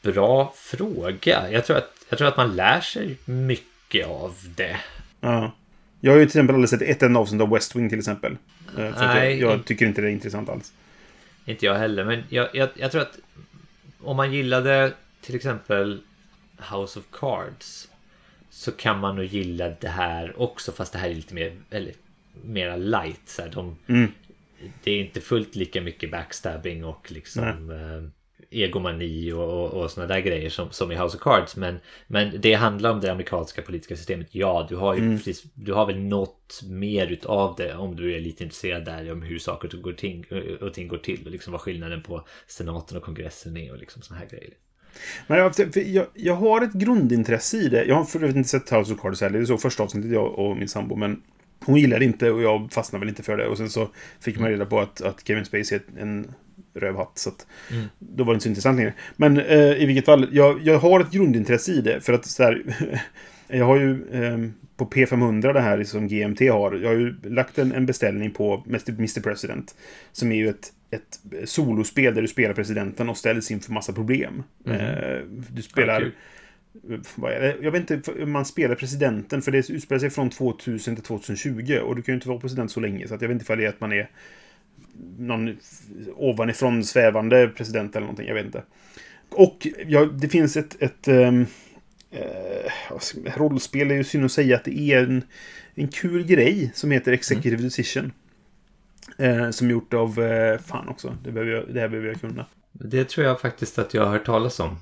Bra fråga. Jag tror, att, jag tror att man lär sig mycket av det. Ja. Jag har ju till exempel aldrig sett ett enda avsnitt av West Wing till exempel. Eh, att jag, Nej. jag tycker inte det är intressant alls. Inte jag heller, men jag, jag, jag tror att om man gillade till exempel House of Cards så kan man nog gilla det här också, fast det här är lite mer, eller, mera light. Så här, de, Mm. Det är inte fullt lika mycket backstabbing och liksom eh, egomani och, och, och såna där grejer som, som i House of Cards. Men, men det handlar om det amerikanska politiska systemet. Ja, du har ju precis, du har väl något mer utav det om du är lite intresserad där om hur saker och, går ting, och ting går till och liksom vad skillnaden på senaten och kongressen är och liksom såna här grejer. Men jag, jag, jag har ett grundintresse i det. Jag har för övrigt inte sett House of Cards heller. Det såg första avsnittet jag och min sambo. Men hon gillade inte och jag fastnade väl inte för det. Och sen så fick man reda på att, att Kevin Spacey är en rövhatt. Så att då var det inte så intressant längre. Men eh, i vilket fall, jag, jag har ett grundintresse i det. För att så här, jag har ju eh, på P500 det här som GMT har. Jag har ju lagt en, en beställning på Mr. President. Som är ju ett, ett solospel där du spelar presidenten och ställs inför massa problem. Eh, du spelar... det? Jag vet inte hur man spelar presidenten, för det utspelar sig från 2000 till 2020 och du kan ju inte vara president så länge, så att jag vet inte ifall det är att man är någon ovanifrån svävande president eller någonting. Jag vet inte. Och ja, det finns ett... ett um, uh, rollspel är ju synd att säga att det är en, en kul grej som heter Executive mm. Decision. Uh, som gjort av... Uh, fan också, det, behöver jag, det här behöver jag kunna. Det tror jag faktiskt att jag har hört talas om.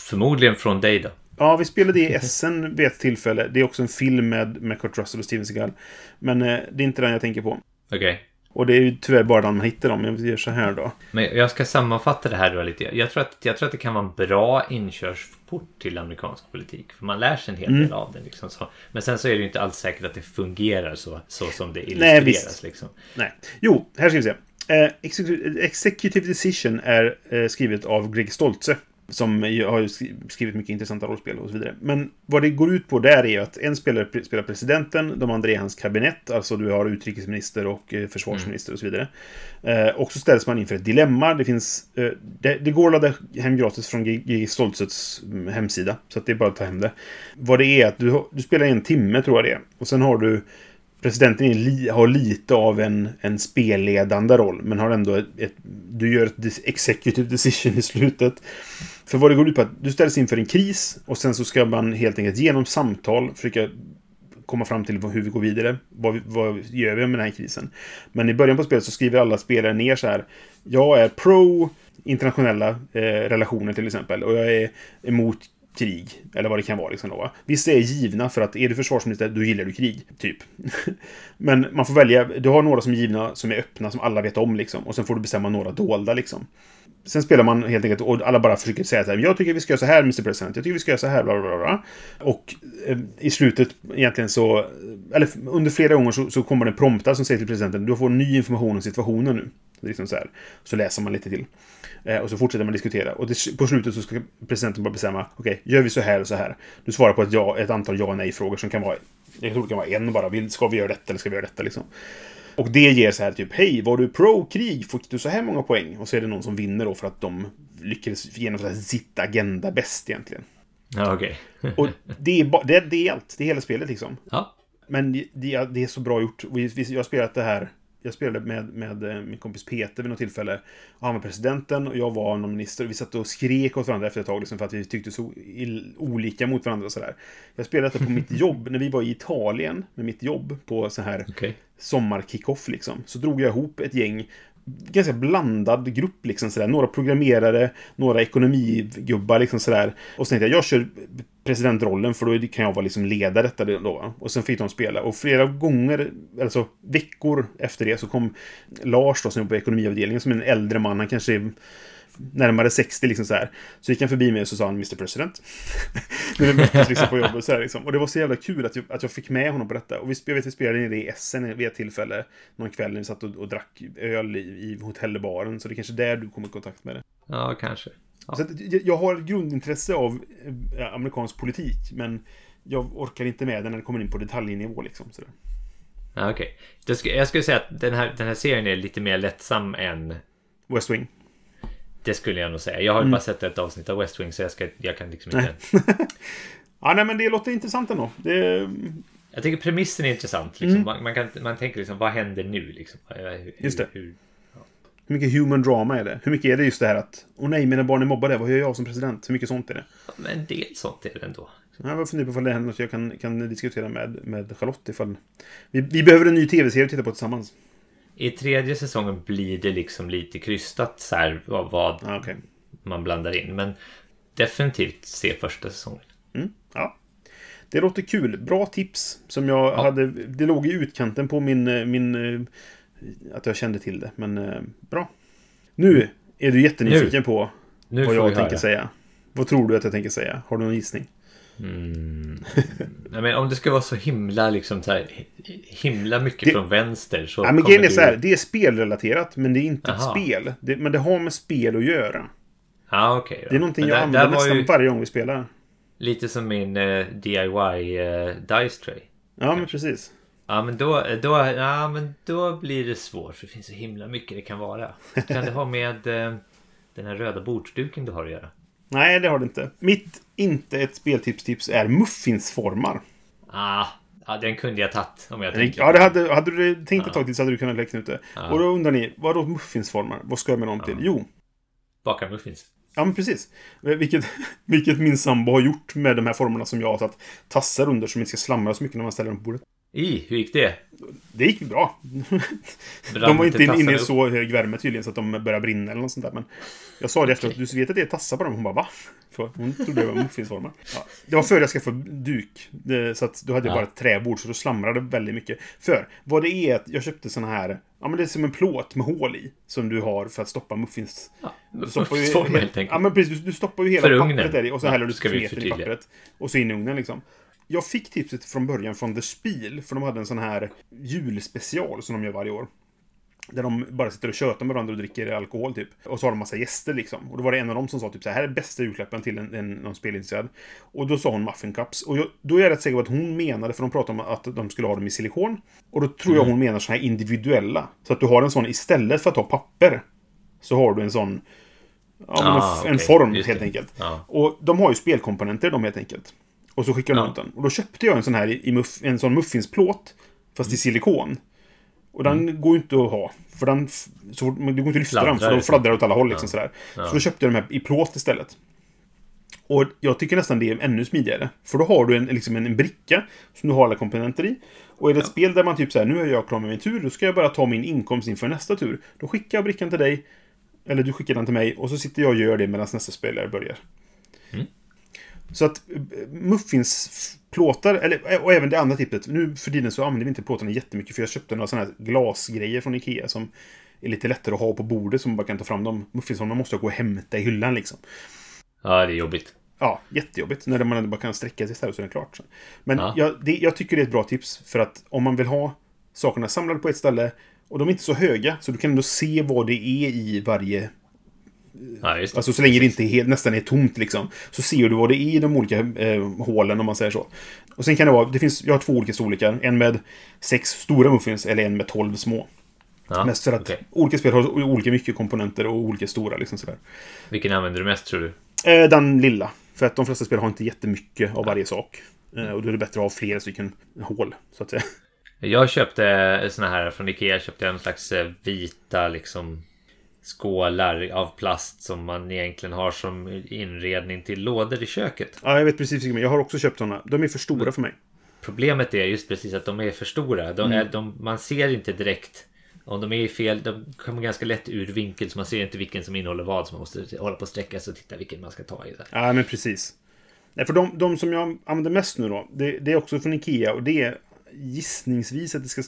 Förmodligen från dig då. Ja, vi spelade i Essen vid ett tillfälle. Det är också en film med, med Kurt Russell och Steven Seagal. Men eh, det är inte den jag tänker på. Okej. Okay. Och det är ju tyvärr bara den man hittar dem. Jag gör så här då. Men jag ska sammanfatta det här då lite. Jag tror att, jag tror att det kan vara en bra inkörsport till amerikansk politik. För man lär sig en hel del mm. av det. Liksom så. Men sen så är det ju inte alls säkert att det fungerar så, så som det illustreras. Nej, liksom. Nej. Jo, här ska vi se. Eh, Executive Decision är eh, skrivet av Greg Stoltze. Som har skrivit mycket intressanta rollspel och så vidare. Men vad det går ut på där är att en spelare spelar presidenten, de andra är hans kabinett, alltså du har utrikesminister och eh, försvarsminister och så vidare. Eh, och så ställs man inför ett dilemma. Det finns... Eh, det, det, går att ladda hem gratis från G.G. Stoltzets mm, hemsida. Så att det är bara att ta hem det. Vad det är att du, du spelar en timme, tror jag det är. Och sen har du presidenten li, har lite av en, en spelledande roll, men har ändå ett, ett, Du gör ett executive decision i slutet. För vad det går ut på att du ställs inför en kris och sen så ska man helt enkelt genom samtal försöka komma fram till hur vi går vidare. Vad, vad gör vi med den här krisen? Men i början på spelet så skriver alla spelare ner så här. Jag är pro internationella eh, relationer till exempel och jag är emot krig. Eller vad det kan vara. Liksom då, Vissa är givna för att är du försvarsminister, då gillar du krig. Typ. Men man får välja. Du har några som är givna, som är öppna, som alla vet om. Liksom. Och sen får du bestämma några dolda. Liksom. Sen spelar man helt enkelt och alla bara försöker säga så här. Jag tycker vi ska göra så här, Mr President. Jag tycker vi ska göra så här, bla bla bla. Och eh, i slutet egentligen så... Eller under flera gånger så, så kommer det en prompta som säger till presidenten. Du får ny information om situationen nu. Liksom så, här. så läser man lite till. Eh, och så fortsätter man diskutera. Och det, på slutet så ska presidenten bara bestämma. Okej, okay, gör vi så här och så här. Du svarar på ett, ja, ett antal ja och nej-frågor som kan vara... Jag tror det kan vara en bara. Ska vi göra detta eller ska vi göra detta liksom? Och det ger så här typ, hej, var du pro-krig? Fick du så här många poäng? Och så är det någon som vinner då för att de lyckades genomföra sitt agenda bäst egentligen. Ja, okej. Okay. och det är, det, det är allt. Det är hela spelet liksom. Ja. Men det, det är så bra gjort. Jag har spelat det här jag spelade med, med eh, min kompis Peter vid något tillfälle. Han var presidenten och jag var någon minister. Vi satt och skrek åt varandra efter ett tag liksom, för att vi tyckte så olika mot varandra. Och sådär. Jag spelade detta på mitt jobb när vi var i Italien med mitt jobb på så här okay. sommarkickoff. Liksom. Så drog jag ihop ett gäng ganska blandad grupp. Liksom, sådär. Några programmerare, några ekonomigubbar. Liksom, sådär. Och sen tänkte jag, jag kör presidentrollen för då kan jag vara liksom leda detta då. Och sen fick de spela. Och flera gånger, alltså veckor efter det, så kom Lars då, som jobbar på ekonomiavdelningen, som är en äldre man. Han kanske är närmare 60 liksom så här. Så gick han förbi mig och så sa han Mr President. När vi möttes liksom på jobbet så här, liksom. Och det var så jävla kul att jag, att jag fick med honom på detta. Och vi, jag vet vi spelade in det i Essen vid ett tillfälle. Någon kväll när vi satt och, och drack öl i, i hotellbaren. Så det är kanske där du kom i kontakt med det. Ja, kanske. Ja. Så att, jag har grundintresse av eh, amerikansk politik. Men jag orkar inte med den när det kommer in på detaljnivå liksom. Så Ja, Okej. Okay. Jag skulle säga att den här, den här serien är lite mer lättsam än West Wing. Det skulle jag nog säga. Jag har ju mm. bara sett ett avsnitt av West Wing så jag, ska, jag kan liksom inte... ja, nej men det låter intressant ändå. Det... Jag tycker premissen är intressant. Liksom. Mm. Man, man, kan, man tänker liksom, vad händer nu? Liksom? Hur, just det. Hur, ja. hur mycket human drama är det? Hur mycket är det just det här att Åh nej, mina barn är mobbade. Vad gör jag som president? Hur mycket sånt är det? Ja, men en del sånt är det ändå. Jag funderar på ifall det händer något jag kan, kan diskutera med, med Charlotte ifall... Vi, vi behöver en ny tv-serie att titta på tillsammans. I tredje säsongen blir det liksom lite krystat så här vad, ah, okay. man blandar in. Men definitivt se första säsongen. Mm, ja. Det låter kul. Bra tips. Som jag ja. hade... Det låg i utkanten på min... min att jag kände till det. Men eh, bra. Nu är du jättenyfiken nu. på nu vad jag tänker höra. säga. Vad tror du att jag tänker säga? Har du någon gissning? Mm. ja, men om det ska vara så himla liksom så här, himla mycket det, från vänster så ja, men grejen är så här, det är spelrelaterat men det är inte Aha. ett spel. Det, men det har med spel att göra. Ja, okay, det är någonting jag där, använder där nästan ju... varje gång vi spelar. Lite som min eh, DIY eh, Dice Tray. Ja, kanske. men precis. Ja, men då, då, ja, men då blir det svårt. För det finns så himla mycket det kan vara. Kan det ha med uh, den här röda bordsduken du har att göra? Nej, det har det inte. Mitt inte ett speltips-tips är muffinsformar. Ah, Ja, den kunde jag tagit om jag tänkte. Ja, det hade, hade du tänkt ett tag till så hade du kunnat lägga ut det. Ja. Och då undrar ni, vad då muffinsformar? Vad ska jag med dem till? Jo, Baka muffins. Ja, men precis. Vilket, vilket min sambo har gjort med de här formerna som jag har satt tassar under som inte ska slamra så mycket när man ställer dem på bordet. I, hur gick det? Det gick bra. de var inte inne i så hög värme tydligen så att de började brinna eller något sånt där. Men jag sa det efteråt, du vet att det är tassar på dem? Hon bara, va? För hon trodde det var muffinsformar. Ja, det var före jag skaffade duk. Så att då hade jag Ja. bara ett träbord så då slamrade väldigt mycket. För vad det är att jag köpte såna här, ja men det är som en plåt med hål i. Som du har för att stoppa muffins. Ja, Du stoppar ju- muffinsform helt enkelt. Ja, men precis. Du, du stoppar ju hela pappret där i och så häller du smeten i pappret. Och så in i ugnen liksom. Jag fick tipset från början från The Spiel, för de hade en sån här julspecial som de gör varje år. Där de bara sitter och tjötar med varandra och dricker alkohol typ. Och så har de massa gäster liksom. Och då var det en av dem som sa typ så här, här är bästa julklappen till en, en, någon spelintresserad. Och då sa hon muffin cups. Och jag, då är jag rätt säker på att hon menade, för de pratade om att de skulle ha dem i silikon. Och då tror jag hon menar såna här individuella. Så att du har en sån istället för att ha papper. Så har du en sån... Ja, men en, Ah, f- en form helt enkelt. Ja. Och de har ju spelkomponenter de helt enkelt. Och så skickar de Ja. ut den. Och då köpte jag en sån här i, muff, en sån muffinsplåt. Fast i silikon. Och den går ju inte att ha. För den... Så, det går inte att lyfta den för liksom. fladdrar åt alla håll liksom sådär. Ja. Så då köpte jag de här i plåt istället. Och jag tycker nästan det är ännu smidigare. För då har du en, liksom en, en bricka som du har alla komponenter i. Och är det ett spel där man typ såhär, nu är jag klar med min tur, då ska jag bara ta min inkomst inför nästa tur. Då skickar jag brickan till dig. Eller du skickar den till mig och så sitter jag och gör det medan nästa spelare börjar. Så att eh, muffinsplåtar, eller och även det andra tipset. Nu för tiden så använder vi inte plåtarna jättemycket för jag köpte några sådana här glasgrejer från Ikea som är lite lättare att ha på bordet som man bara kan ta fram dem. Muffinsformar måste jag gå och hämta i hyllan liksom. ja, det är jobbigt. Ja, jättejobbigt. När man bara kan sträcka sig istället så är det klart. Men Ja. jag, det, jag tycker det är ett bra tips. För att om man vill ha sakerna samlade på ett ställe och de är inte så höga, så du kan ändå se vad det är i varje... Ja. Alltså så länge det inte är helt, nästan är tomt liksom. Så ser du vad det är i de olika eh, hålen om man säger så. Och sen kan det vara, det finns, jag har två olika storlekar. En med sex stora muffins eller en med tolv små. ja, Mest för att okej. olika spel har olika mycket komponenter och olika stora liksom sådär. Vilken använder du mest tror du? Eh, den lilla. För att de flesta spel har inte jättemycket av varje sak. Eh, och då är det bättre att ha flera stycken hål, så att säga. Jag köpte såna här från Ikea. Köpte en slags eh, vita liksom skålar av plast som man egentligen har som inredning till lådor i köket. Ja, jag vet precis jag har också köpt sådana. De är för stora för mig. Problemet är just precis att de är för stora. De är, de, man ser inte direkt om de är i fel. De kommer ganska lätt ur vinkel så man ser inte vilken som innehåller vad. Så man måste hålla på och sträcka sig och titta vilken man ska ta i. Ja, men precis. Nej, för de, de som jag använder mest nu då, det, det är också från Ikea och det är gissningsvis att det ska...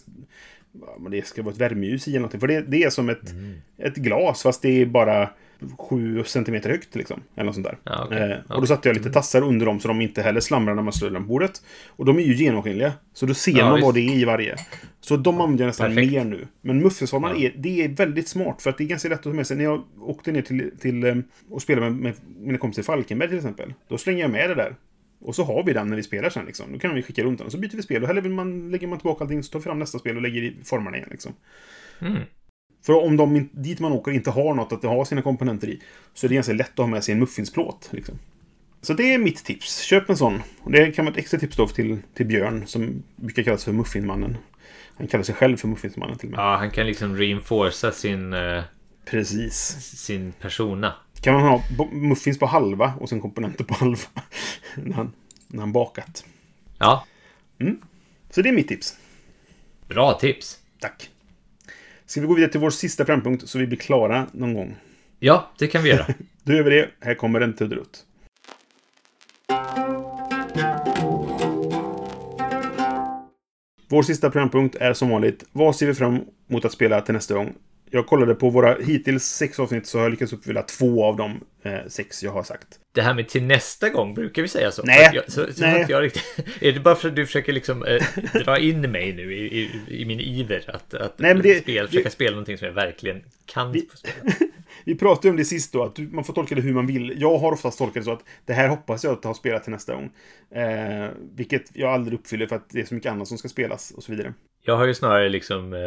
Ja, men det ska vara ett värmeljus i eller någonting. För det, det är som ett, ett glas, fast det är bara 7 centimeter högt liksom. Eller något sånt där. Ja, okej. eh, och då satte jag lite tassar under dem så de inte heller slamrar när man slår dem på bordet. Och de är ju genomskinliga. Så då ser Ja, man visst. vad det är i varje. Så de använder jag nästan Perfekt. mer nu. Men muffinsformarna är, det är väldigt smart för att det är ganska lätt att ta med sig. När jag åkte ner till, till eh, och spelade med, med mina kompisar i Falkenberg till exempel. Då slänger jag med det där. Och så har vi den när vi spelar sen liksom. Då kan vi skicka runt den. Och så byter vi spel. Och häller man, lägger man tillbaka allting så tar vi fram nästa spel och lägger i formarna igen liksom. Mm. För om de dit man åker inte har något att ha sina komponenter i så är det ganska lätt att ha med sig en muffinsplåt. Liksom. Så det är mitt tips. Köp en sån. Och det kan vara ett extra tips då till, till Björn som brukar kallas för Muffinmannen. Han kallar sig själv för Muffinsmannen till och med. Ja, han kan liksom reinforca sin, eh, Precis. sin persona. Kan man ha muffins på halva och sen komponenter på halva. när, han, när han bakat. Ja, Så det är mitt tips. bra tips. Tack. Ska vi gå vidare till vår sista programpunkt så vi blir klara någon gång? Ja, det kan vi göra. Då gör vi det. Här kommer en trudelutt. Vår sista programpunkt är som vanligt Vad ser vi fram emot att spela till nästa gång? Jag kollade på våra hittills sex avsnitt så har jag lyckats uppfylla två av de eh, sex jag har sagt. Det här med till nästa gång, brukar vi säga så? Nej. Jag, så, så Nej. Riktigt, är det bara för att du försöker liksom eh, dra in mig nu i, i, i min iver att, att Nej, det- spel, det- försöka spela någonting som jag verkligen kan Vi-? Vi pratade om det sist då, att man får tolka det hur man vill. Jag har oftast tolkat det så att det här hoppas jag att ha spelat till nästa gång. Eh, vilket jag aldrig uppfyller för att det är så mycket annat som ska spelas och så vidare. Jag har ju snarare liksom eh,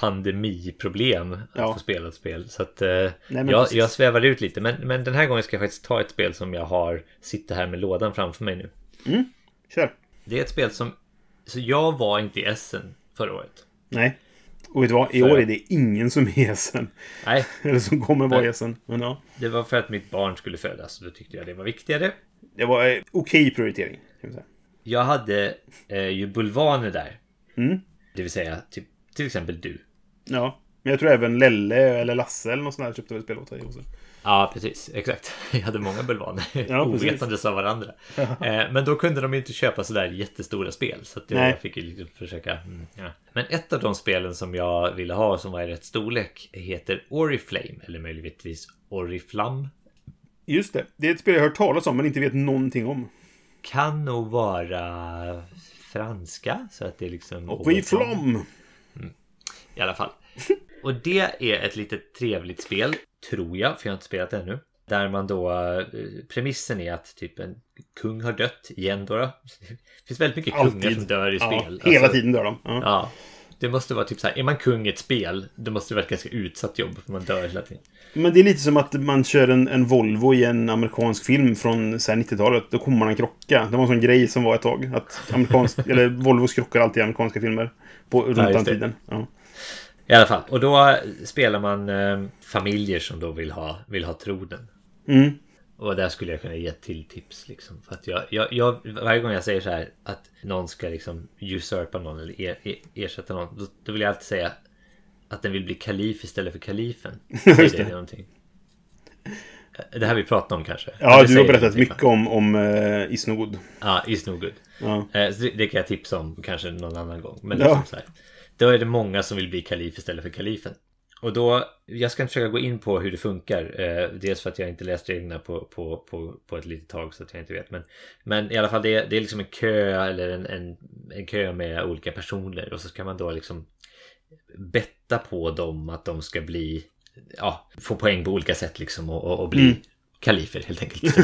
pandemiproblem att Ja. få spela ett spel. Så att eh, men jag, jag svävar ut lite. Men, men den här gången ska jag faktiskt ta ett spel som jag har sitter här med lådan framför mig nu. Kör! Det är ett spel som Så jag var inte i Essen förra året. Nej. Och vet du vad? I För- år är det ingen som är Essen. Nej, Eller som kommer vara Nej. Essen. Men ja. det var för att mitt barn skulle födas. Då tyckte jag det var viktigare. Det var eh, okej prioritering. Kan vi säga. Jag hade eh, ju bulvaner där. Mm. Det vill säga typ, till exempel du. Ja. Men jag tror även Lelle eller Lasse eller något sånt där köpte väl spel åt dig också. Ja, precis. Exakt. Jag hade många bulvaner. Ja. Ovetandes av varandra. Eh, men då kunde de inte köpa sådär jättestora spel. Så att jag fick ju liksom försöka... Mm, ja. Men ett av de spelen som jag ville ha som var i rätt storlek heter Oriflame. Eller möjligtvis Oriflam. Just det. Det är ett spel jag har hört talas om men inte vet någonting om. Kan nog vara franska. Så att det är liksom... Vi flom! I alla fall. Och det är ett litet trevligt spel, tror jag, för jag har inte spelat ännu. Där man då, eh, premissen är att typ en kung har dött igen då. Det finns väldigt mycket kungar Alltid. som dör i Ja, spel. hela Alltså, tiden dör de. Ja. Ja. Det måste vara typ så här, är man kung i ett spel, då måste det vara ett ganska utsatt jobb, för man dör hela tiden. Men det är lite som att man kör en, en Volvo i en amerikansk film från så här, 90-talet. Då kommer man en krocka. Det var en sån grej som var ett tag. Att amerikansk, eller Volvos krockar alltid i amerikanska filmer. På, runt Ja, den tiden. Ja. I alla fall, och då spelar man eh, familjer som då vill ha, vill ha tronen. Mm. Och där skulle jag kunna ge till tips liksom. För att jag, jag, jag, varje gång jag säger så här att någon ska liksom usurpa någon eller er, er, ersätta någon. Då, då vill jag alltid säga att den vill bli kalif istället för kalifen. Säger det någonting? Det här vi pratat om kanske? Ja, du har berättat mycket va? om, om uh, Isnogod. Ja, is no good. Ja. Eh, så det, det kan jag tipsa om kanske någon annan gång. Men Ja. liksom så här, då är det många som vill bli kalif istället för kalifen. Och då, jag ska inte försöka gå in på hur det funkar. Eh, dels för att jag inte läst reglerna på, på, på, på ett litet tag så att jag inte vet. Men, men i alla fall det, det är liksom en kö eller en, en, en kö med olika personer. Och så ska man då liksom betta på dem att de ska bli, ja, få poäng på olika sätt liksom och, och, och bli Mm. kalifer helt enkelt.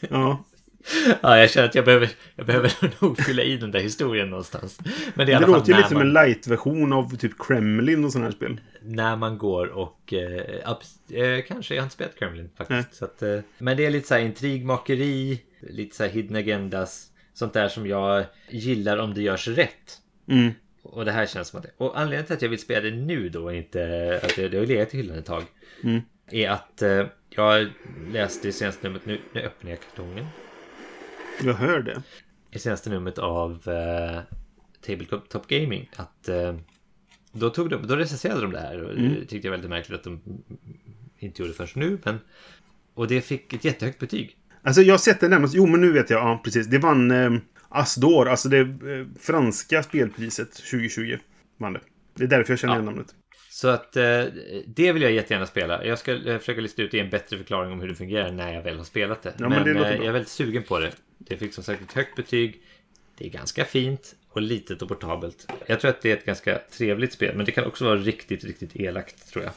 ja. Ja, jag känner att jag behöver, jag behöver nog fylla i den där historien någonstans. Men det är Det låter ju lite som man, en light-version av typ Kremlin och sådana här spel. när man går och... Eh, abs- eh, kanske, jag har inte spelat Kremlin faktiskt. Att, eh, men det är lite så här intrigmakeri, lite så här hidden agendas. Sånt där som jag gillar om det görs rätt. Mm. Och det här känns som att det. Och anledningen till att jag vill spela det nu då, inte att det, det har legat i hyllan ett tag. Mm. Är att eh, jag läste i senaste numret, nu, nu öppnar jag kartongen. Jag hör det. i senaste numret av eh, Tabletop Gaming att eh, då, tog de, då recenserade de det här och det tyckte jag väldigt märkligt att de inte gjorde det först nu. Men, och det fick ett jättehögt betyg. Alltså jag har sett det nämnas. Jo, men nu vet jag. Ja, precis. Det vann eh, Asdor. Alltså det eh, franska spelpriset 2020. Vann det. Det är därför jag känner Ja. igen namnet. Så att eh, det vill jag jättegärna spela. Jag ska eh, försöka lista ut en bättre förklaring om hur det fungerar när jag väl har spelat det. Ja, men men det eh, jag är väldigt sugen på det. Det fick som sagt ett högt betyg. Det är ganska fint och litet och portabelt. Jag tror att det är ett ganska trevligt spel, men det kan också vara riktigt, riktigt elakt tror jag.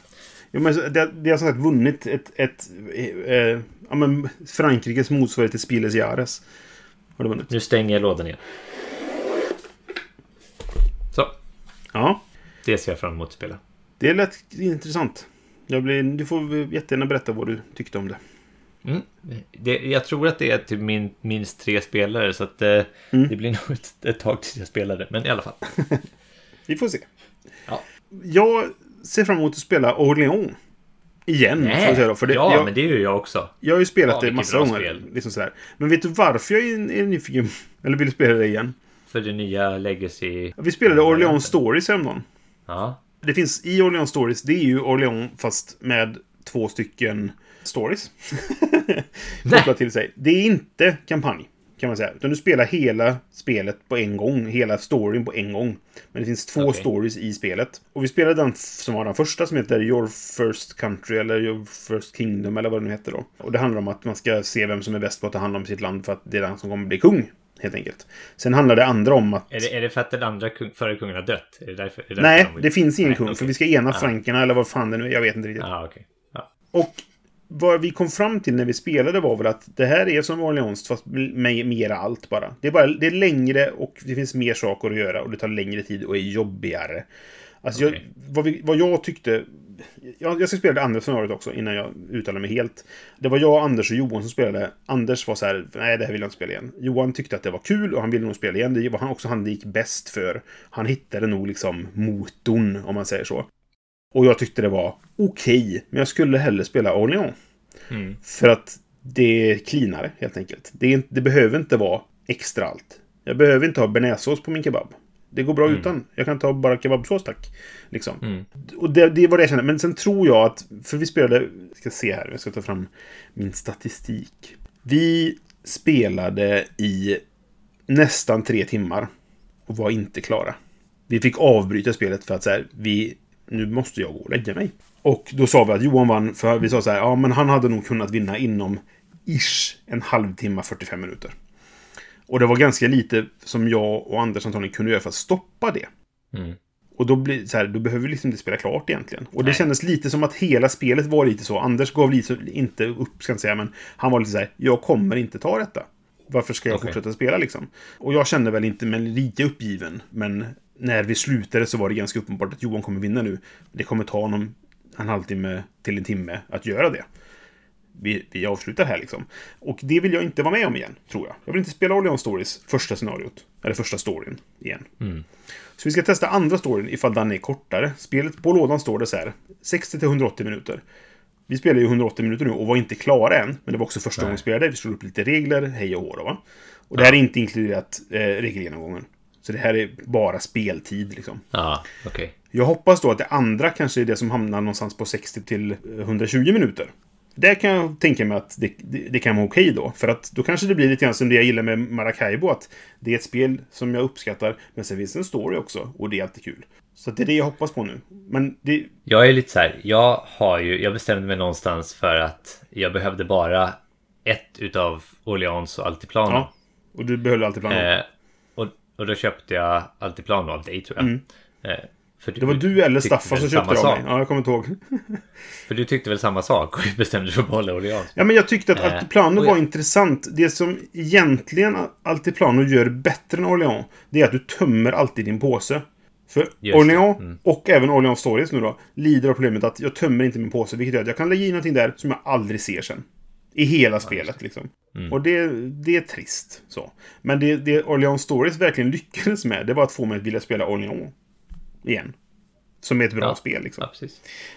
Ja, men det, det har som sagt vunnit ett... ett eh, eh, ja, men Frankrikes motsvarighet till Spieles Jares. Har det vunnit. Nu stänger jag lådan igen. Så, Ja. det ser jag fram emot att spela. Det lät intressant. Jag blir, du får jättegärna berätta vad du tyckte om det. Mm. Det, jag tror att det är typ min, minst tre spelare så att eh, Mm. det blir nog ett, ett tag tills jag spelar det. Men i alla fall. Vi får se. Ja. Jag ser fram emot att spela Orléans. Igen, säga då. För det, ja, jag, men det är ju jag också. jag har ju spelat Ja, det massa gånger. Liksom sådär. Men vet du varför jag är, är nyfiken? Eller vill spela det igen? För det nya Legacy. Vi spelade Orléans. Stories häromdagen. Ja. Det finns i Orléans Stories, det är ju Orléans fast med två stycken stories. Kopplat till sig. Det är inte kampanj, kan man säga. Utan du spelar hela spelet på en gång. Hela storyn på en gång. Men det finns två Okej. stories i spelet. Och vi spelade den som var den första som heter Your First Country eller Your First Kingdom eller vad det nu heter då. Och det handlar om att man ska se vem som är bäst på att ta hand om sitt land för att det är den som kommer bli kung. Helt enkelt. Sen handlar det andra om att... Är det, är det för att den andra kung, förra kungen har dött? Är det därför? Är det därför Nej, de vill- det finns ingen Nej, kung. okej. För vi ska ena Ja. frankerna eller vad fan det nu är. Jag vet inte riktigt. Ja, okej. Ja. Och vad vi kom fram till när vi spelade var väl att det här är som Orleans fast med mera allt bara. Det är, bara, det är längre och det finns mer saker att göra och det tar längre tid och är jobbigare. Alltså Okej. jag, vad, vi, vad jag tyckte... Jag, jag ska spela det andra scenariot också innan jag uttalar mig helt. Det var jag, Anders och Johan som spelade. Anders var så här, nej det här vill jag inte spela igen. Johan tyckte att det var kul och han ville nog spela igen. Det var han också han det gick bäst för. Han hittade nog liksom motorn, om man säger så. Och jag tyckte det var okej, men jag skulle hellre spela Orléans. Mm. För att det är cleanare, helt enkelt. Det, är, det behöver inte vara extra allt. Jag behöver inte ha bearnaisesås på min kebab. Det går bra utan. Jag kan ta bara kebabsås, tack. Liksom. Mm. Och det, det var det jag kände. Men sen tror jag att... För vi spelade... Jag ska se här. Jag ska ta fram min statistik. Vi spelade i nästan tre timmar. Och var inte klara. Vi fick avbryta spelet för att så här, vi... Nu måste jag gå och lägga mig. Och då sa vi att Johan vann, för vi sa så här, ja men han hade nog kunnat vinna inom ish en halvtimme, 45 minuter. Och det var ganska lite som jag och Anders antagligen kunde göra för att stoppa det. Mm. Och då, blir, så här, då behöver vi liksom inte spela klart egentligen. Och det Nej. kändes lite som att hela spelet var lite så. Anders gav lite, inte upp, ska jag säga, men han var lite så här, jag kommer inte ta detta. Varför ska jag Okej. fortsätta spela liksom? Och jag kände väl inte mig lika uppgiven, men när vi slutade så var det ganska uppenbart att Johan kommer vinna nu. Det kommer ta honom en halvtimme till en timme att göra det. Vi, vi avslutar här liksom. Och det vill jag inte vara med om igen, tror jag. Jag vill inte spela Orleans Stories första scenariot. Eller första storyn igen. Så vi ska testa andra storyn ifall den är kortare. Spelet på lådan står det så här. 60-180 minuter. Vi spelar ju 180 minuter nu och var inte klara än. Men det var också första gången vi spelade. Vi slog upp lite regler, hej och hå då, va. Och det här är inte inkluderat eh, regelgenomgången. Så det här är bara speltid liksom. Ja, okej. Jag hoppas då att det andra kanske är det som hamnar någonstans på 60 till 120 minuter. Där kan jag tänka mig att det, det, det kan vara okej då. För att då kanske det blir lite grann som det jag gillar med Maracaibo. Att det är ett spel som jag uppskattar. Men sen finns det en story också. Och det är alltid kul. Så det är det jag hoppas på nu. Men det... Jag är lite så här, jag har ju, jag bestämde mig någonstans för att jag behövde bara ett utav Orleans och Altiplano. Ja. Och du behöll alltid planen. Eh, och, och då köpte jag Altiplano av dig tror jag. Eh, för Mm. det var du eller Staffan som köpte det av mig. Ja, jag kommer inte ihåg. För du tyckte väl samma sak och bestämde dig för att behålla Orleans. Ja, men jag tyckte att Eh, Altiplano och jag- var intressant. Det som egentligen Altiplano gör bättre än Orléans, det är att du tömmer alltid din påse. För det. Orléans, Mm. och även Orléans Stories nu då, lider av problemet att jag tömmer inte min påse, vilket gör att jag kan lägga in någonting där som jag aldrig ser sen. I hela spelet liksom. Mm. Och det, det är trist. Så. Men det, det Orléans Stories verkligen lyckades med, det var att få mig att vilja spela Orléans. Igen. Som är ett bra Ja. spel liksom. Ja.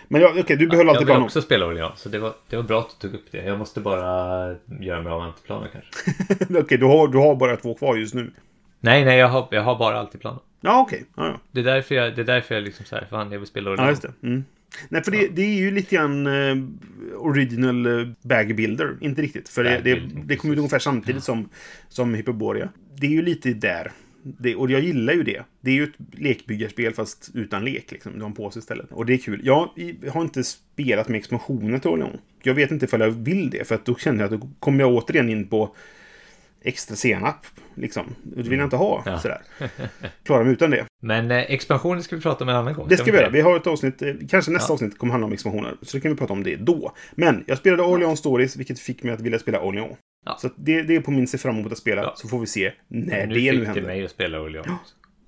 Men ja, okej, du behöll jag alltid vill planen. också spela Orleans, så det var, det var bra att du tog upp det. Jag måste bara göra mig av med Altiplano kanske. okej, du har, du har bara två kvar just nu. Nej, nej, jag har, jag har bara Altiplano. Ja, okej. Ja, ja. Det är därför jag, det är därför jag liksom så här, fan jag vill spela Ja, Orleans. just det. Mm. Nej, för det, det är ju lite grann eh, original eh, bag builder. Inte riktigt. För det, det, det kom ut ungefär samtidigt som, som Hyperborea. Det är ju lite där. Det, och jag gillar ju det. Det är ju ett lekbyggarspel fast utan lek. Liksom. Du har en påse istället. Och det är kul. Jag har inte spelat med expansioner till Orleans. Jag vet inte ifall jag vill det. För att då känner jag att då kommer jag återigen in på extra senap. Liksom. Det vill jag inte ha. Ja. Sådär. Klarar mig utan det. Men eh, expansionen ska vi prata om en annan gång. Det ska vi göra. Vi har ett avsnitt, eh, kanske nästa Ja. avsnitt kommer handla om expansioner. Så då kan vi prata om det då. Men jag spelade Orleans Stories, vilket fick mig att vilja spela Orleans. Ja. Så det, det är på min se fram emot att spela. Ja. Så får vi se när Nu det nu fick det händer. mig att spela Orleans.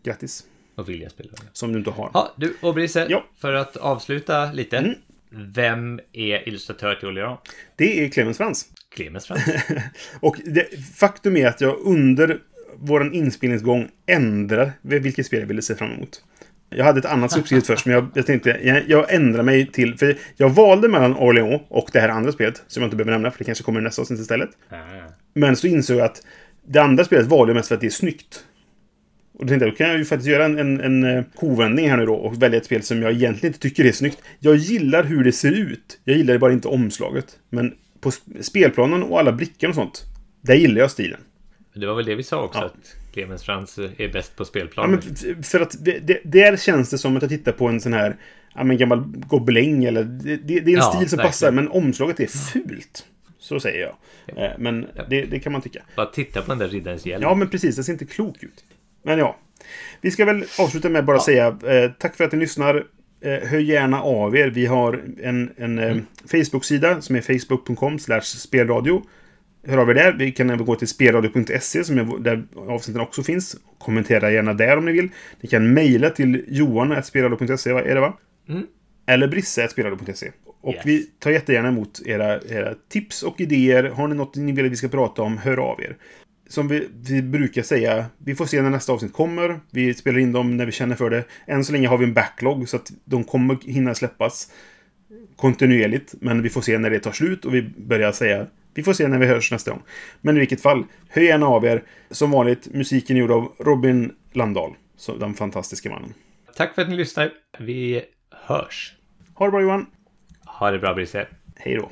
Grattis. Och vilja spela Orleans. Som du inte har. Ja, du och Brisse, Ja. för att avsluta lite. Mm. Vem är illustratör till Orleans? Det är Clemens Frans. Clemens Frans. Och det, faktum är att jag under vår inspelningsgång ändrar vilket spel jag ville se fram emot. Jag hade ett annat uppskrivet först, men jag, jag tänkte jag, jag ändrar mig till... För jag valde mellan Orléans och det här andra spelet, som jag inte behöver nämna, för det kanske kommer i nästa avsnitt istället. Ah. Men så insåg jag att det andra spelet valde jag mest för att det är snyggt. Och då tänkte jag, då kan jag ju faktiskt göra en, en, en eh, kovändning här nu då och välja ett spel som jag egentligen inte tycker är snyggt. Jag gillar hur det ser ut. Jag gillar bara inte omslaget. Men på sp- spelplanen och alla brickor och sånt, där gillar jag stilen. Det var väl det vi sa också, Ja. att Clemens Frans är bäst på Ja, spelplanen. f- för att det, det, där känns det som att jag tittar på en sån här ja, men gammal gobeläng eller... Det, det, är en Ja, stil som verkligen. passar, men omslaget är fult. Så säger jag. Eh, Men det, det kan man tycka. Bara titta på den där riddarens hjälm. Ja, men precis. Det ser inte klok ut. Men ja. Vi ska väl avsluta med bara säga eh, tack för att ni lyssnar. Eh, hör gärna av er. Vi har en, en eh, Facebook-sida som är facebook.com spelradio. Hör av er där. Vi kan även gå till spelradio.se som är där avsnitten också finns. Kommentera gärna där om ni vill. Ni kan mejla till johan.spelradio.se, är det va? Mm. Eller brisse.spelradio.se. Och Yes. vi tar jättegärna emot era, era tips och idéer. Har ni något ni vill att vi ska prata om, hör av er. Som vi, vi brukar säga, vi får se när nästa avsnitt kommer. Vi spelar in dem när vi känner för det. Än så länge har vi en backlog så att de kommer hinna släppas kontinuerligt. Men vi får se när det tar slut och vi börjar säga vi får se när vi hörs nästa gång. Men i vilket fall, hör gärna av er. Som vanligt, musiken är gjord av Robin Landahl. Så den fantastiska mannen. Tack för att ni lyssnar. Vi hörs. Ha det bra Johan. Ha det bra Brisse. Hej då.